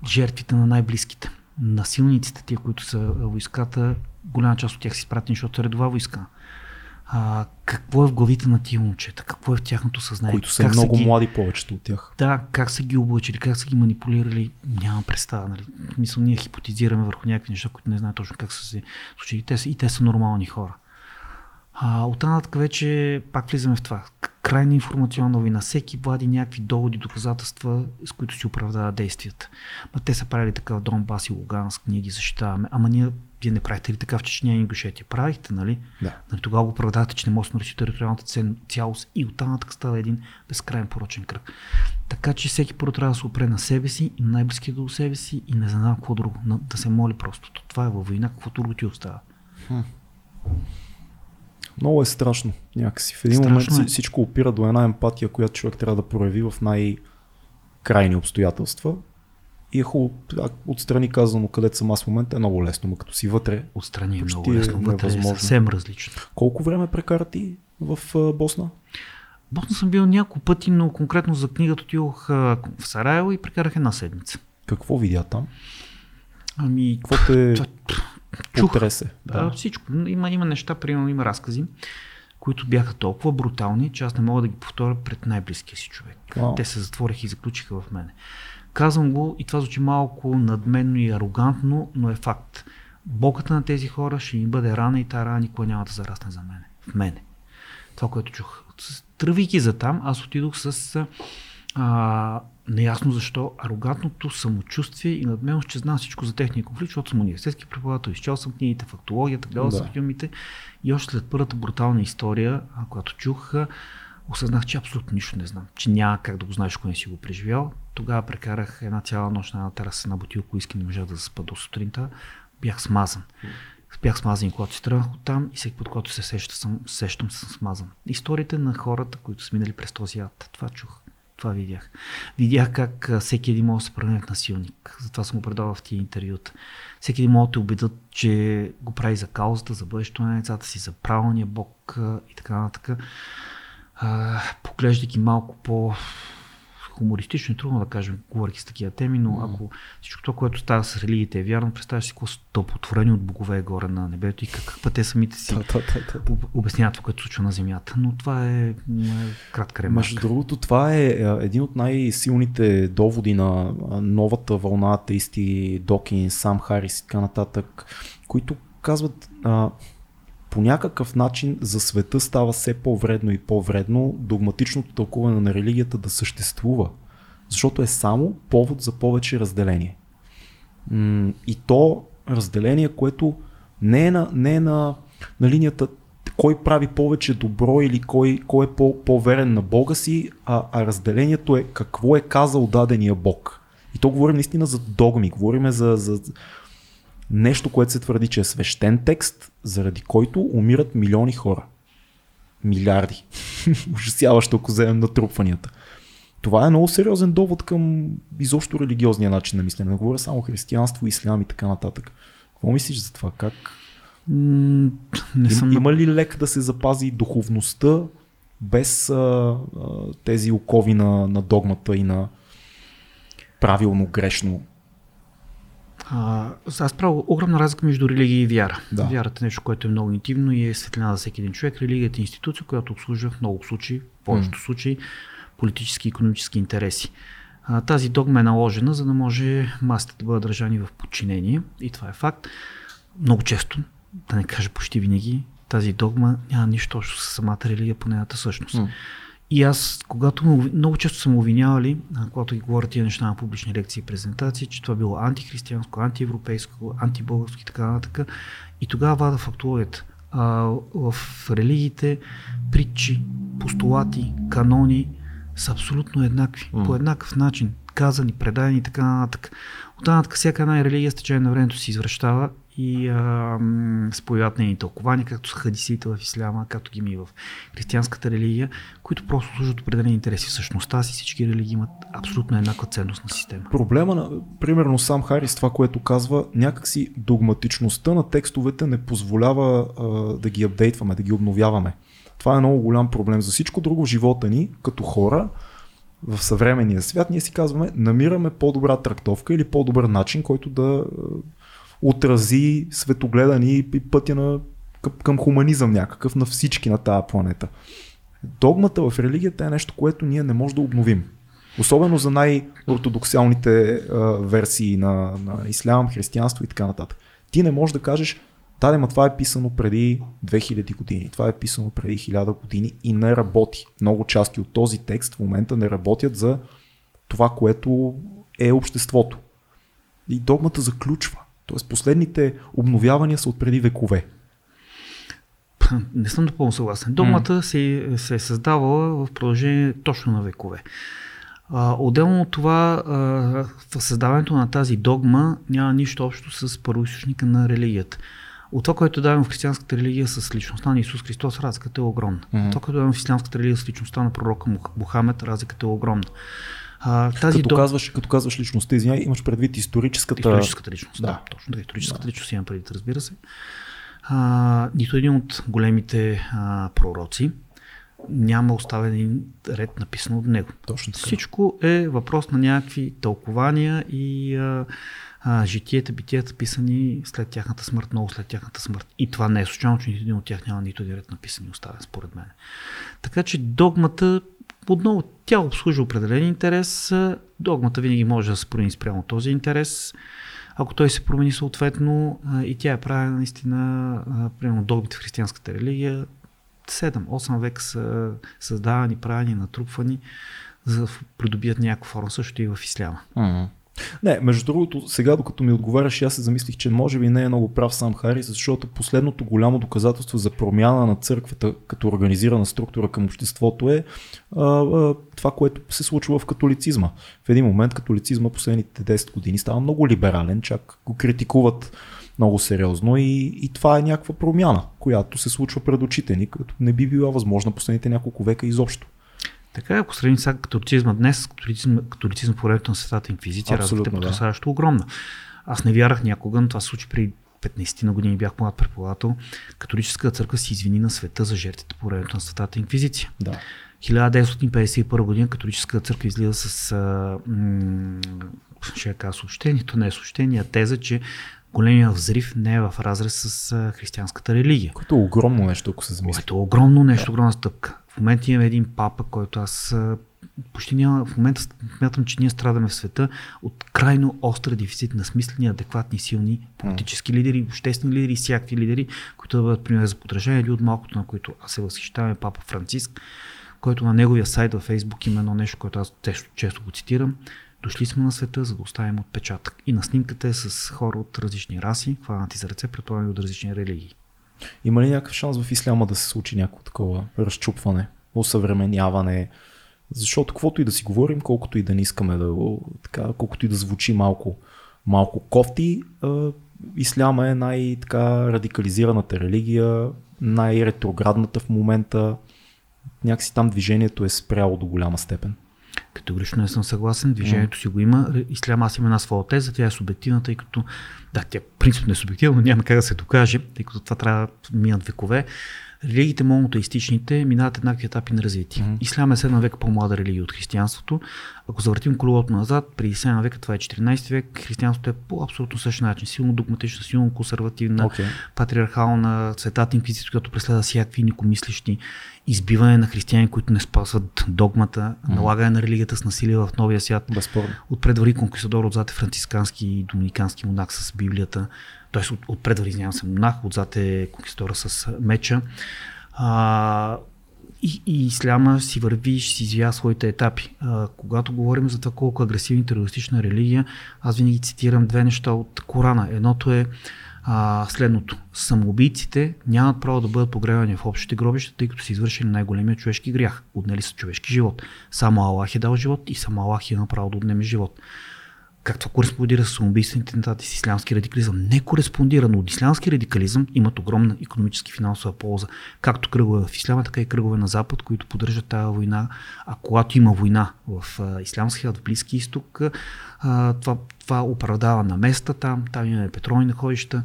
жертвите на най-близките. Насилниците, тия, които са войската, голяма част от тях си изпратени, защото е редова войска. А, какво е в главите на тия момчета? Какво е в тяхното съзнание? Които са Как много ги... млади повечето от тях. Да, как са ги облъчили, как са ги манипулирали, нямам представа. Нали? Мисля, ние хипотизираме върху някакви неща, които не знаят точно как са се случили. Те са, и те са нормални хора. А, от нататък вече пак влизаме в това. Крайна информационна война. Всеки влади някакви доводи, доказателства, с които си оправдава действията. Ма те са правили така в Донбас и Луганск, ние ги защитаваме. Ама ние, вие не правите ли така в Чечня и Ингушетия? Правихте, нали? Да. Нали, тогава го оправдавате, че не може да наруши териториалната цялост и оттам нататък става един безкрайен порочен кръг. Така че всеки първо трябва да се опре на себе си и на най-близкия до себе си и не знам какво друго. Да се моли просто. Това е във война, какво друго ти остава. Много е страшно някакси. В един Страшно момент е. всичко опира до една емпатия, която човек трябва да прояви в най-крайни обстоятелства. И е хубаво, отстрани казано, където съм аз в момента е много лесно, но като си вътре. Отстрани е много е лесно. Вътре е съвсем различно. Колко време прекара ти в Босна? Босна съм бил няколко пъти, но конкретно за книгата отидох в Сараево и прекарах една седмица. Какво видя там? Ами, Какво те чух. потресе? Да. всичко. Има, има неща, примерно има разкази, които бяха толкова брутални, че аз не мога да ги повторя пред най-близкия си човек. Вау. Те се затвориха и заключиха в мене. Казвам го и това звучи малко надменно и арогантно, но е факт. Боката на тези хора ще им бъде рана и тази рана никога няма да зарасне за мене. В мене. Това, което чух. Тръвейки за там, аз отидох с а, неясно защо арогантното самочувствие и надменост, че знам всичко за техния конфликт, защото съм университетски преподавател, изчел съм книгите, фактологията, гледал Да. съм филмите и още след първата брутална история, която чух, осъзнах, че абсолютно нищо не знам, че няма как да го знаеш, ако не си го преживял. Тогава прекарах една цяла нощ на една тераса на бутилка уиски, не можах да заспа до сутринта. Бях смазан. Бях смазан, когато си тръгнах от там и всеки път, когато се сеща, съм, сещам, съм смазан. Историите на хората, които са минали през този ад, това чух. Това видях. Видях как всеки един може да се превърне в насилник. Затова съм го предавал в тия интервюта. Всеки един може да те убедят, че го прави за каузата, за бъдещето на децата си, за правилния Бог и така нататък. А, поглеждайки малко по хумористично е трудно да кажем, говоряки с такива теми, но ако всичко това, което става с религиите е вярно, представяш си какво стълпотворени от богове е горе на небето и как, как те самите си обясняват това, което случва на земята. Но това е, е кратка Между ремарка. другото, това е а, един от най-силните доводи на новата вълна атеисти, Докин, Сам Харис и така нататък, които казват а, по някакъв начин за света става все по-вредно и по-вредно догматичното тълкуване на религията да съществува. Защото е само повод за повече разделение. И то разделение, което не е на, не е на, на линията кой прави повече добро или кой, кой е по, по-верен на Бога си, а, а разделението е какво е казал дадения Бог. И то говорим наистина за догми, говорим за, за нещо, което се твърди, че е свещен текст, заради който умират милиони хора. Милиарди. Ужасяващо, ако вземем натрупванията. Това е много сериозен довод към изобщо религиозния начин на мислене. Не говоря само християнство, ислям и така нататък. Какво мислиш за това? Как? Не съм Им, има ли лек да се запази духовността без а, а, тези окови на, на догмата и на правилно, грешно? А, аз правя огромна разлика между религия и вяра. Да. Вярата е нещо, което е много интимно и е светлина за всеки един човек. Религията е институция, която обслужва в много случаи, в повечето случаи, политически и економически интереси. А, тази догма е наложена, за да може масите да бъдат държани в подчинение и това е факт. Много често, да не кажа почти винаги, тази догма няма нищо общо с самата религия по нейната същност. М. И аз, когато уви- много често съм обвинявали, когато ги говоря тия неща на публични лекции и презентации, че това било антихристиянско, антиевропейско, антибългарско и така нататък. И тогава вада фактологията. А, в религиите притчи, постулати, канони са абсолютно еднакви. М. По еднакъв начин. Казани, предадени и така нататък. От нататък всяка една религия с течение на времето си извръщава и а, нейни тълкования, както са хадисите в исляма, както ги има и в християнската религия, които просто служат определени интереси. В същността си всички религии имат абсолютно еднаква ценност на система. Проблема на, примерно сам Харис, това, което казва, някакси догматичността на текстовете не позволява а, да ги апдейтваме, да ги обновяваме. Това е много голям проблем. За всичко друго в живота ни, като хора, в съвременния свят, ние си казваме, намираме по-добра трактовка или по-добър начин, който да отрази светогледа ни и пътя на, към, към хуманизъм някакъв на всички на тази планета. Догмата в религията е нещо, което ние не можем да обновим. Особено за най-ортодоксалните а, версии на, на ислям, християнство и така нататък. Ти не можеш да кажеш, да, ма това е писано преди 2000 години, това е писано преди 1000 години и не работи. Много части от този текст в момента не работят за това, което е обществото. И догмата заключва. Тоест последните обновявания са от преди векове. Не съм напълно съгласен. Догмата се, се е създавала в продължение точно на векове. А, отделно от това, а, в създаването на тази догма няма нищо общо с първоисточника на религията. От това, което даваме в християнската религия с личността на Исус Христос, разликата е огромна. Мгм. Това, което даваме в ислямската религия с личността на пророка Мух- Мухамед, разликата е огромна. А, тази Като, дог- казваш, като казваш личността, извиняй, имаш предвид историческата... Историческата личност. Да. Да, точно така. Историческата личност имам предвид, разбира се. А, нито един от големите а, пророци няма оставен ред написано от него. Точно така. Всичко е въпрос на някакви тълкования и а, а, житията, битията, писани след тяхната смърт, много след тяхната смърт. И това не е случайно, че нито един от тях няма нито един ред написан и оставен, според мен. Така че догмата, отново, тя обслужва определен интерес. Догмата винаги може да се промени спрямо този интерес. Ако той се промени съответно и тя е правена наистина, примерно догмите в християнската религия, 7-8 век са създавани, правени, натрупвани, за да придобият някаква форма, също и в исляма. Mm-hmm. Не, между другото, сега докато ми отговаряш, аз се замислих, че може би не е много прав сам Хари, защото последното голямо доказателство за промяна на църквата като организирана структура към обществото е а, а, това, което се случва в католицизма. В един момент католицизма последните 10 години става много либерален, чак го критикуват много сериозно и, и това е някаква промяна, която се случва пред очите ни, като не би била възможна последните няколко века изобщо. Така, ако сравним сега католицизма днес, католицизм, католицизм по времето на Светата инквизиция, разликата е потрясаващо да. огромна. Аз не вярах някога, но това се случи при 15 на години, бях млад преподавател. Католическата църква се извини на света за жертвите по времето на Светата инквизиция. Да. 1951 година католическата църква излиза с а, м- ще кажа съобщение, то не е съобщение, а теза, че големия взрив не е в разрез с а, християнската религия. Което е огромно нещо, ако се замисли. Което е огромно нещо, да. огромна стъпка. В момента имаме един папа, който аз почти няма, в момента смятам, че ние страдаме в света от крайно остър дефицит на смислени, адекватни, силни политически лидери, обществени лидери всякакви лидери, които да бъдат пример за подражание или от малкото, на които аз се възхищавам е папа Франциск, който на неговия сайт във Фейсбук има едно нещо, което аз често, често го цитирам. Дошли сме на света, за да оставим отпечатък. И на снимката е с хора от различни раси, хванати за ръце, предполагам и от различни религии. Има ли някакъв шанс в исляма да се случи някакво такова разчупване, осъвременяване? Защото каквото и да си говорим, колкото и да не искаме да го, така, колкото и да звучи малко, малко кофти, исляма е най-така радикализираната религия, най-ретроградната в момента. Някакси там движението е спряло до голяма степен. Категорично не съм съгласен. Движението си го има. Ислям аз има една своя теза, тя е субективна, тъй като да, тя принципно е субективна, но няма как да се докаже, тъй като това трябва да минат векове. Религиите монотеистичните минават еднакви етапи на развитие. Mm-hmm. Ислям е 7 век по-млада религия от християнството. Ако завъртим колелото назад, при 7 века, това е 14 век, християнството е по абсолютно същия начин. Силно догматична, силно консервативна, okay. патриархална, светата инквизиция, която преследва всякакви никомислещи, избиване на християни, които не спазват догмата, mm-hmm. налагане на религията с насилие в новия свят. Безспорно. Отпред конкистадор, отзад е францискански и доминикански монах с Библията т.е. от, отпред върви, извинявам се, монах, отзад е конкистора с меча. А, и, и исляма си върви, ще си извия своите етапи. А, когато говорим за това колко агресивна и терористична религия, аз винаги цитирам две неща от Корана. Едното е а, следното. Самоубийците нямат право да бъдат погребани в общите гробища, тъй като са извършили най-големия човешки грях. Отнели са човешки живот. Само Аллах е дал живот и само Аллах е право да отнеме живот как това кореспондира с самоубийствените атентати с ислямски радикализъм. Не кореспондира, но от ислямски радикализъм имат огромна економически финансова полза. Както кръгове в исляма, така и кръгове на Запад, които поддържат тази война. А когато има война в ислямския, в Близки изток, това, това оправдава на места там, там имаме петролни находища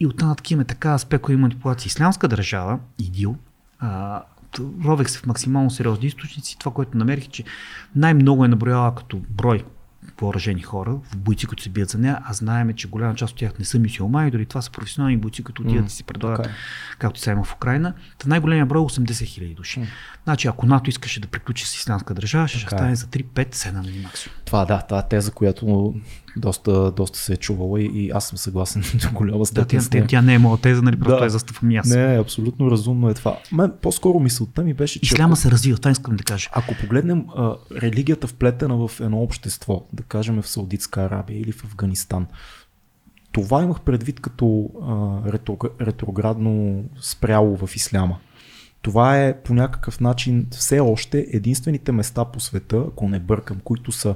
и оттам имаме така аспект, и манипулация. Ислямска държава, ИДИЛ, ровех се в максимално сериозни източници. Това, което намерих, че най-много е наброяла като брой въоръжени хора, в бойци, които се бият за нея, а знаеме, че голяма част от тях не са мисиомани, дори това са професионални бойци, които отиват mm, и си предлагат, okay. както сега има в Украина. Та най-големия брой е 80 хиляди души. Mm. Значи, ако НАТО искаше да приключи с исламска държава, ще, ще стане за 3-5-7 нали, максимум. Това да, това е теза, която доста, доста се е чувала и, и аз съм съгласен до голяма степен. Да, тя, тя, не е моя теза, нали, просто да, е застъпвам и аз. Не, абсолютно разумно е това. Мен по-скоро мисълта ми беше, че. Исляма ако, се развива, това искам да кажа. Ако погледнем а, религията вплетена в едно общество, да кажем в Саудитска Арабия или в Афганистан, това имах предвид като а, ретроградно спряло в исляма. Това е по някакъв начин все още единствените места по света, ако не бъркам, които са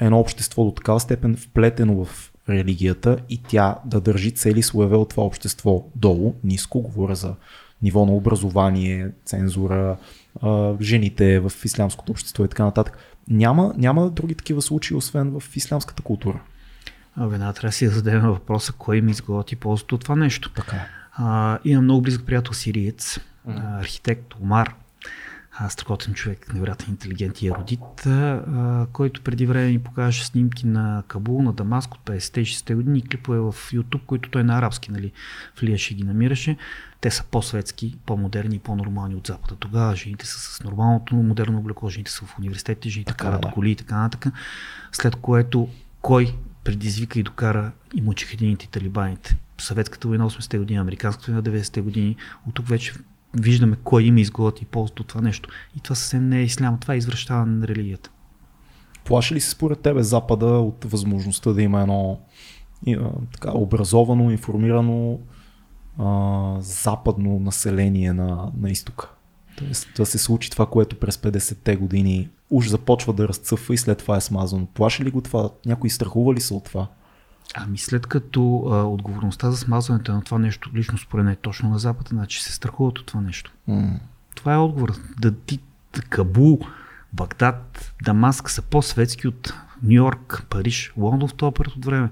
едно общество до такава степен вплетено в религията и тя да държи цели слоеве от това общество долу, ниско, говоря за ниво на образование, цензура, жените в ислямското общество и така нататък. Няма, няма други такива случаи, освен в ислямската култура. Веднага трябва да си зададем въпроса, кой ми изготи ползата от това нещо. Така. А, имам много близък приятел сириец, mm-hmm. архитект Омар, страхотен човек, невероятен интелигент и еродит, а, който преди време ни покаже снимки на Кабул, на Дамаск от 50-те 60-те години, клипове в YouTube, които той на арабски, нали, влияше ги намираше. Те са по-светски, по-модерни и по-нормални от Запада. Тогава жените са с нормалното модерно облекло, жените са в университетите, жените Така, карат да. коли и така нататък. След което кой предизвика и докара и мучихедините и талибаните. Съветската война 80-те години, Американската война 90-те години. От тук вече виждаме кой има изгода и полза от това нещо. И това съвсем не е ислям, това е извръщаване на религията. Плаши ли се според тебе Запада от възможността да има едно така, образовано, информирано а, западно население на, на изтока? Тоест да се случи това, което през 50-те години уж започва да разцъфва и след това е смазано. Плаши ли го това? Някои страхува ли са от това? Ами след като а, отговорността за смазването на това нещо, лично според мен е точно на Запад, значи се страхуват от това нещо. М. Това е отговор. Да ти Кабул, Багдад, Дамаск са по-светски от Нью Йорк, Париж, Лондон в този период от време.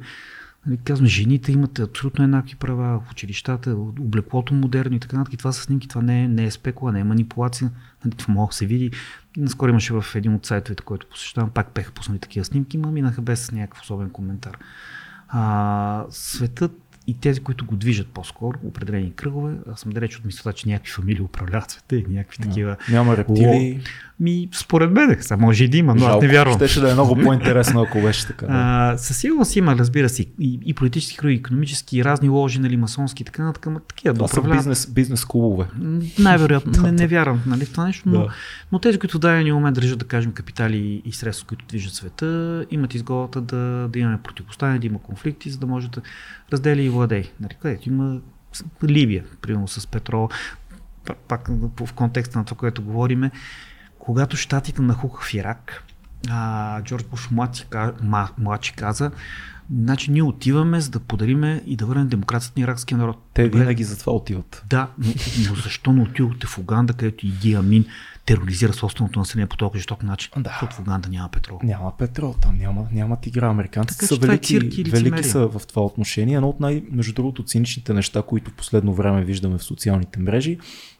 Нали, казвам, жените имат абсолютно еднакви права в училищата, облеклото модерно и така нататък. Това са снимки, това не е, не е спекула, не е манипулация. Нали, това може да се види. Наскоро имаше в един от сайтовете, който посещавам, пак беха пуснали такива снимки, но минаха без някакъв особен коментар. А, светът и тези, които го движат по-скоро, определени кръгове, аз съм далеч от мисълта, че някакви фамилии управляват света и някакви такива. Няма рептили. Ми, според мен, са, може и да има, но аз не вярвам. Щеше да е много по-интересно, ако беше така. Да. А, със сигурност има, разбира се, и, и политически кръги, и економически, и разни ложи, нали, масонски така нататък, ама такива да управляват. бизнес, бизнес клубове. Най-вероятно, не, не вярвам нали, в това нещо, но, Да. но тези, които в дадения момент държат, да кажем, капитали и средства, които движат света, имат изголата да, да имаме противоставяне, да има конфликти, за да може да раздели и владей. Нали, където има Либия, примерно с петрол, пак в контекста на това, което говориме, когато щатите нахуха в Ирак, а, Джордж Буш младши, младши каза, значи ние отиваме за да подариме и да върнем демокрацията на иракския народ. Те Добре, винаги за това отиват. да, но, но защо не отидохте в Уганда, където Иди Амин тероризира собственото население по толкова жесток начин? Да. Защото в Уганда няма петрол. Няма петрол, там няма, нямат игра. Американците са е велики, велики лицемерие. са в това отношение. Едно от най, между другото, циничните неща, които в последно време виждаме в социалните мрежи,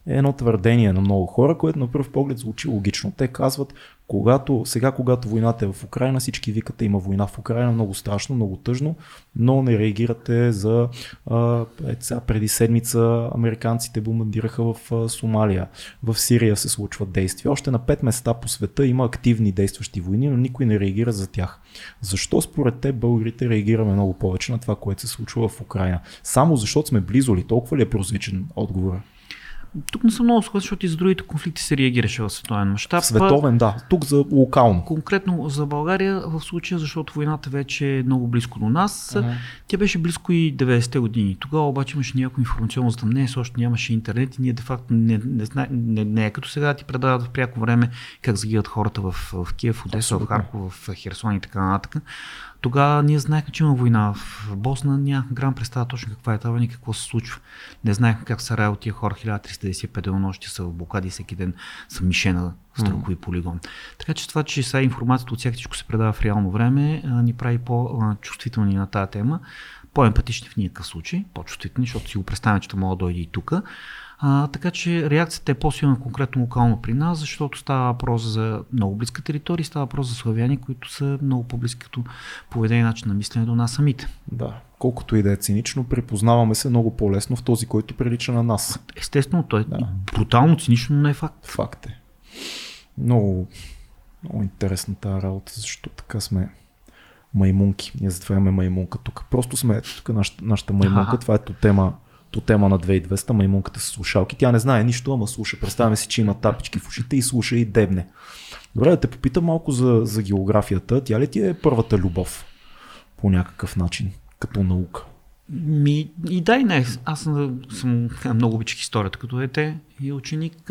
е едно твърдение на много хора, което на пръв поглед звучи логично. Те казват, когато, сега когато войната е в Украина, всички викате има война в Украина, много страшно, много тъжно, но не реагирате за е, сега, преди седмица американците бомбардираха в Сомалия. В Сирия се случват действия. Още на пет места по света има активни действащи войни, но никой не реагира за тях. Защо според те българите реагираме много повече на това, което се случва в Украина? Само защото сме близо ли? Толкова ли е прозрачен отговор? Тук не съм много съгласен, защото и за другите конфликти се реагираше в световен мащаб. Световен, да. Тук за локално. Конкретно за България в случая, защото войната вече е много близко до нас. Ага. Тя беше близко и 90-те години. Тогава обаче имаше някакво информационно затъмнение, още нямаше интернет и ние де факто не, не, не, не е като сега ти предават в пряко време как загиват хората в, в Киев, Одеса, в. Харков, в Херсон и така нататък. Тогава ние знаехме, че има война в Босна, нямахме грам представа точно каква е това и какво се случва. Не знаехме как са раят тия хора 1395 денонощи са в блокади, всеки ден са мишена стрелкови полигон. Така че това, че сега информацията от всичко се предава в реално време, ни прави по-чувствителни на тази тема, по-емпатични в никакъв случай, по-чувствителни, защото си го представяме, че това мога да дойде и тук. А, така че реакцията е по-силна конкретно локално при нас, защото става въпрос за много близка територия, става въпрос за славяни, които са много по-близки като поведение и начин на мислене до нас самите. Да. Колкото и да е цинично, припознаваме се много по-лесно в този, който прилича на нас. Естествено, той е Да. брутално цинично, но не е факт. Факт е. Много, много интересна тази работа, защото така сме маймунки. Ние затова имаме маймунка тук. Просто сме тук нашата, нашата маймунка. Това е тема, тема на 2200, маймунката с слушалки. Тя не знае нищо, ама слуша. Представяме си, че има тапички в ушите и слуша и дебне. Добре, да те попитам малко за, за географията. Тя ли ти е първата любов по някакъв начин, като наука? Ми, и да, и не. Аз съм, много обичах историята като дете и ученик.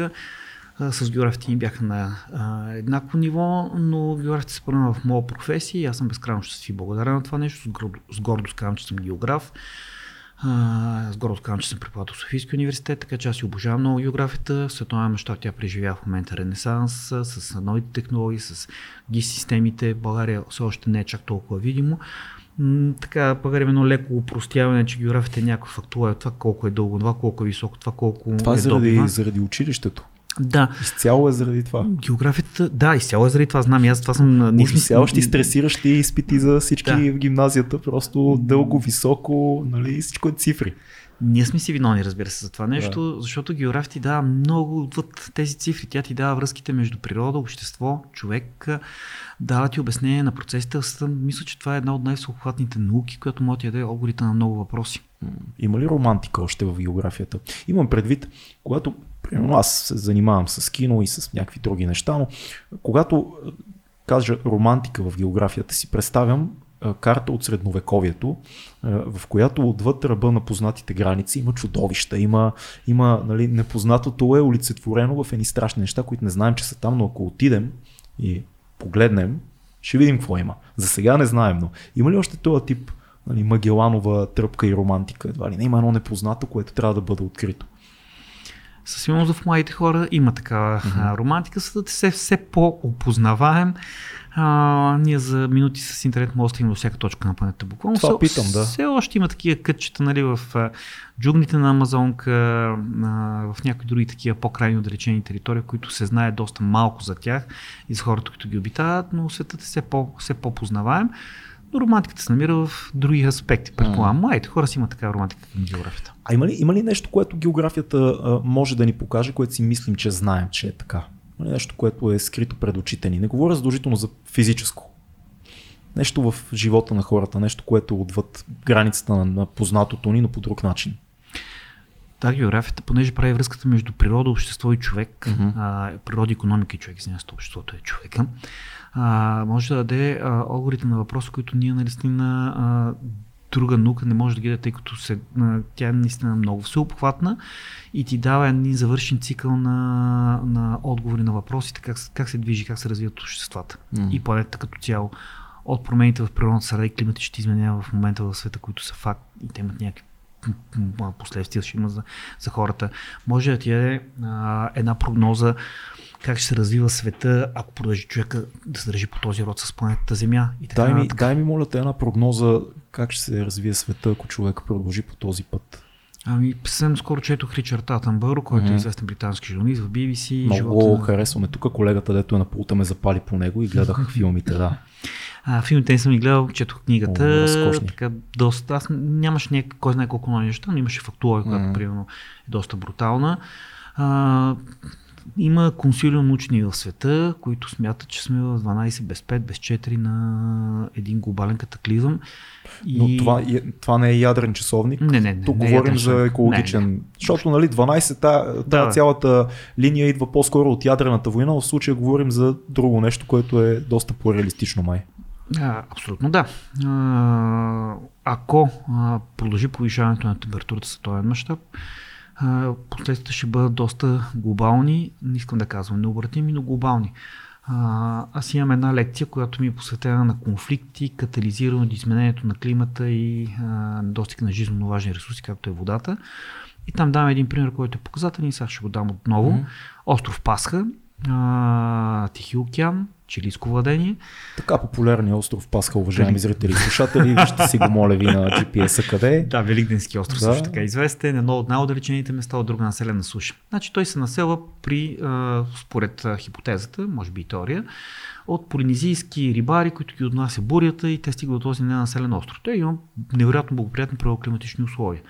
С географите ни бяха на а, еднакво ниво, но географите се превърна в моя професия и аз съм безкрайно щастлив и благодарен на това нещо. С, гордо, с гордост казвам, че съм географ. А, с гордост казвам, че съм преподавател в Софийския университет, така че аз си обожавам много географията. В световен мащаб тя преживява в момента ренесанс с новите технологии, с ГИС системите. България все още не е чак толкова видимо. М, така, има едно леко упростяване, че географията е някаква фактура, това колко е дълго, това колко е високо, това колко Това е заради, добива. заради училището. Да. Изцяло е заради това. Географията, да, изцяло е заради това. Знам, аз това съм... Ужасяващи, стресиращи изпити за всички да. в гимназията, просто дълго, високо, нали, всичко е цифри. Ние сме си виновни, разбира се, за това нещо, да. защото география ти дава много отвъд тези цифри. Тя ти дава връзките между природа, общество, човек, дава ти обяснение на процесите. Аз мисля, че това е една от най-всеобхватните науки, която може да даде отговорите на много въпроси. Има ли романтика още в географията? Имам предвид, когато примерно аз се занимавам с кино и с някакви други неща, но когато кажа романтика в географията си, представям карта от средновековието, в която отвъд ръба на познатите граници има чудовища, има, има нали, непознатото е олицетворено в едни страшни неща, които не знаем, че са там, но ако отидем и погледнем, ще видим какво има. За сега не знаем, но има ли още този тип нали, Магеланова тръпка и романтика? Едва ли не има едно непознато, което трябва да бъде открито. Със сигурност в младите хора има такава mm-hmm. романтика, за да се все по-опознаваем. А, ние за минути с интернет може да стигнем до всяка точка на планета. Буквално Това все, питам, да. Все още има такива кътчета нали, в джуглите на Амазонка, в някои други такива по-крайни отдалечени територии, които се знае доста малко за тях и за хората, които ги обитават, но светът е все, по, все по-познаваем. Но романтиката се намира в други аспекти. Предполагам, младите хора си имат такава романтика към географията. А има ли, има ли нещо, което географията а, може да ни покаже, което си мислим, че знаем, че е така? Нали, нещо, което е скрито пред очите ни. Не говоря задължително за физическо. Нещо в живота на хората, нещо, което е отвъд границата на, на познатото ни, но по друг начин. Да, географията, понеже прави връзката между природа, общество и човек, uh-huh. а, природа, економика и човек, извинявам обществото е човека, а, може да даде а, отговорите на въпроси, които ние наистина а, друга наука не може да ги даде, тъй като се, тя е наистина много всеобхватна и ти дава един завършен цикъл на, на отговори на въпросите, как, как се движи, как се развиват обществата mm. и планетата като цяло. От промените в природната среда и климатичните изменения в момента в света, които са факт и те имат някакви последствия ще има за, за хората. Може да ти е една прогноза как ще се развива света, ако продължи човека да се държи по този род с планетата Земя. И така дай, ми, дай ми, моля те, една прогноза как ще се развие света, ако човек продължи по този път. Ами, съвсем скоро четох Ричард Атънбър, който mm-hmm. е известен британски журналист в BBC. Много живота... харесваме. Тук колегата, дето е на пулта, ме запали по него и гледах филмите, да. А, филмите не съм ги гледал, четох книгата. О, така, доста, аз нямаше някакъв, кой знае колко много неща, но имаше фактура, която mm-hmm. примерно е доста брутална. А, има консилиум учени в света, които смятат, че сме в 12 без 5, без 4 на един глобален катаклизъм. И... Но това, това не е ядрен часовник. Не, не, не. Тук не е говорим за екологичен. Не, не. Защото нали, 12, та, та да. цялата линия идва по-скоро от ядрената война. В случая говорим за друго нещо, което е доста по-реалистично май. А, абсолютно да. А, ако а, продължи повишаването на температурата с този мащаб, последствията ще бъдат доста глобални, не искам да казвам необратими, но глобални. А, аз имам една лекция, която ми е посветена на конфликти, катализирани от изменението на климата и недостиг на жизненно важни ресурси, както е водата. И там давам един пример, който е показателен и сега ще го дам отново. Mm-hmm. Остров Пасха, а, Тихи океан, чилийско владение. Така популярният остров Пасха, уважаеми зрители и слушатели, вижте си го, моля ви, на GPS-а къде е. Да, Великденски остров да. също така е известен, едно от най-отдалечените места от друга населена суша. Значи той се населва при, а, според а, хипотезата, може би и теория, от полинезийски рибари, които ги отнася бурята и те стигат до този ненаселен остров. Той има невероятно благоприятни климатични условия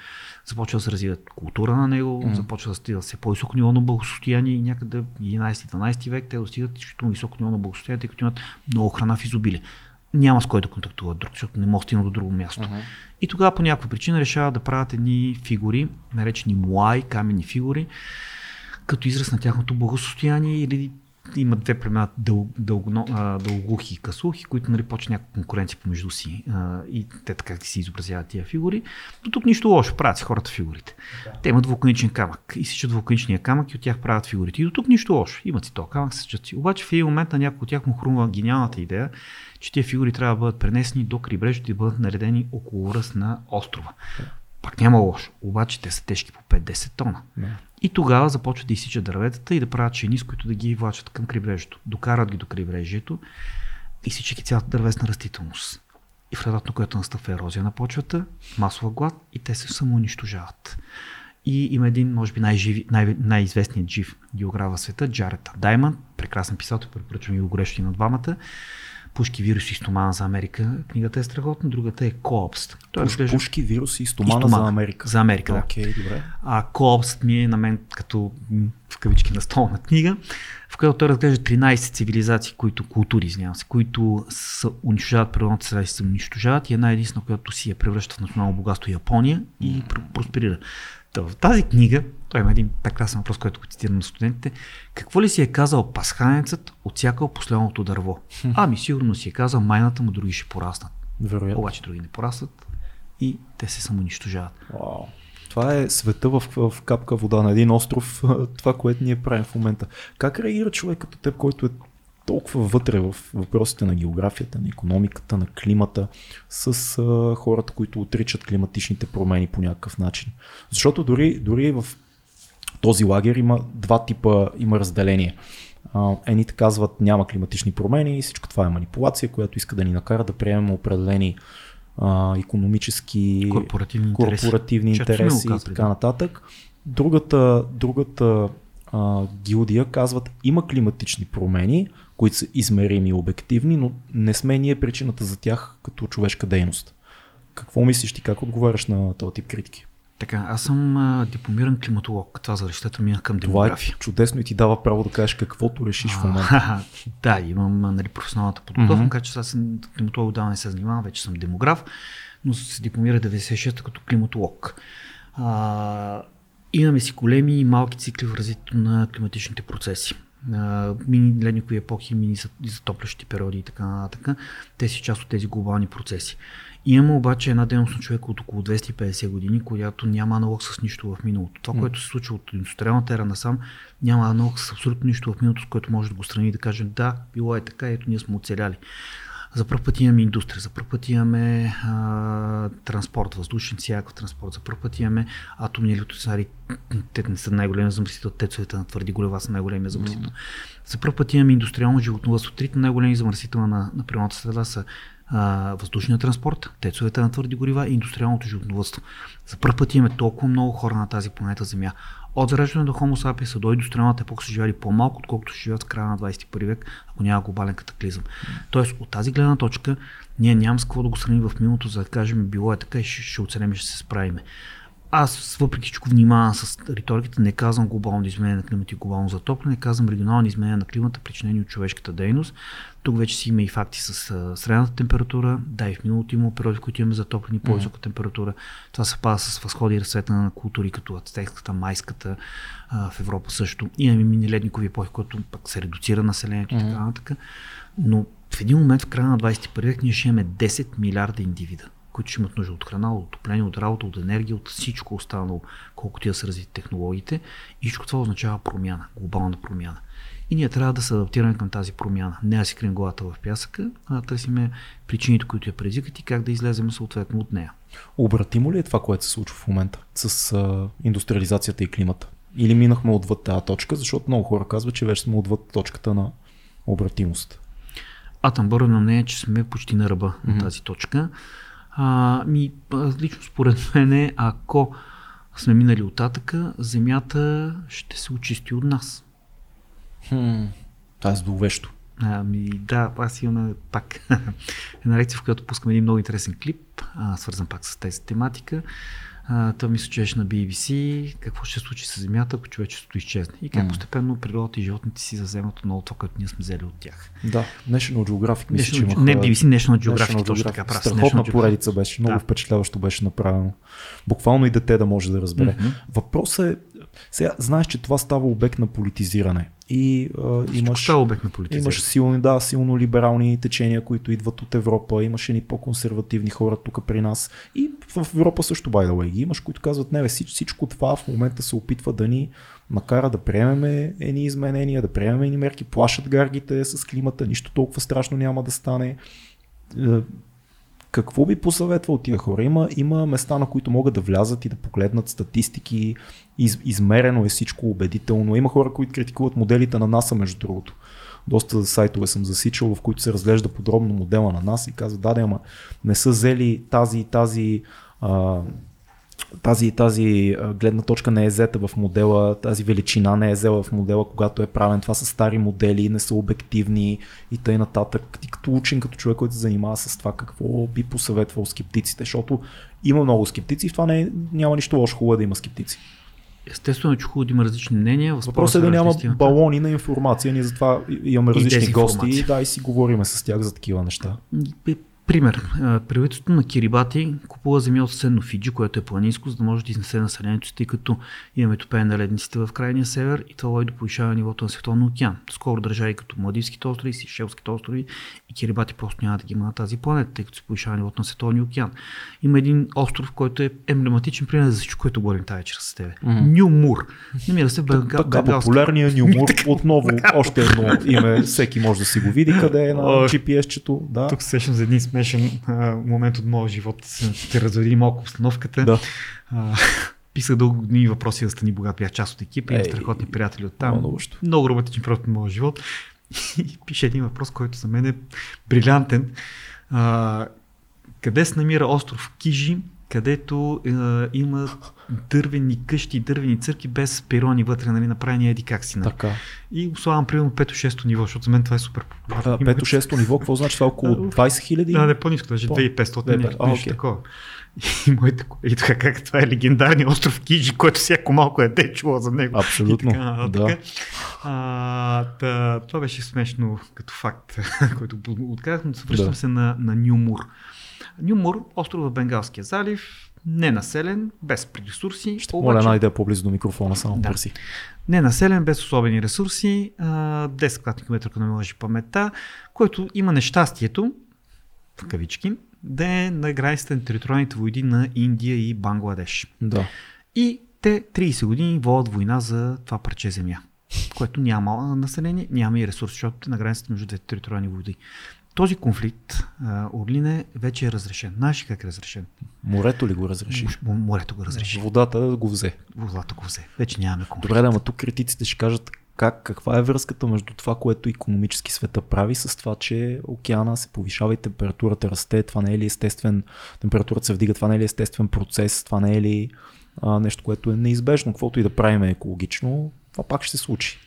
започва да се развива култура на него, mm. започва да стига все по-високо ниво на благосостояние и някъде 11-12 век те достигат изключително високо ниво на благосостояние, тъй като имат много храна в изобилие. Няма с кой да контактуват друг, защото не могат да стигнат до друго място. Uh-huh. И тогава по някаква причина решават да правят едни фигури, наречени муай, каменни фигури, като израз на тяхното благосостояние или има две племена дъл, дълго, дългухи и късухи, които нали, почват някаква конкуренция помежду си а, и те така си изобразяват тия фигури. Но тук нищо лошо, правят си хората фигурите. Да. Те имат вулканичен камък, изсичат вулканичния камък и от тях правят фигурите. И до тук нищо лошо. Имат си то камък, сечат си. Обаче в един момент на някой от тях му хрумва гениалната идея, че тия фигури трябва да бъдат пренесени до крайбрежието и да бъдат наредени около ръст на острова. Пак няма лошо. Обаче те са тежки по 5-10 тона. Да. И тогава започват да изсичат дърветата и да правят шини, с които да ги влачат към крайбрежието. Докарат ги до крайбрежието, изсичайки цялата дървесна растителност. И в резултат на което настъпва ерозия на почвата, масова глад и те се самоунищожават. И има един, може би, най-живи, най- най-известният жив географ в света, Джаред Дайман, прекрасен писател, препоръчвам и го горещо и на двамата. Пушки, вируси и стомана за Америка. Книгата е страхотна, другата е Коопст. Той Пуш. Пушки, вируси и стомана, за Америка. За Америка, да. Окей, okay, добре. А Коопст ми е на мен като в кавички на столна книга, в която той разглежда 13 цивилизации, които, култури, извинявам се, които са, унищожават природната среда и се унищожават и една единствена, която си я превръща в национално богатство Япония и просперира. Та в тази книга, той има един прекрасен въпрос, който го цитирам на студентите. Какво ли си е казал пасханецът, отсякал последното дърво? Ами сигурно си е казал, майната му други ще пораснат. Вероятно. Обаче други не пораснат и те се самоунищожават. Wow. Това е света в, в капка вода на един остров, това, което ние правим в момента. Как реагира човек като теб, който е толкова вътре в въпросите на географията, на економиката, на климата, с а, хората, които отричат климатичните промени по някакъв начин. Защото дори, дори в този лагер има два типа, има разделение. Едните казват няма климатични промени и всичко това е манипулация, която иска да ни накара да приемем определени а, економически корпоративни интереси, корпоративни интереси и така нататък. Другата, другата а, гилдия казват има климатични промени, които са измерими и обективни, но не сме ние причината за тях като човешка дейност. Какво мислиш ти, как отговаряш на този тип критики? Така, аз съм а, дипломиран климатолог. Това за решетата минах към демография. Това е чудесно и ти дава право да кажеш каквото решиш в момента. да, имам нали, професионалната подготовка, mm-hmm. че аз съм климатолог, да не се занимавам, вече съм демограф, но се дипломира 96-та като климатолог. А, имаме си големи и малки цикли в развитието на климатичните процеси мини ледникови епохи, мини затоплящи периоди и така нататък. Те си част от тези глобални процеси. Имаме обаче една дейност на човека от около 250 години, която няма аналог с нищо в миналото. Това, което се случва от индустриалната ера насам, няма аналог с абсолютно нищо в миналото, с което може да го страни и да кажем да, било е така, ето ние сме оцеляли. За първ път имаме индустрия, за първ път имаме а, транспорт, въздушен всякакъв транспорт, за първ път имаме атомни електроцентрали, те не са най-големи замърсител, тецовете на твърди горива са най-големи замърсител. Mm-hmm. За първ път имаме индустриално животновъдство. Трите най-големи замърсител на, на природната среда са а, въздушния транспорт, тецовете на твърди горива и индустриалното животновъдство. За първ път имаме толкова много хора на тази планета Земя. От зареждане до Homo sapiens до индустриалната епоха са живели по-малко, отколкото ще живеят в края на 21 век, ако няма глобален катаклизъм. Тоест, от тази гледна точка, ние нямаме с какво да го сравним в миналото, за да кажем, било е така и ще, ще оценем и ще се справиме. Аз, въпреки всичко, внимавам с риториката, не казвам глобално изменение на климата и глобално затопляне, казвам регионални изменения на климата, причинени от човешката дейност. Тук вече си има и факти с средната температура. Да, и в миналото има периоди, в които имаме затоплени по-висока температура. Това се пада с възходи и разцвета на култури, като ацтекската, майската, а, в Европа също. Имаме мини ледникови епохи, които пък се редуцира населението и така нататък. Но в един момент в края на 21 век ние ще имаме 10 милиарда индивида които ще имат нужда от храна, от отопление, от работа, от енергия, от всичко останало, колкото я са развити технологиите. И всичко това означава промяна, глобална промяна. И ние трябва да се адаптираме към тази промяна. Не да си крим главата в пясъка, а да търсиме причините, които я предизвикат и как да излезем съответно от нея. Обратимо ли е това, което се случва в момента с а, индустриализацията и климата? Или минахме отвъд тази точка, защото много хора казват, че вече сме отвъд точката на обратимост. Атъмбър на мнение, че сме почти на ръба mm-hmm. на тази точка. А, ми, лично според мен, ако сме минали оттатъка, земята ще се очисти от нас. Това е зловещо. Ами да, аз имам пак една лекция, в която пускам един много интересен клип, а, свързан пак с тази тематика. А, той мисля, че на BBC, какво ще се случи с Земята, ако човечеството изчезне. И как mm. постепенно природата и животните си заземат много това, което ние сме взели от тях. Да, National Geographic мисля, че имаха... Не, BBC, National Geographic, National точно така. Прав, Страхотна поредица беше, много да. впечатляващо беше направено. Буквално и дете да може да разбере. Mm-hmm. Въпросът е, сега знаеш, че това става обект на политизиране. И а, имаш, обект на имаш силни, да, силно либерални течения, които идват от Европа. Имаш едни по-консервативни хора тук при нас. И в Европа също, by the way, ги имаш, които казват, не, всичко това в момента се опитва да ни накара да приемеме едни изменения, да приемеме едни мерки, плашат гаргите с климата, нищо толкова страшно няма да стане е, какво би посъветвал тия хора? Има, има места, на които могат да влязат и да погледнат статистики, из, измерено е всичко убедително. Има хора, които критикуват моделите на НАСА, между другото. Доста сайтове съм засичал, в които се разглежда подробно модела на НАСА и казва, да, да, ама не са взели тази и тази а, тази, тази гледна точка не е взета в модела, тази величина не е взела в модела, когато е правен. Това са стари модели, не са обективни и тъй нататък. Ти като учен, като човек, който се занимава с това, какво би посъветвал скептиците, защото има много скептици и в това не е, няма нищо лошо хубаво да има скептици. Естествено, че хубаво да има различни мнения. Въпросът е да няма балони на информация. Ние затова имаме различни гости да, и си говориме с тях за такива неща. Пример. Правителството на Кирибати купува земя от съседно Фиджи, което е планинско, за да може да изнесе населението си, тъй като имаме топене на ледниците в крайния север и това води до повишаване нивото на Световния океан. Скоро държави като Младивските острови, Сишелските острови и Кирибати просто няма да ги има на тази планета, тъй като се повишава нивото на Световния океан. Има един остров, който е емблематичен пример за всичко, което говорим тази вечер с тебе. Mm-hmm. Нюмур. Намира се Бенгал. Така, популярният Нюмур, отново още едно име, всеки може да си го види къде е на GPS-чето. Да. Тук сещам за един смешен а, момент от моя живот. Ще разведи малко обстановката. Да. А, писах дълго години въпроси да стани богат. Бях част от екипа, имам страхотни приятели от там. Много, много романтичен проект в моя живот. И пише един въпрос, който за мен е брилянтен. А, къде се намира остров Кижи, където е, има дървени къщи, дървени църкви без перони вътре, нали, направени еди как си. Нали. Така. И ославам примерно 5-6 ниво, защото за мен това е супер популярно. 5-6 ниво, какво значи? Това около 20 хиляди? Да, не по-ниско, даже 2500, не, нещо okay. такова. И, моите, и така, как това е легендарният остров Кижи, който всяко малко е де чуло за него. Абсолютно. И така, да. Така. А, та, това беше смешно като факт, който отказах, но връщам да. се на, на Нюмур. Нюмур, остров в Бенгалския залив, ненаселен, без ресурси. Ще обаче... моля най-да по-близо до микрофона, само да. бързи. Ненаселен, без особени ресурси, 10 квадратни километра, ако не лъжи паметта, който има нещастието, в кавички, да е на границата на териториалните войни на Индия и Бангладеш. Да. И те 30 години водят война за това парче земя, което няма население, няма и ресурс, защото е на границата между двете териториални войни. Този конфликт, Орлине, вече е разрешен. Знаеш как е разрешен? Морето ли го разреши? Морето го разреши. Водата го взе. Водата го взе. Вече нямаме конфликт. Добре, да, но тук критиците ще кажат как, каква е връзката между това, което економически света прави с това, че океана се повишава и температурата расте, това не е ли естествен, температурата се вдига, това не е ли естествен процес, това не е ли а, нещо, което е неизбежно, каквото и да правим екологично, това пак ще се случи.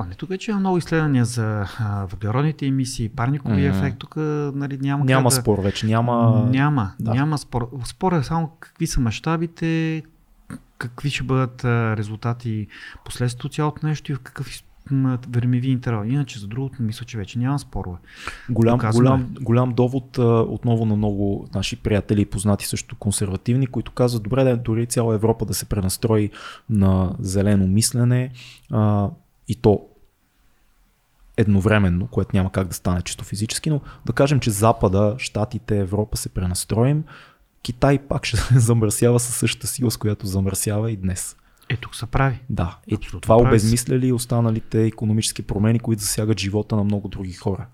А не, тук вече има много изследвания за а, въглеродните емисии, парникови mm-hmm. ефект. Тук нали, няма. Няма да... спор вече. Няма. Няма. Да. Няма спор. Спор е само какви са мащабите, какви ще бъдат резултати последствието от цялото нещо и в какъв времеви интервал. Иначе за другото мисля, че вече няма спорове. Голям, голям, голям довод отново на много наши приятели и познати също консервативни, които казват, добре да дори цяла Европа да се пренастрои на зелено мислене а, и то едновременно, което няма как да стане чисто физически, но да кажем, че Запада, Штатите, Европа се пренастроим, Китай пак ще замърсява със същата сила, с която замърсява и днес. Е, тук се прави. Да. И това обезмисля ли останалите економически промени, които засягат живота на много други хора?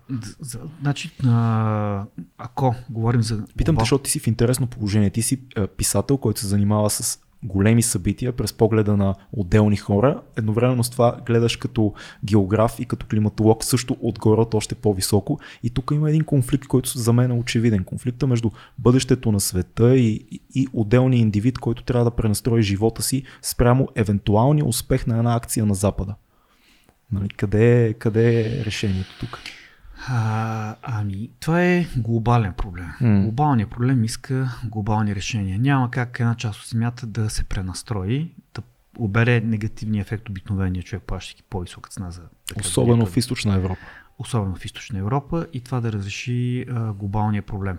Значи, а, ако говорим за. Питам те, защото ти си в интересно положение. Ти си писател, който се занимава с големи събития през погледа на отделни хора. Едновременно с това гледаш като географ и като климатолог също отгоре от още по-високо. И тук има един конфликт, който за мен е очевиден. Конфликта между бъдещето на света и, и, и отделния индивид, който трябва да пренастрои живота си спрямо евентуалния успех на една акция на Запада. Нали, къде, е, къде е решението тук? А, ами, това е глобален проблем. Mm. Глобалният проблем иска глобални решения. Няма как една част от земята да се пренастрои, да обере негативния ефект обикновения човек, плащайки по-висока цена за. Особено в източна Европа. Особено в източна Европа и това да разреши а, глобалния проблем.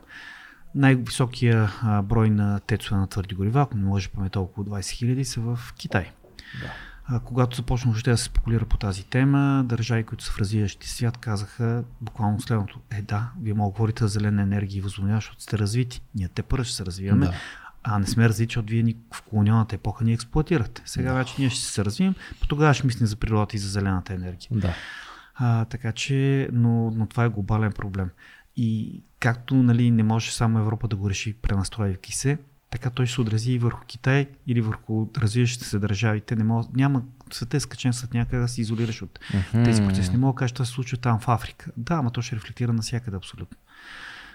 Най-високия а, брой на тецове на твърди горива, ако не може памета около 20 000, са в Китай. Да. А, когато започна въобще да се спекулира по тази тема, държави, които са в развиващи свят, казаха буквално следното. Е, да, вие мога говорите за зелена енергия и възобновяване, защото сте развити. Ние те първо ще се развиваме. Да. А не сме развити, защото вие ни в колониалната епоха ни експлуатирате. Сега да. вече ние ще се развием, по тогава ще мислим за природата и за зелената енергия. Да. А, така че, но, но това е глобален проблем. И както нали, не може само Европа да го реши, пренастройвайки се, така той ще се отрази и върху Китай или върху развиващите се държави. Те не могат, няма света е скачен след някъде да се изолираш от mm-hmm. тези процеси. Не мога да кажа, че това се случва там в Африка. Да, ама то ще рефлектира навсякъде абсолютно.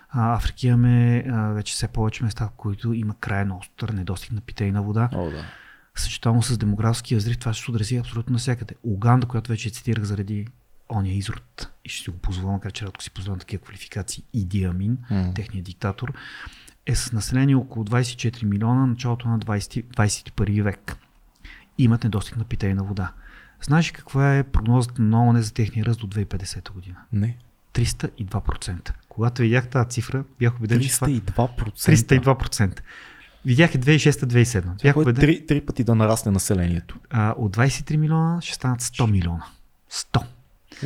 А, Африка имаме а, вече все повече места, в които има крайно остър недостиг на питейна вода. О, да. Съчетано с демографския взрив, това ще се отрази абсолютно навсякъде. Уганда, която вече цитирах заради ония изрод, и ще си го позволя, макар че рядко си позволявам такива квалификации, Иди Амин, М. техният диктатор, е с население около 24 милиона началото на 20, 21 век. Имат недостиг на питейна вода. Знаеш ли каква е прогнозата на ООН за техния ръст до 2050 година? Не. 302%. Когато видях тази цифра, бях убеден, че това 302%. 302%. Видях е 2006-2007. Бях убеден, три, три пъти да нарасне населението. а, от 23 милиона ще станат 100 милиона. 100.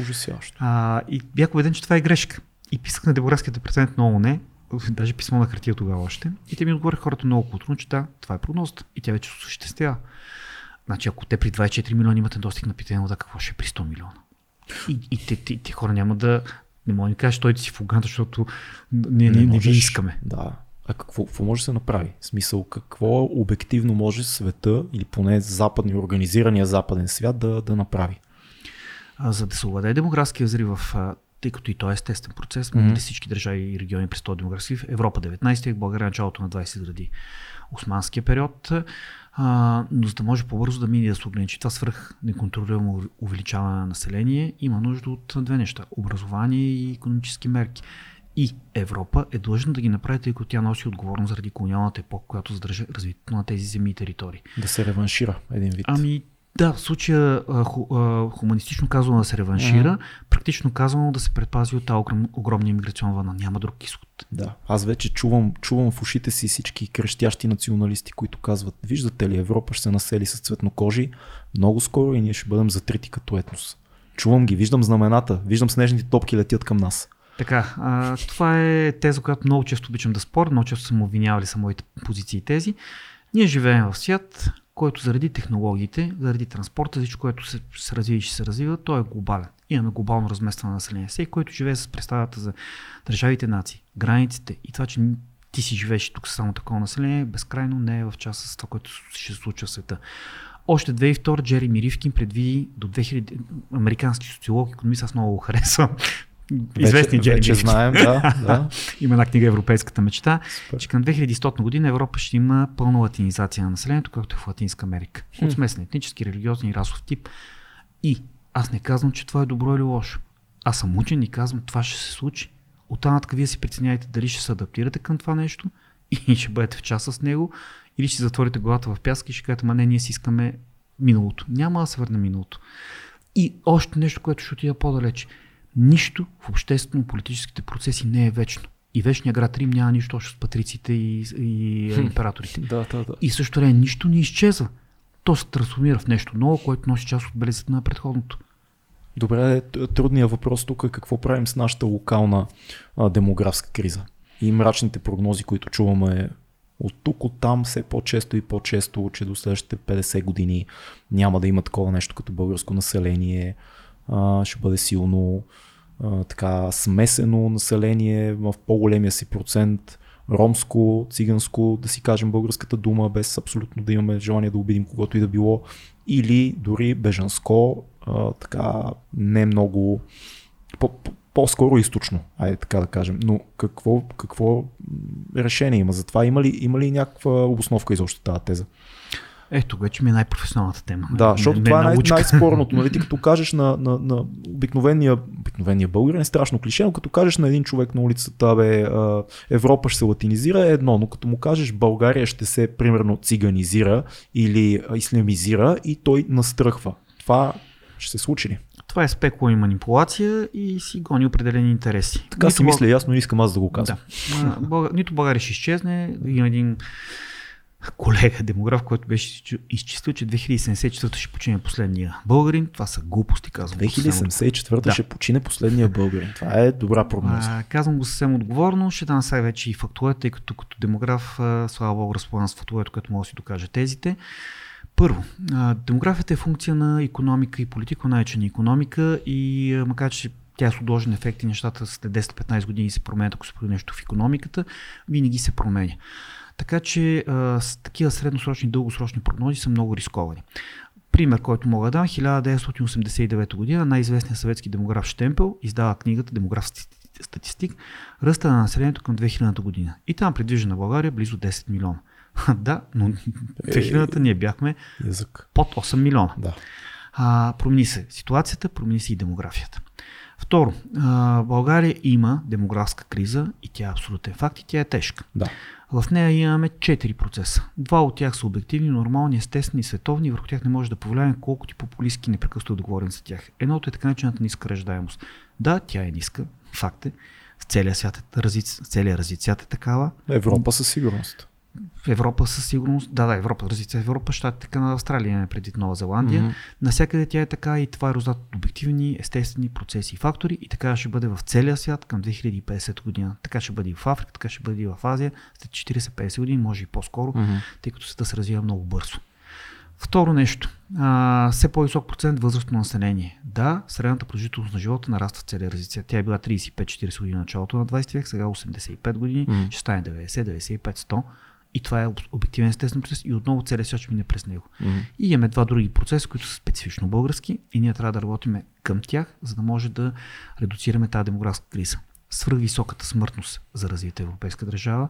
Ужасящо. А, и бях убеден, че това е грешка. И писах на демографския департамент на ООН, даже писмо на хартия тогава още. И те ми отговориха хората много културно, че да, това е прогнозата. И тя вече осъществява. Значи, ако те при 24 милиона имат недостиг на питейна вода, какво ще е при 100 милиона? И, и те, те, те, хора няма да. Не мога да ни кажеш, той си в Уганда, защото не, не, не, ви искаме. Да. А какво, какво може да се направи? В смисъл, какво обективно може света, или поне западни, организирания западен свят да, да направи? За да се овладее демографския взрив в тъй като и то е естествен процес, mm-hmm. всички държави и региони през този демографски взрив, Европа 19 век, България началото на 20 заради османския период, а, но за да може по-бързо да мине да се ограничи това свръх неконтролируемо увеличаване на население, има нужда от две неща образование и економически мерки. И Европа е длъжна да ги направи, тъй като тя носи отговорност заради колониалната епоха, която задържа развитието на тези земи и територии. Да се реваншира един вид. Ами да, в случая ху, хуманистично казано да се реваншира, Мгм. практично казано да се предпази от тази огром, огромна иммиграционна вълна. Няма друг изход. Да, аз вече чувам, чувам в ушите си всички крещящи националисти, които казват, виждате ли, Европа ще се насели с цветнокожи много скоро и ние ще бъдем затрити като етнос. Чувам ги, виждам знамената, виждам снежните топки летят към нас. Така, а, това е теза, която много често обичам да споря, много често съм обвинявали са моите позиции и тези. Ние живеем в свят, който заради технологиите, заради транспорта, всичко, което се, се развива и ще се развива, той е глобален. Имаме глобално разместване на население. Всеки, който живее с представата за държавите нации, границите и това, че ти си живееш тук само такова население, безкрайно не е в час с това, което ще се случва в света. Още 2002 Джереми Ривкин предвиди до 2000 американски социолог, економист, аз много го харесвам. Известни вече, Джереми вече знаем, да, да. Има една книга Европейската мечта, Супер. че към 2100 година Европа ще има пълна латинизация на населението, както е в Латинска Америка. Хм. От смесен етнически, религиозен и расов тип. И аз не казвам, че това е добро или лошо. Аз съм учен и казвам, това ще се случи. От нататък вие си преценяйте дали ще се адаптирате към това нещо и ще бъдете в час с него, или ще затворите главата в пяска и ще кажете, ма не, ние си искаме миналото. Няма да се върне миналото. И още нещо, което ще отида по-далеч. Нищо в обществено-политическите процеси не е вечно. И вечният град Рим няма нищо общо с патриците и, и императорите. Да, да, да. И също време нищо не изчезва. То се трансформира в нещо ново, което носи част от белезите на предходното. Добре, т- трудният въпрос тук е какво правим с нашата локална а, демографска криза. И мрачните прогнози, които чуваме от тук, от там, все по-често и по-често, че до следващите 50 години няма да има такова нещо като българско население. А, ще бъде силно така смесено население в по-големия си процент ромско, циганско, да си кажем българската дума, без абсолютно да имаме желание да обидим когото и да било, или дори бежанско, а, така не много, по, по, по-скоро източно, айде така да кажем. Но какво, какво решение има за това? Има ли, има ли някаква обосновка изобщо тази теза? Ето, вече ми е най-професионалната тема. Да, защото не, това е най- най-спорното. Нали? Ти като кажеш на, на, на обикновения, обикновения българин, е страшно клише, но като кажеш на един човек на улицата, бе, Европа ще се латинизира е едно, но като му кажеш България ще се примерно циганизира или ислямизира и той настръхва. Това ще се случи ли? Това е спекула и манипулация и си гони определени интереси. Така си Нито мисля, ясно не искам аз да го казвам. Да. А, Бълга... Нито България ще изчезне. Има един колега, демограф, който беше изчислил, че 2074 ще почине последния българин. Това са глупости, казвам. го съвсем 2074 Да. ще почине последния българин. Това е добра прогноза. А, казвам го съвсем отговорно. Ще дам сега вече и фактуета, тъй като като демограф, слава богу, разполагам с фактуета, което мога да си докаже тезите. Първо, демографията е функция на економика и политика, най-вече на економика и макар че тя е с отложен ефект и нещата след 10-15 години се променят, ако се прави нещо в економиката, винаги се променя. Така че а, с такива средносрочни и дългосрочни прогнози са много рисковани. Пример, който мога да дам, 1989 година най-известният съветски демограф Штемпел издава книгата Демографските статистик, ръста на населението към 2000 година. И там предвижда на България близо 10 милиона. да, но 2000-та ние бяхме Язък. под 8 милиона. Да. А, промени се ситуацията, промени се и демографията. Второ, а, България има демографска криза и тя е абсолютен факт и тя е тежка. Да. В нея имаме 4 процеса. Два от тях са обективни, нормални, естествени, световни, върху тях не може да повлияем колкото и популистски непрекъснато да говорим за тях. Едното е така наречената ниска ръждаемост. Да, тя е ниска, факт е. В целия свят е развит, в целия развит свят е такава. Европа със сигурност. В Европа със сигурност. Да, да, Европа, развит се Европа, щатите, Канада, Австралия, имаме предвид Нова Зеландия. Мгм. Навсякъде тя е така и това е резултат от обективни, естествени процеси и фактори и така ще бъде в целия свят към 2050 година. Така ще бъде и в Африка, така ще бъде и в Азия след 40-50 години, може и по-скоро, Мгм. тъй като света се развива много бързо. Второ нещо. А, все по-висок процент възрастно население. Да, средната продължителност на живота нараства в целия развитие. Тя е била 35-40 години началото на 20 век, сега 85 години, Мгм. ще стане 90, 95, 100. И това е об- обективен естествен процес и отново целият свят ще мине през него. Мгм. И имаме два други процеса, които са специфично български и ние трябва да работим към тях, за да може да редуцираме тази демографска криза. Свръхвисоката смъртност за развита европейска държава.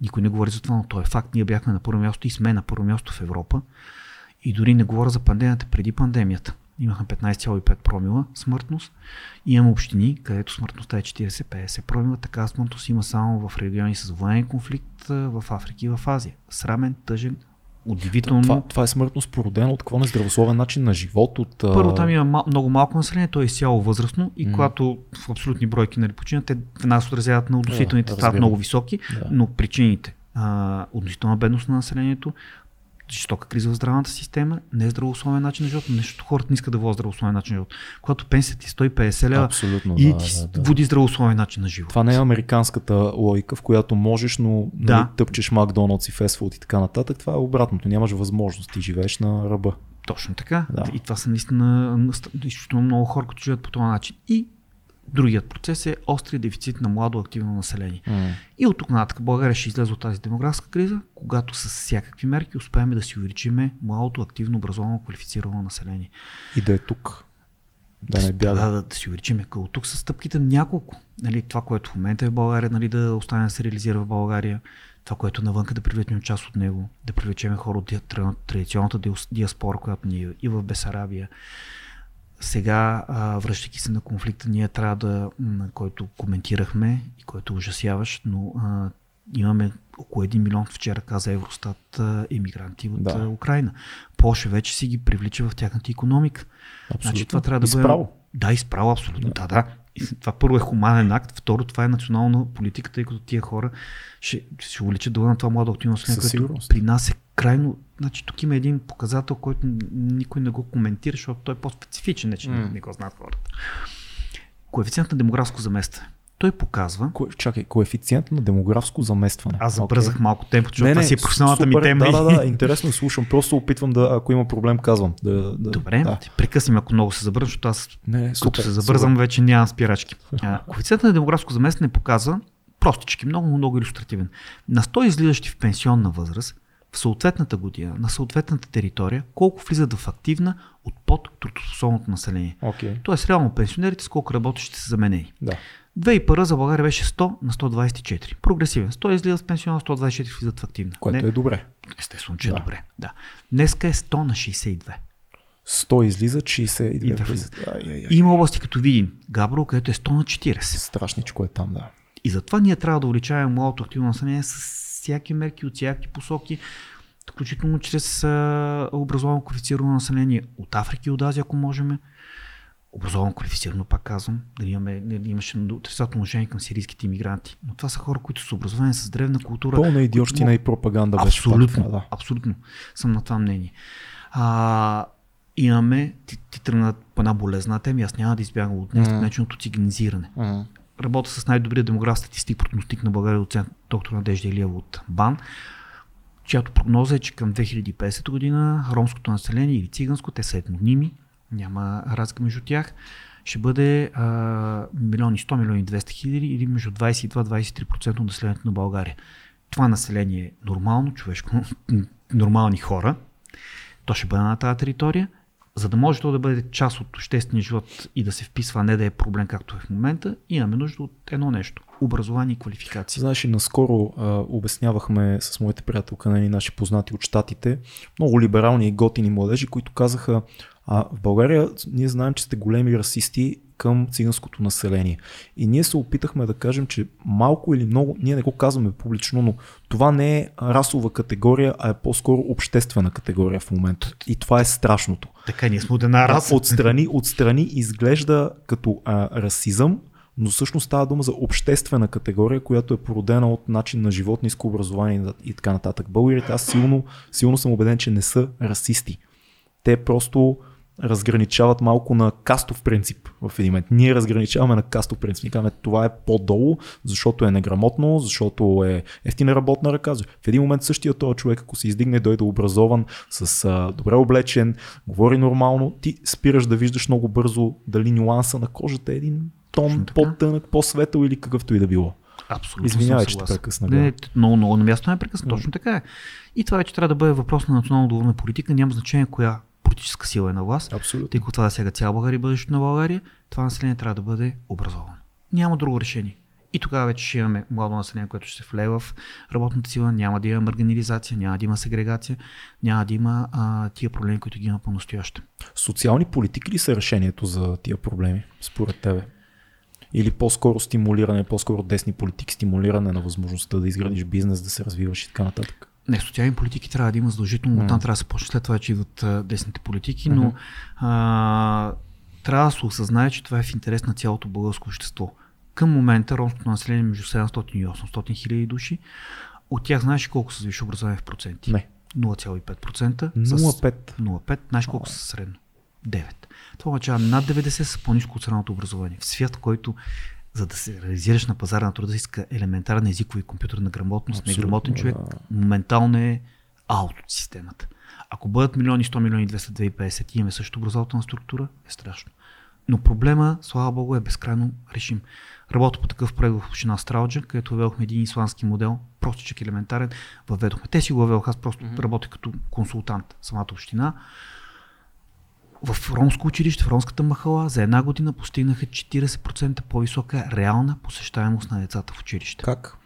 Никой не говори за това, но то е факт. Ние бяхме на първо място и сме на първо място в Европа. И дори не говоря за пандемията преди пандемията. Имахме 15,5 промила смъртност. Имаме общини, където смъртността е 40-50 промила. Така смъртност има само в региони с военен конфликт в Африка и в Азия. Срамен, тъжен, удивително. Това, това е смъртност породена от какво нездравословен начин на живот. От, Първо там има мал, много малко население, то е изцяло възрастно и М. когато в абсолютни бройки нали, починат, те нас отразяват на относителните, Да, стават много високи, Да. но причините, а, относителна бедност на населението, жестока криза в здравната система, нездравословен начин на живот, нещо хората не искат да водят здравословен начин на живот. Когато пенсията ти 150 лева Абсолютно, и да, ти да, да. води здравословен начин на живот. Това не е американската логика, в която можеш, но Да. нали, тъпчеш Макдоналдс и фестфуд и така нататък. Това е обратното. Нямаш възможност. Ти живееш на ръба. Точно така. Да. И това са наистина изключително много хора, които живеят по този начин. И другият процес е острия дефицит на младо активно население. М. И от тук нататък България ще излезе от тази демографска криза, когато с всякакви мерки успеем да си увеличиме младото активно образовано квалифицирано население. И да е тук. Да не бяга. Да, да, да си увеличиме. Като тук са стъпките няколко. Нали, това, което в момента е в България, нали, да остане да се реализира в България. Това, което е навънка да привлечем част от него, да привлечем хора от традиционната диас- диаспора, която ни е и в Бесарабия. Сега, а, връщайки се на конфликта, ние трябва да, който коментирахме и който е ужасяващ, но а, имаме около 1 милион, вчера каза Евростат, а, иммигранти от Да. да. Украина. Польша вече си ги привлича в тяхната економика. Значи това трябва да бъде. справо. Да, изправо, абсолютно. Да, да. И това първо е хуманен акт, второ това е национална политика, тъй като тия хора ще, ще увеличат дела на това младо активно население, Със което при нас е крайно... Значи тук има един показател, който никой не го коментира, защото той е по-специфичен, не че М. не, го знаят хората. Коефициент на демографско заместване. Той показва... Ко... Чакай, коефициент на демографско заместване. Аз забързах малко темпо, защото това си е професионалната ми супер, тема. Да, да, да, интересно слушам. Просто опитвам да, ако има проблем, казвам. Да, да, Добре, Да. прекъсвам, ако много се забързам, защото аз Не, Като супер, се забързам, вече нямам спирачки. А, Коефициентът на демографско заместване показва простички, много, много иллюстративен. На 100 излизащи в пенсионна възраст, в съответната година, на съответната територия, колко влизат в активна от под трудоспособното население. Окей, Тоест, реално пенсионерите с колко работещи са заменени. да. 2001 за България беше 100 на 124. Прогресивен. 100 излизат в пенсионна, 124 влизат в активна. Което Не, е добре. Естествено, че е Да. добре. Да. Днеска е 100 на 62. 100 излиза, 62 И да влизат. Има области като Видин, Габро, където е 100 на 40. Страшничко е там, да. И затова ние трябва да увеличаваме младото активно население с всяки мерки от всяки посоки, включително чрез образовано квалифицирано население от Африка и от Азия, ако можем. Образовано квалифицирано, пак казвам, да имаме, да имаше отрицателно отношение към сирийските иммигранти. Но това са хора, които са образовани с древна култура. Пълна идиощина и пропаганда беше пак Абсолютно, да. абсолютно съм на това мнение. А, имаме, ти, ти тръгна по една болезна тема, аз няма да избягам от нея, М. mm. нареченото циганизиране М. работя с най-добрия демограф статистик, прогностик на България, доцент доктор Надежда Илиева от БАН, чиято прогноза е, че към 2050 година ромското население или циганско, те са етноними, няма разлика между тях, ще бъде а, милиони 100, милиони 200 хиляди или между 22-23% от населението на България. Това население е нормално, човешко, нормални хора. То ще бъде на тази територия. За да може то да бъде част от обществения живот и да се вписва, а не да е проблем както е в момента, имаме нужда от едно нещо образование и квалификация. Знаеш, наскоро а, обяснявахме с моите приятелка, нали, наши познати от щатите, много либерални и готини младежи, които казаха, а в България ние знаем, че сте големи расисти към циганското население. И ние се опитахме да кажем, че малко или много, ние не го казваме публично, но това не е расова категория, а е по-скоро обществена категория в момента. И това е страшното. Така, ние сме от една раса. Отстрани, отстрани изглежда като а, расизъм, но всъщност става дума за обществена категория, която е породена от начин на живот, ниско образование и така нататък. Българите, аз силно, силно съм убеден, че не са расисти. Те просто разграничават малко на кастов принцип в един момент. Ние разграничаваме на кастов принцип. Ние казваме, това е по-долу, защото е неграмотно, защото е ефтина работна ръка. В един момент същия този човек, ако се издигне, дойде образован, с а, добре облечен, говори нормално, ти спираш да виждаш много бързо дали нюанса на кожата е един тон по-тънък, по-светъл или какъвто и да било. Абсолютно. Извинявай, че прекъсна. Не, много, много на място не е прекъсна. Точно така е. И това вече трябва да бъде въпрос на национално отговорна политика. Няма значение коя политическа сила е на власт. Абсолютно. Тъй като това да сега цяла България бъдещето на България, това население трябва да бъде образовано. Няма друго решение. И тогава вече ще имаме младо население, което ще се влее в работната сила, няма да има маргинализация, няма да има сегрегация, няма да има а, тия проблеми, които ги има по-настояще. Социални политики ли са решението за тия проблеми, според тебе? Или по-скоро стимулиране, по-скоро десни политики, стимулиране на възможността да изградиш бизнес, да се развиваш и така нататък? Не, социални политики трябва да има задължително, mm. там трябва да се почне след това, че идват а, десните политики, но а, трябва да се осъзнае, че това е в интерес на цялото българско общество. Към момента ромското население е между 700 и 800 хиляди души. От тях знаеш колко са висше образование в проценти? Не. 0,5%. 0,5. 0,5. Знаеш колко са средно? 9. Това означава над 90 са по-низко от средното образование. В свят, в който за да се реализираш на пазара на труда, иска елементарна езикова и компютърна грамотност. Абсолютно, Неграмотен човек да. моментално е аут от системата. Ако бъдат милиони, 100 милиони, 200, 250 и имаме също образователна структура, е страшно. Но проблема, слава богу, е безкрайно решим. Работя по такъв проект в община Стралджа, където въведохме един исландски модел, простичък елементарен, въведохме. Те си го въведох, аз просто mm-hmm. работя като консултант самата община в ромско училище, в ромската махала, за една година постигнаха 40% по-висока реална посещаемост на децата в училище. Как?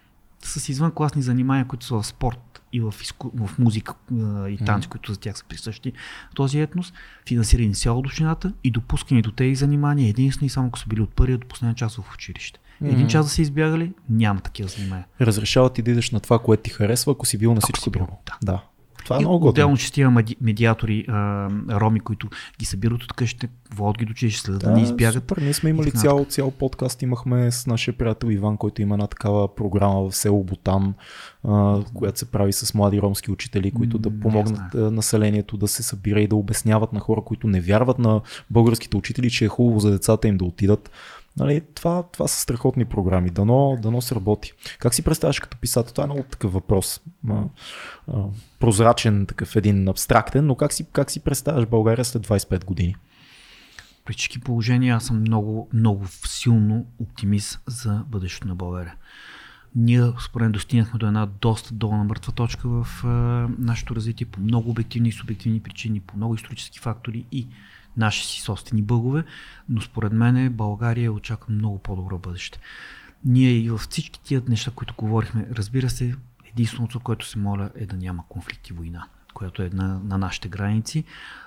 С извънкласни занимания, които са в спорт и в, изку... в музика и танци, които за тях са присъщи този етнос, финансирани цяло от общината и допускани до тези занимания единствено и само ако са били от първия до последния час в училище. Mm-hmm. Един час да са избягали, няма такива занимания. Разрешават ти да идеш на това, което ти харесва, ако си бил на всичко друго. Да. да. Това е и много отделно шестима медиатори, а, роми, които ги събират от къщите, водят ги до училище, следят да, да не избягат. Супер. Ние сме имали цял, цял подкаст, имахме с нашия приятел Иван, който има една такава програма в село Бутан, а, която се прави с млади ромски учители, които да помогнат населението да се събира и да обясняват на хора, които не вярват на българските учители, че е хубаво за децата им да отидат. Нали, това, това са страхотни програми. Дано, дано се работи. Как си представяш като писател? Това е много такъв въпрос. А, а, прозрачен, такъв един абстрактен, но как си, как си представяш България след 25 години? При всички положения аз съм много, много силно оптимист за бъдещето на България. Ние, според достигнахме до една доста долна мъртва точка в а, нашето развитие по много обективни и субективни причини, по много исторически фактори и наши си собствени бъгове, но според мен България очаква много по-добро бъдеще. Ние и във всички тия неща, които говорихме, разбира се, единственото, което се моля е да няма конфликт и война, която е на, на нашите граници,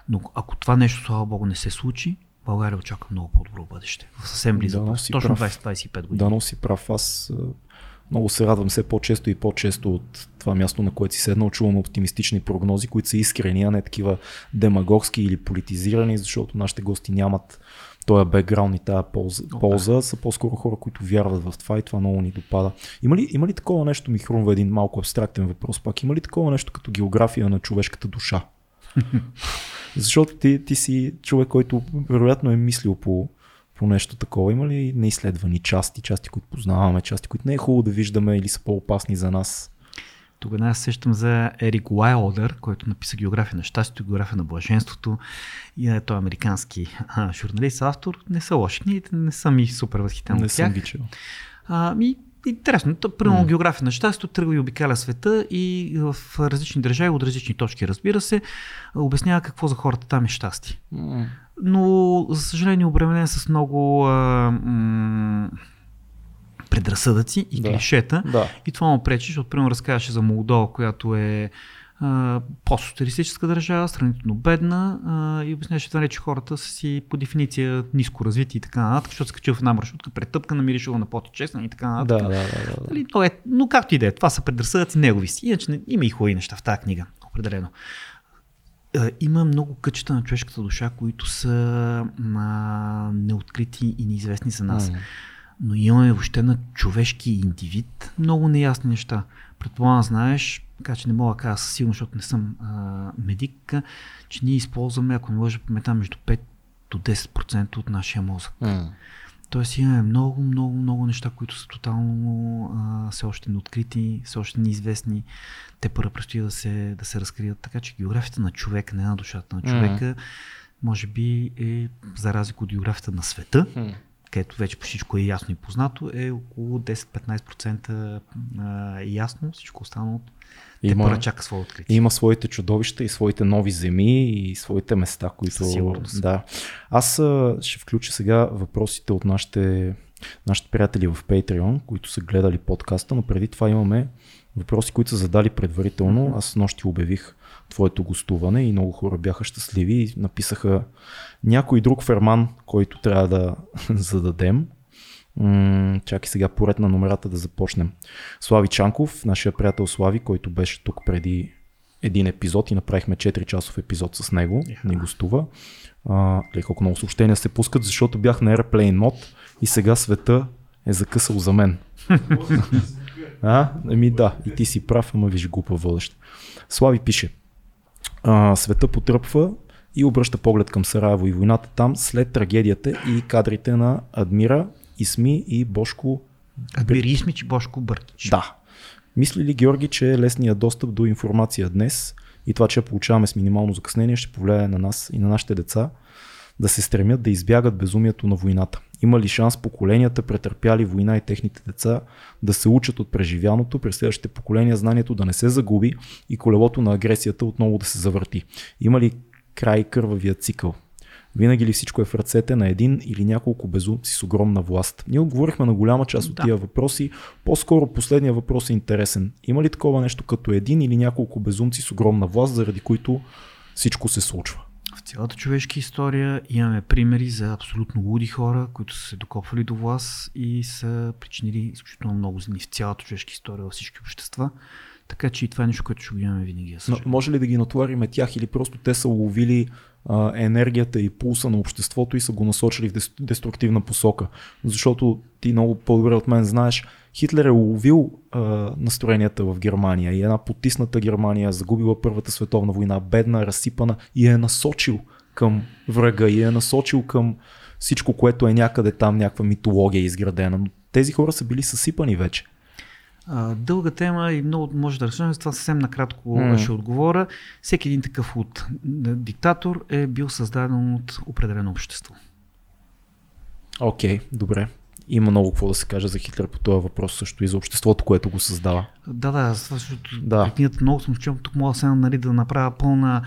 но ако това нещо, слава Богу, не се случи, България очаква много по-добро бъдеще. В съвсем близо. Да, точно 20-25 години. Да, но си прав. Аз много се радвам все по-често и по-често от това място, на което си седнал, чувам оптимистични прогнози, които са искрени, а не такива демагогски или политизирани, защото нашите гости нямат този бекграунд и тази полза, okay. полза, са по-скоро хора, които вярват в това и това много ни допада. Има ли, има ли такова нещо, ми хрумва един малко абстрактен въпрос пак, има ли такова нещо като география на човешката душа? Защото ти, ти си човек, който вероятно е мислил по, по нещо такова? Има ли неизследвани части, части, които познаваме, части, които не е хубаво да виждаме или са по-опасни за нас? Тогава аз сещам за Ерик Уайлдър, който написа география на щастието, география на блаженството. И е той американски журналист, автор. Не са лоши книгите, не са ми супер възхитен Не съм ги чел. А, ми, Интересно, то, примерно mm. география на щастието тръгва и обикаля света и в различни държави, от различни точки, разбира се, обяснява какво за хората там е щастие. Mm. Но, за съжаление, обременен с много а, м- предразсъдъци и Да. клишета. Да. И това му пречи, защото, примерно, разказваше за Молдова, която е а, постсоциалистическа държава, сравнително бедна а, и обясняваше това, че хората са си по дефиниция ниско развити и така нататък, защото се качил в една маршрутка, претъпка, намиришила на поти честен и така нататък. да, да, да, да. То е, но както и да е, това са предразсъдъци негови си. Иначе има и хубави неща в тази книга, определено. Е, Има много кътчета на човешката душа, които са а, неоткрити и неизвестни за нас. Но имаме въобще на човешки индивид много неясни неща. Предполагам, знаеш, така че не мога да кажа със сигурност, защото не съм а, медик, че ние използваме, ако не лъжа памета, между 5 до 10% от нашия мозък. М. Тоест имаме много, много, много неща, които са тотално а, все още неоткрити, все още неизвестни. Те първо предстои да се, да се разкрият. Така че географията на човека, не на душата на човека, може би е, за разлика от географията на света, М. където вече по всичко е ясно и познато, е около 10-15% а, ясно, всичко останало те Има- първо чака своя откритие. Има своите чудовища и своите нови земи и своите места, които... Със сигурност. Да. Аз ще включа сега въпросите от нашите, нашите приятели в Patreon, които са гледали подкаста, но преди това имаме въпроси, които са задали предварително. Аз нощи обявих твоето гостуване и много хора бяха щастливи и написаха някой друг ферман, който трябва да зададем. М, чакай сега поред на номерата да започнем. Слави Чанков, нашия приятел Слави, който беше тук преди един епизод и направихме 4 часов епизод с него, Еха. ни гостува. А, колко много съобщения се пускат, защото бях на Airplane Mode и сега света е закъсал за мен. а? Еми да, и ти си прав, ама виж глупа водеща. Слави пише. А, света потръпва и обръща поглед към Сараево и войната там след трагедията и кадрите на Адмира, Исми и Бошко Адмир Исмич и Бошко Бъркич. да. Мисли ли Георги, че е лесният достъп до информация днес и това, че я получаваме с минимално закъснение, ще повлияе на нас и на нашите деца да се стремят да избягат безумието на войната? Има ли шанс поколенията, претърпяли война и техните деца, да се учат от преживяното, през следващите поколения знанието да не се загуби и колелото на агресията отново да се завърти? Има ли край кървавия цикъл? Винаги ли всичко е в ръцете на един или няколко безумци с огромна власт? Ние отговорихме на голяма част от Да. тия въпроси. По-скоро последния въпрос е интересен. Има ли такова нещо като един или няколко безумци с огромна власт, заради които всичко се случва? Цялата човешка история имаме примери за абсолютно луди хора, които са се докопвали до власт и са причинили изключително много злини в цялата човешка история във всички общества. Така че и това е нещо, което ще го имаме винаги. Но, може ли да ги натовариме тях или просто те са уловили енергията и пулса на обществото и са го насочили в дес- деструктивна посока? Защото ти много по-добре от мен знаеш, Хитлер е уловил а, настроенията в Германия и една потисната Германия, загубила Първата световна война, бедна, разсипана и е насочил към врага и е насочил към всичко, което е някъде там, някаква митология изградена. Но тези хора са били съсипани вече. А, дълга тема и много може да разсъждаме, с това съвсем накратко М. ще отговоря. Всеки един такъв от диктатор е бил създаден от определено общество. Окей, добре. Има много какво да се каже за Хитлер по този въпрос, също и за обществото, което го създава. Да, да, защото Да. книгата много съм чул, тук мога сега нали, да направя пълна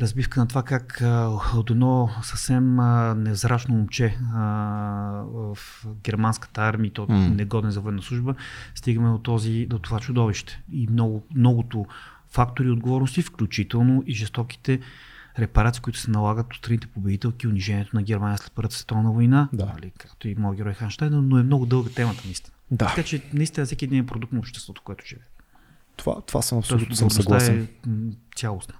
разбивка на това как а, от едно съвсем а, невзрачно момче а, в германската армия, то М. негоден за военна служба, стигаме до, този, до това чудовище. И много, многото фактори и отговорности, включително и жестоките репарации, които се налагат от страните победителки унижението на Германия след Първата световна война, Да. нали, както и моят герой Ханштайн, но е много дълга темата наистина. Да, Така че наистина всеки един е продукт на обществото, което живее. това, това съм абсолютно съм съгласен. Е, цялостна.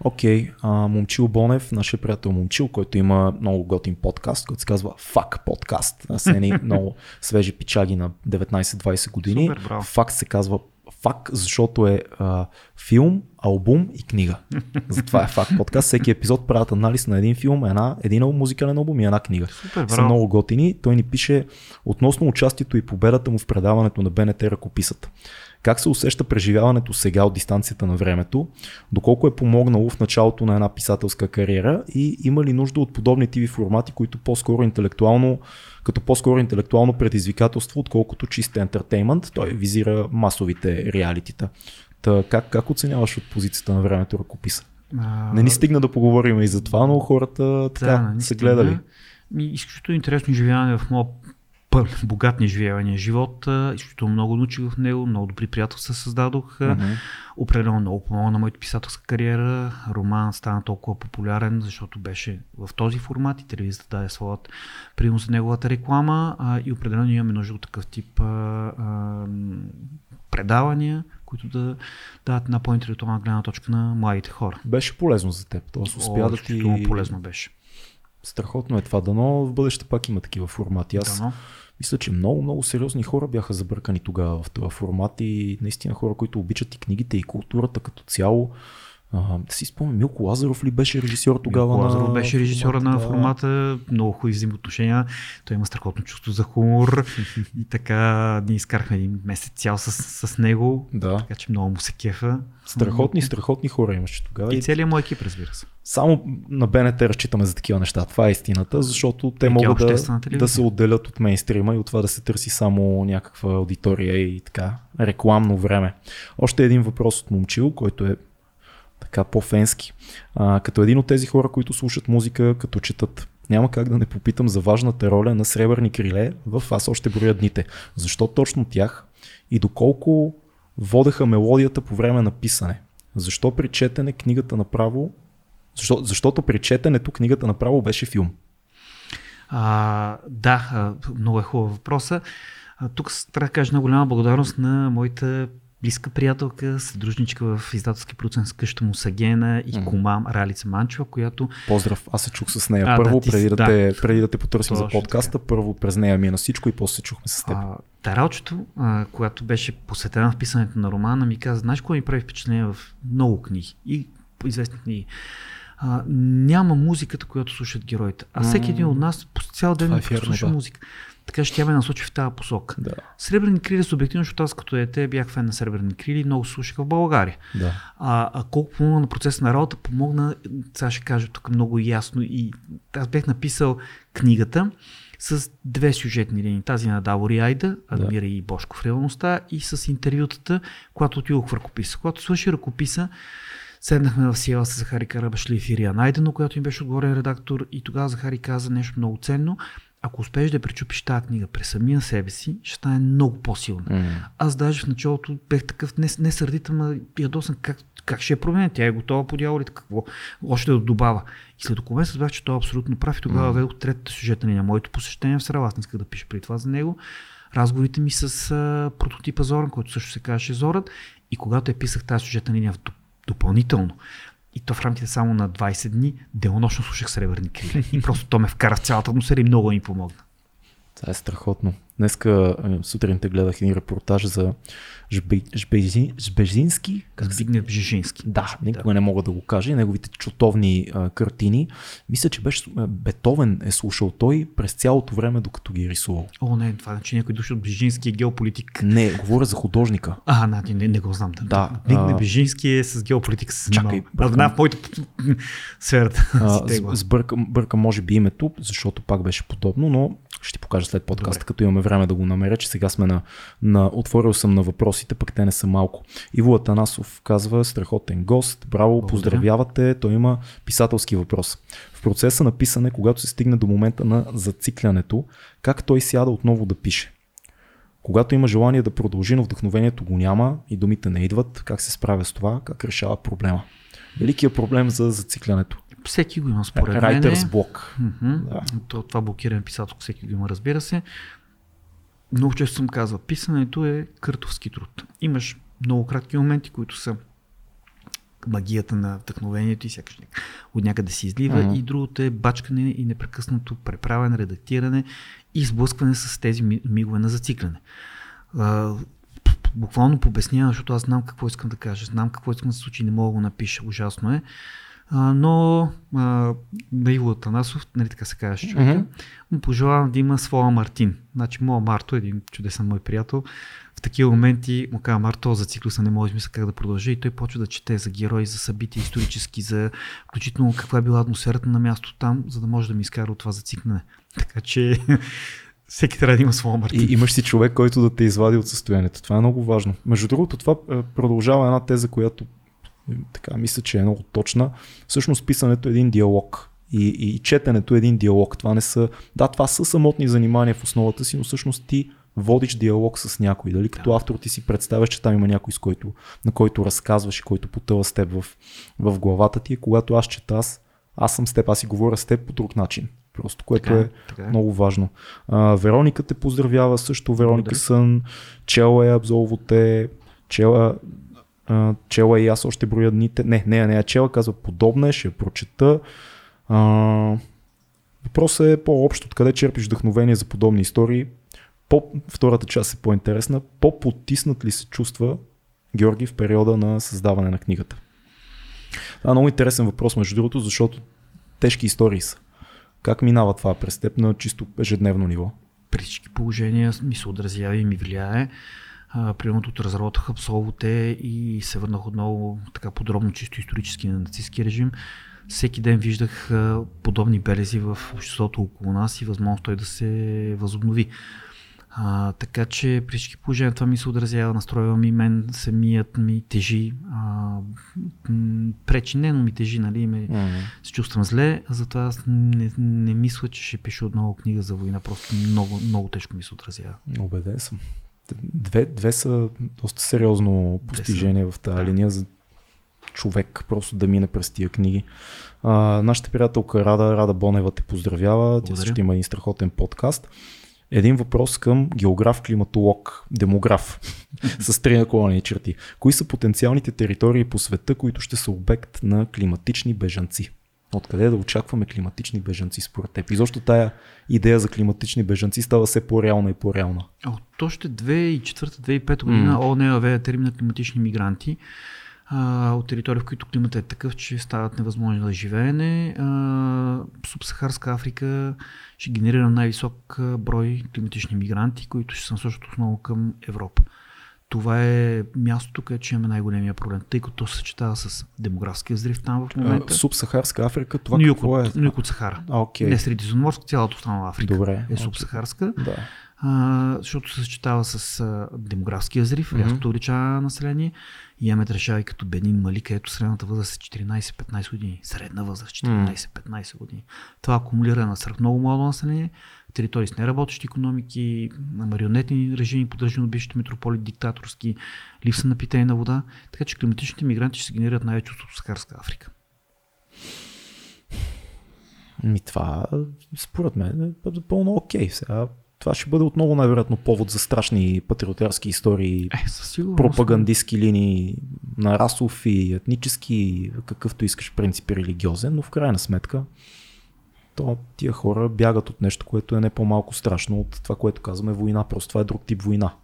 Окей, а, Момчил Бонев, нашия приятел Момчил, който има много готин подкаст, който се казва Фак подкаст. С едни много свежи пичаги на 19-20 години. Супер, браво. Фак се казва Фак, защото е а, филм, албум и книга. Затова е Фак подкаст. Всеки епизод правят анализ на един филм, една, един музикален албум и една книга. Супер, са много готини. Той ни пише относно участието и победата му в предаването на БНТ Ръкописата. Как се усеща преживяването сега от дистанцията на времето? Доколко е помогнало в началото на една писателска кариера и има ли нужда от подобни тиви формати, които по-скоро интелектуално, като по-скоро интелектуално предизвикателство, отколкото чист ентертеймент? Той визира масовите реалитита. Та, как, как оценяваш от позицията на времето ръкописа? А... Не ни стигна да поговорим и за това, но хората така да, са гледали. Изключително интересно изживяване в моят богат неживявания живот. Изключително много научих в него, много добри приятелства създадох. Mm-hmm. Определено много помогна на моята писателска кариера. Роман стана толкова популярен, защото беше в този формат и телевизията даде своят принос за неговата реклама. А, и определено имаме нужда от такъв тип а, а, предавания, които да дадат една по-интелектуална гледна точка на младите хора. Беше полезно за теб. Тоест успя О, да ти... полезно беше. Страхотно е това. Дано в бъдеще пак има такива формати. Аз Дано. Мисля, че много, много сериозни хора бяха забъркани тогава в това формат и наистина хора, които обичат и книгите, и културата като цяло. А, да си спомням, Милко Лазаров ли беше режисьор тогава? Милко Лазаров беше режисьора на формата, много хубави взаимоотношения. Той има страхотно чувство за хумор и така ние изкарахме един месец цял с, с него, да. така че много му се кефа. Страхотни, страхотни хора имаше тогава. И целият мой екип, разбира се. Само на БНТ разчитаме за такива неща. Това е истината, защото те могат да, да се отделят от мейнстрима и от това да се търси само някаква аудитория и така рекламно време. Още един въпрос от Момчил, който е така по-фенски. А, като един от тези хора, които слушат музика, като четат. Няма как да не попитам за важната роля на Сребърни криле в Аз още броя дните. Защо точно тях и доколко водеха мелодията по време на писане? Защо при четене книгата направо защо, защото при четенето книгата направо беше филм. А, да, много е хубава въпроса. А, тук трябва да кажа на голяма благодарност на моите близка приятелка, съдружничка в издателски процент с къща му Сагена и mm. комам Ралица Манчева, която... Поздрав, аз се чух с нея а, първо, да, преди, да, да, те, преди да те потърсим за подкаста, така. първо през нея мина всичко и после се чухме с теб. А, Таралчето, а, която беше посетена в писането на романа, ми каза, знаеш кое ми прави впечатление в много книги и известни книги? А, няма музиката, която слушат героите. А всеки един от нас по цял ден е слуша да. музика. Така че тя ме насочи в тази посока. Да. Сребърни крили, субективно, защото аз като дете бях фен на Сребърни крили много слушах в България. Да. А, а колко помогна на процеса на работа, помогна, сега ще кажа тук много ясно и аз бях написал книгата с две сюжетни линии. Тази на Давори Айда, Адмира да. и Бошко в реалността и с интервютата, когато отидох в ръкописа. Когато свърши ръкописа, Седнахме в Сиела с Захари Карабашлиев и Ирия Найдено, която им беше отговорен редактор и тогава Захари каза нещо много ценно ако успееш да пречупиш тази книга през самия себе си, ще стане много по-силна. Mm. Аз даже в началото бех такъв не, не сърдита, ма ядосан как, как ще я променя. Тя е готова по дяволите, какво още да добава. И след документ разбрах, че той е абсолютно прав и тогава mm. ведох третата сюжета на моето посещение в Срава. Аз не исках да пиша при това за него. Разговорите ми с а, прототипа Зоран, който също се казваше Зорът. И когато я писах тази сюжетна линия в допълнително, и то в рамките само на 20 дни, денонощно слушах Сребърни крили. И просто то ме вкара в цялата атмосфера и много ми помогна. Това е страхотно. Днеска сутринта гледах един репортаж за Жбежински. Как Збигнев Бжежински. Да, никога да. не мога да го кажа. Неговите чутовни а, картини. Мисля, че беше Бетовен е слушал той през цялото време, докато ги е рисувал. О, не, това значи някой души от Бжежински е геополитик. Не, говоря за художника. А, не, не, не го знам. Да. да Збигнев Бжежински е с геополитика. С Чакай. Бъркам... в моята сферата. Бъркам, бъркам, може би името, защото пак беше подобно, но ще ти покажа след подкаста, Добре. като имаме време да го намеря, че сега сме на, на... Отворил съм на въпросите, пък те не са малко. Иво Атанасов казва, страхотен гост, браво, Благодаря. поздравявате, той има писателски въпрос. В процеса на писане, когато се стигне до момента на зациклянето, как той сяда отново да пише? Когато има желание да продължи, но вдъхновението го няма и думите не идват, как се справя с това, как решава проблема? Великият проблем за зациклянето. Всеки го има според мен. Mm-hmm. Да. То, това блокиране писателство всеки го има, разбира се. Много често съм казал, писането е къртовски труд. Имаш много кратки моменти, които са магията на вдъхновението и сякаш от някъде се излива mm-hmm. и другото е бачкане и непрекъснато преправяне, редактиране и сблъскване с тези мигове на зацикляне. Буквално побеснява, защото аз знам какво искам да кажа, знам какво искам да се случи, не мога да го напиша, ужасно е А, но а, Наиво Атанасов, нали така се казваше човека, Мгм. му пожелавам да има своя Мартин. Значи моя Марто, един чудесен мой приятел, в такива моменти му казва Марто, за циклуса не може мисля как да продължи и той почва да чете за герои, за събития исторически, за включително каква е била атмосферата на място там, за да може да ми изкара от това зацикнане. Така че всеки трябва да има своя Мартин. И имаш си човек, който да те извади от състоянието. Това е много важно. Между другото, това е, продължава една теза, която е, така мисля, че е много точна. Всъщност писането е един диалог. И, и четенето е един диалог. Това не са. Да, това са самотни занимания в основата си, но всъщност ти водиш диалог с някой. Дали като автор ти си представяш, че там има някой, с който, на който разказваш и който потъва с теб в, в главата ти. И когато аз чета, аз, аз съм с теб, аз си говоря с теб по друг начин. Просто, което Така е, е така е. много важно. А, Вероника те поздравява също. Вероника Благодаря. Сън, чела е Абзолво те, чела, чела и аз още броя дните. Не, не, не, чела казва подобна е, ще я прочета. А, въпросът е по-общо, откъде черпиш вдъхновение за подобни истории. По, втората част е по-интересна. По-потиснат ли се чувства Георги в периода на създаване на книгата? Това е много интересен въпрос, между другото, защото тежки истории са. Как минава това през теб на чисто ежедневно ниво? при всички положения ми се отразява и ми влияе. А, примерно тут разработах абсолвоте и се върнах отново така подробно, чисто исторически на нацистски режим. Всеки ден виждах а, подобни белези в обществото около нас и възможност той да се възобнови. А, така че при всички положения това ми се отразява, настроява ми мен, самият ми тежи, а, м, пречи не, но ми тежи, нали, ме, се чувствам зле, затова аз не, не мисля, че ще пиша отново книга за война, просто много, много тежко ми се отразява. Убеден съм. Две, две са доста сериозно постижение в тази Да. линия за човек просто да мине през тия книги. А, нашата приятелка Рада, Рада Бонева те поздравява. Тя Благодаря. също има един страхотен подкаст. Един въпрос към географ, климатолог, демограф с три наклонени черти. Кои са потенциалните територии по света, които ще са обект на климатични бежанци? Откъде да очакваме климатични бежанци според теб? И защо тая идея за климатични бежанци става все по-реална и по-реална? От още 2004-2005 година М. ООН въведе термина климатични мигранти а, от територии, в които климатът е такъв, че стават невъзможни за живеене. А, Субсахарска Африка ще генерира най-висок брой климатични мигранти, които ще се насочат основно към Европа. Това е мястото, където ще имаме най-големия проблем, тъй като то се съчетава с демографския взрив там в момента. Субсахарска Африка, това на юг какво е? юг от Сахара. А, окей. Не Средиземноморска, цялата останала Африка Добре. е субсахарска. Да. а, защото се съчетава с а, демографския взрив, Мгм. рязкото увеличаване на население. И имаме държави като Бенин, Мали, където средната възраст е 14-15 години. Средна възраст 14-15 години. Това акумулира на сръх много младо население, територии с неработещи економики, марионетни режими, поддържани от бившите метрополи, диктаторски, липса на питейна вода. Така че климатичните мигранти ще се генерират най-вече от Субсахарска Африка. Ми това, според мен, е пълно окей. Сега, това ще бъде отново най-вероятно повод за страшни патриотарски истории, Е, със сигурност. пропагандистски линии на расов и етнически, какъвто искаш принцип религиозен, но в крайна сметка то тия хора бягат от нещо, което е не по-малко страшно от това, което казваме война. Просто това е друг тип война,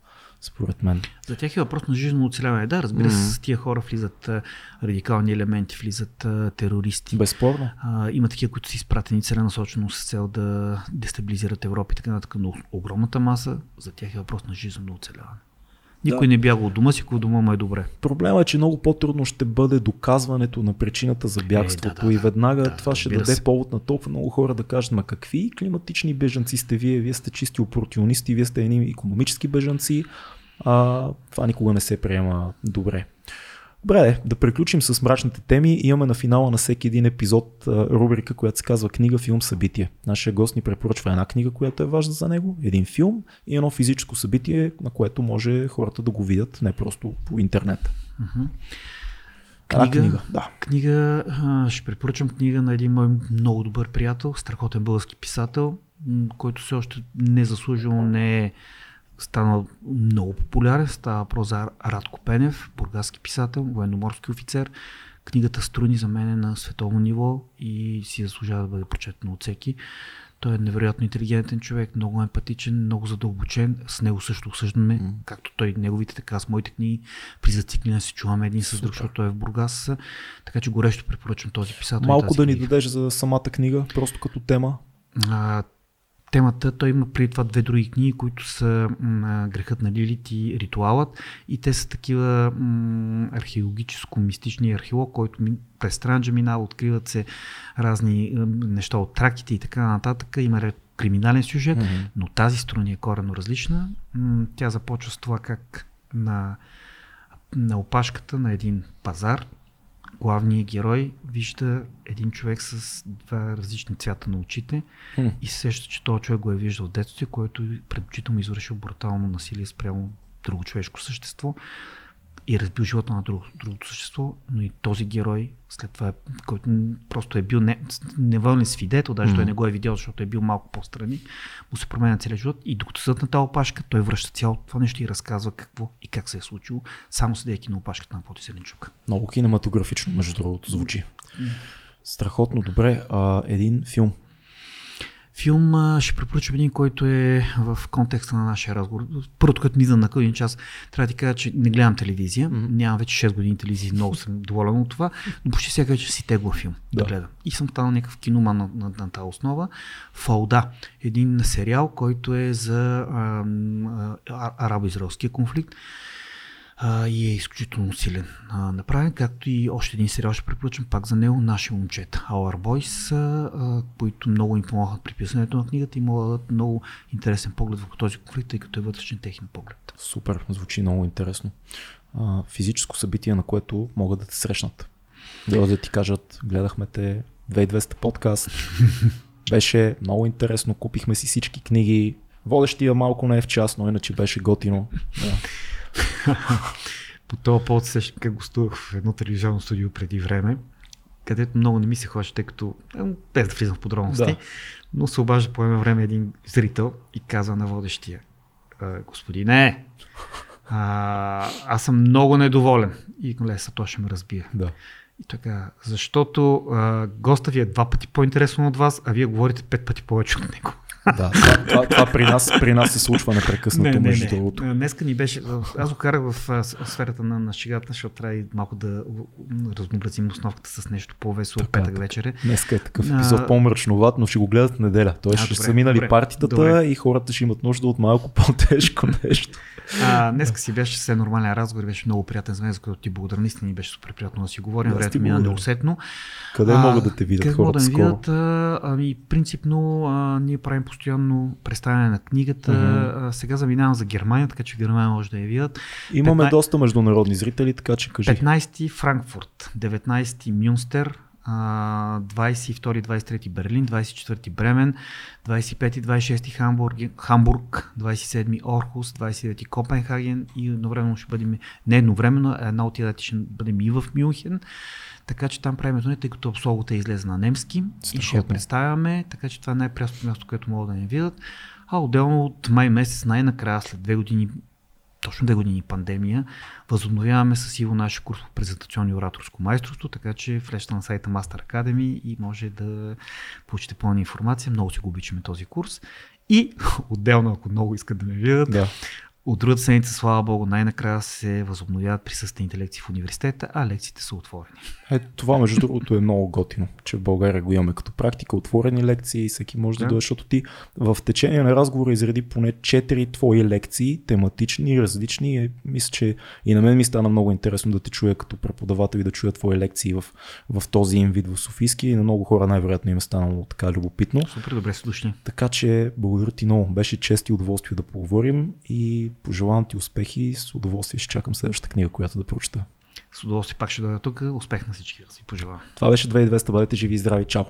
според мен. За тях е въпрос на жизнено оцеляване. Да, разбира се, Мгм. с тия хора влизат а, радикални елементи, влизат а, терористи. Безспорно. А, има такива, които са изпратени целенасочено с цел да дестабилизират Европа и така нататък, но огромната маса за тях е въпрос на жизнено оцеляване. Никой не бяга от дома си, ако дома му е добре. Проблема е, че много по-трудно ще бъде доказването на причината за бягството Е, да, и да, веднага да, това ще даде се. повод на толкова много хора да кажат, ма какви климатични бежанци сте вие, вие сте чисти опортунисти, вие сте едни економически бежанци, а това никога не се приема добре. Добре, да приключим с мрачните теми. Имаме на финала на всеки един епизод рубрика, която се казва книга, филм, събитие. Нашия гост ни препоръчва една книга, която е важна за него, един филм и едно физическо събитие, на което може хората да го видят не просто по интернет. Книга? книга, да. Книга, ще препоръчам книга на един мой много добър приятел, страхотен български писател, който все още незаслужено не е станал много популярен. Става въпрос за Радко Пенев, бургаски писател, военноморски офицер. Книгата Струни за мен е на световно ниво и си заслужава да бъде прочетена от всеки. Той е невероятно интелигентен човек, много емпатичен, много задълбочен. С него също осъждаме, mm. както той, неговите, така с моите книги. При зациклина се чуваме един с друг, защото той е в Бургас. Така че горещо препоръчвам този писател. Малко да ни книга. дадеш за самата книга, просто като тема. А, темата, той има преди това две други книги, които са м, Грехът на Лилит и Ритуалът. И те са такива м, археологическо-мистични археолог, който ми, през Странджа минава, откриват се разни м, неща от траките и така нататък. Има криминален сюжет, Мгм. но тази страна е коренно различна. М, Тя започва с това как на, на опашката на един пазар главният герой вижда един човек с два различни цвята на очите Хм. и се сеща, че този човек го е виждал в детството, който пред очите му извършил брутално насилие спрямо друго човешко същество и разбил живота на друго, другото същество, но и този герой, след това, който просто е бил не, невълнен свидетел, даже той Мгм. не го е видял, защото е бил малко по-страни, му се променя целият живот и докато съдат на тази опашка, той връща цялото това нещо и разказва какво и как се е случило, само седейки на опашката на Поти Селенчук. Много кинематографично, между другото, звучи. Страхотно добре. А, един филм. Филм а, ще препоръчам един, който е в контекста на нашия разговор. Първото, като ми на един час, трябва да ти кажа, че не гледам телевизия. Мгм. Нямам вече 6 години телевизия, много съм доволен от това, но почти всяка вечер си тегла филм да. Да. гледам. И съм станал някакъв киноман на, на, на тази основа. Фалда, един сериал, който е за арабо-израелския конфликт а, и е изключително силен а, направен, както и още един сериал ще препоръчам пак за него, Наши момчета, Our Boys, а, които много им помогнат при писането на книгата и могат много интересен поглед върху този конфликт, тъй като е вътрешен техен поглед. Супер, звучи много интересно. А, физическо събитие, на което могат да те срещнат. Да, да ти кажат, гледахме те 2200 подкаст. Беше много интересно, купихме си всички книги. Водещия малко не е в час, но иначе беше готино. Да. По този повод се сещам как гостувах в едно телевизионно студио преди време, където много не ми се хваща, тъй като, без да влизам в подробности, Да. но се обажда по едно време един зрител и казва на водещия, «А, господине, а, аз съм много недоволен. И леса, той ще ме разбие. да. И така, защото а, госта ви е два пъти по-интересен от вас, а вие говорите пет пъти повече от него. Да, това, това, това при, нас, при нас се случва непрекъснато, между другото. А, Днеска ни беше. Аз го карах в а, сферата на, на шегата, защото трябва и малко да разнообразим основката с нещо по-весело Така, петък така. вечер. е. Днеска е такъв А, епизод по-мрачноват, но ще го гледат в неделя. Тоест А, ще добре, са минали добре, партитата добре. и хората ще имат нужда от малко по-тежко нещо. А, днеска си беше все нормален разговор, беше много приятен за мен, за който ти благодаря. Наистина ни беше супер приятно да си говорим. Времето мина благодаря. неусетно. Къде А, могат да те видят Къде могат хората да скоро? видят? А, Ами, принципно, а, ние правим постоянно представяне на книгата. Мгм. А, сега заминавам за Германия, така че Германия може да я видят. Имаме 15 доста международни зрители, така че кажи. 15 Франкфурт, 19 Мюнстер, 22-23 Берлин, 24 Бремен, 25-26 Хамбург, Хамбург, 27 Орхус, 29 Копенхаген и едновременно ще бъдем, не едновременно, една от тия дати ще бъдем и в Мюнхен. Така че там правим турне, тъй като е излезе на немски и ще я Страхотно. представяме, така че това е най-прясното място, което могат да ни видят. А отделно от май месец, най-накрая, след две години точно две години пандемия, възобновяваме с Иво нашия курс по презентационно и ораторско майсторство, така че влезте на сайта Master Academy и може да получите пълна информация. Много си го обичаме този курс. И отделно, ако много искат да ме видят, Да. от другата седмица, слава богу, най-накрая се възобновяват присъствените лекции в университета, а лекциите са отворени. Е, това между другото е много готино, че в България го имаме като практика, отворени лекции, всеки може да, Да. дойде, защото ти в течение на разговора изреди поне 4 твои лекции, тематични, различни. Е, мисля, че и на мен ми стана много интересно да те чуя като преподавател и да чуя твои лекции в, в този им вид в Софийски и на много хора най-вероятно им е станало така любопитно. Супер добре се дошли. Така че благодаря ти много. Беше чест и удоволствие да поговорим и пожелавам ти успехи. С удоволствие ще чакам следващата книга, която да прочета. С удоволствие пак ще дойда тук. Успех на всички да си пожелавам. Това беше 2200. Бъдете живи и здрави. Чао!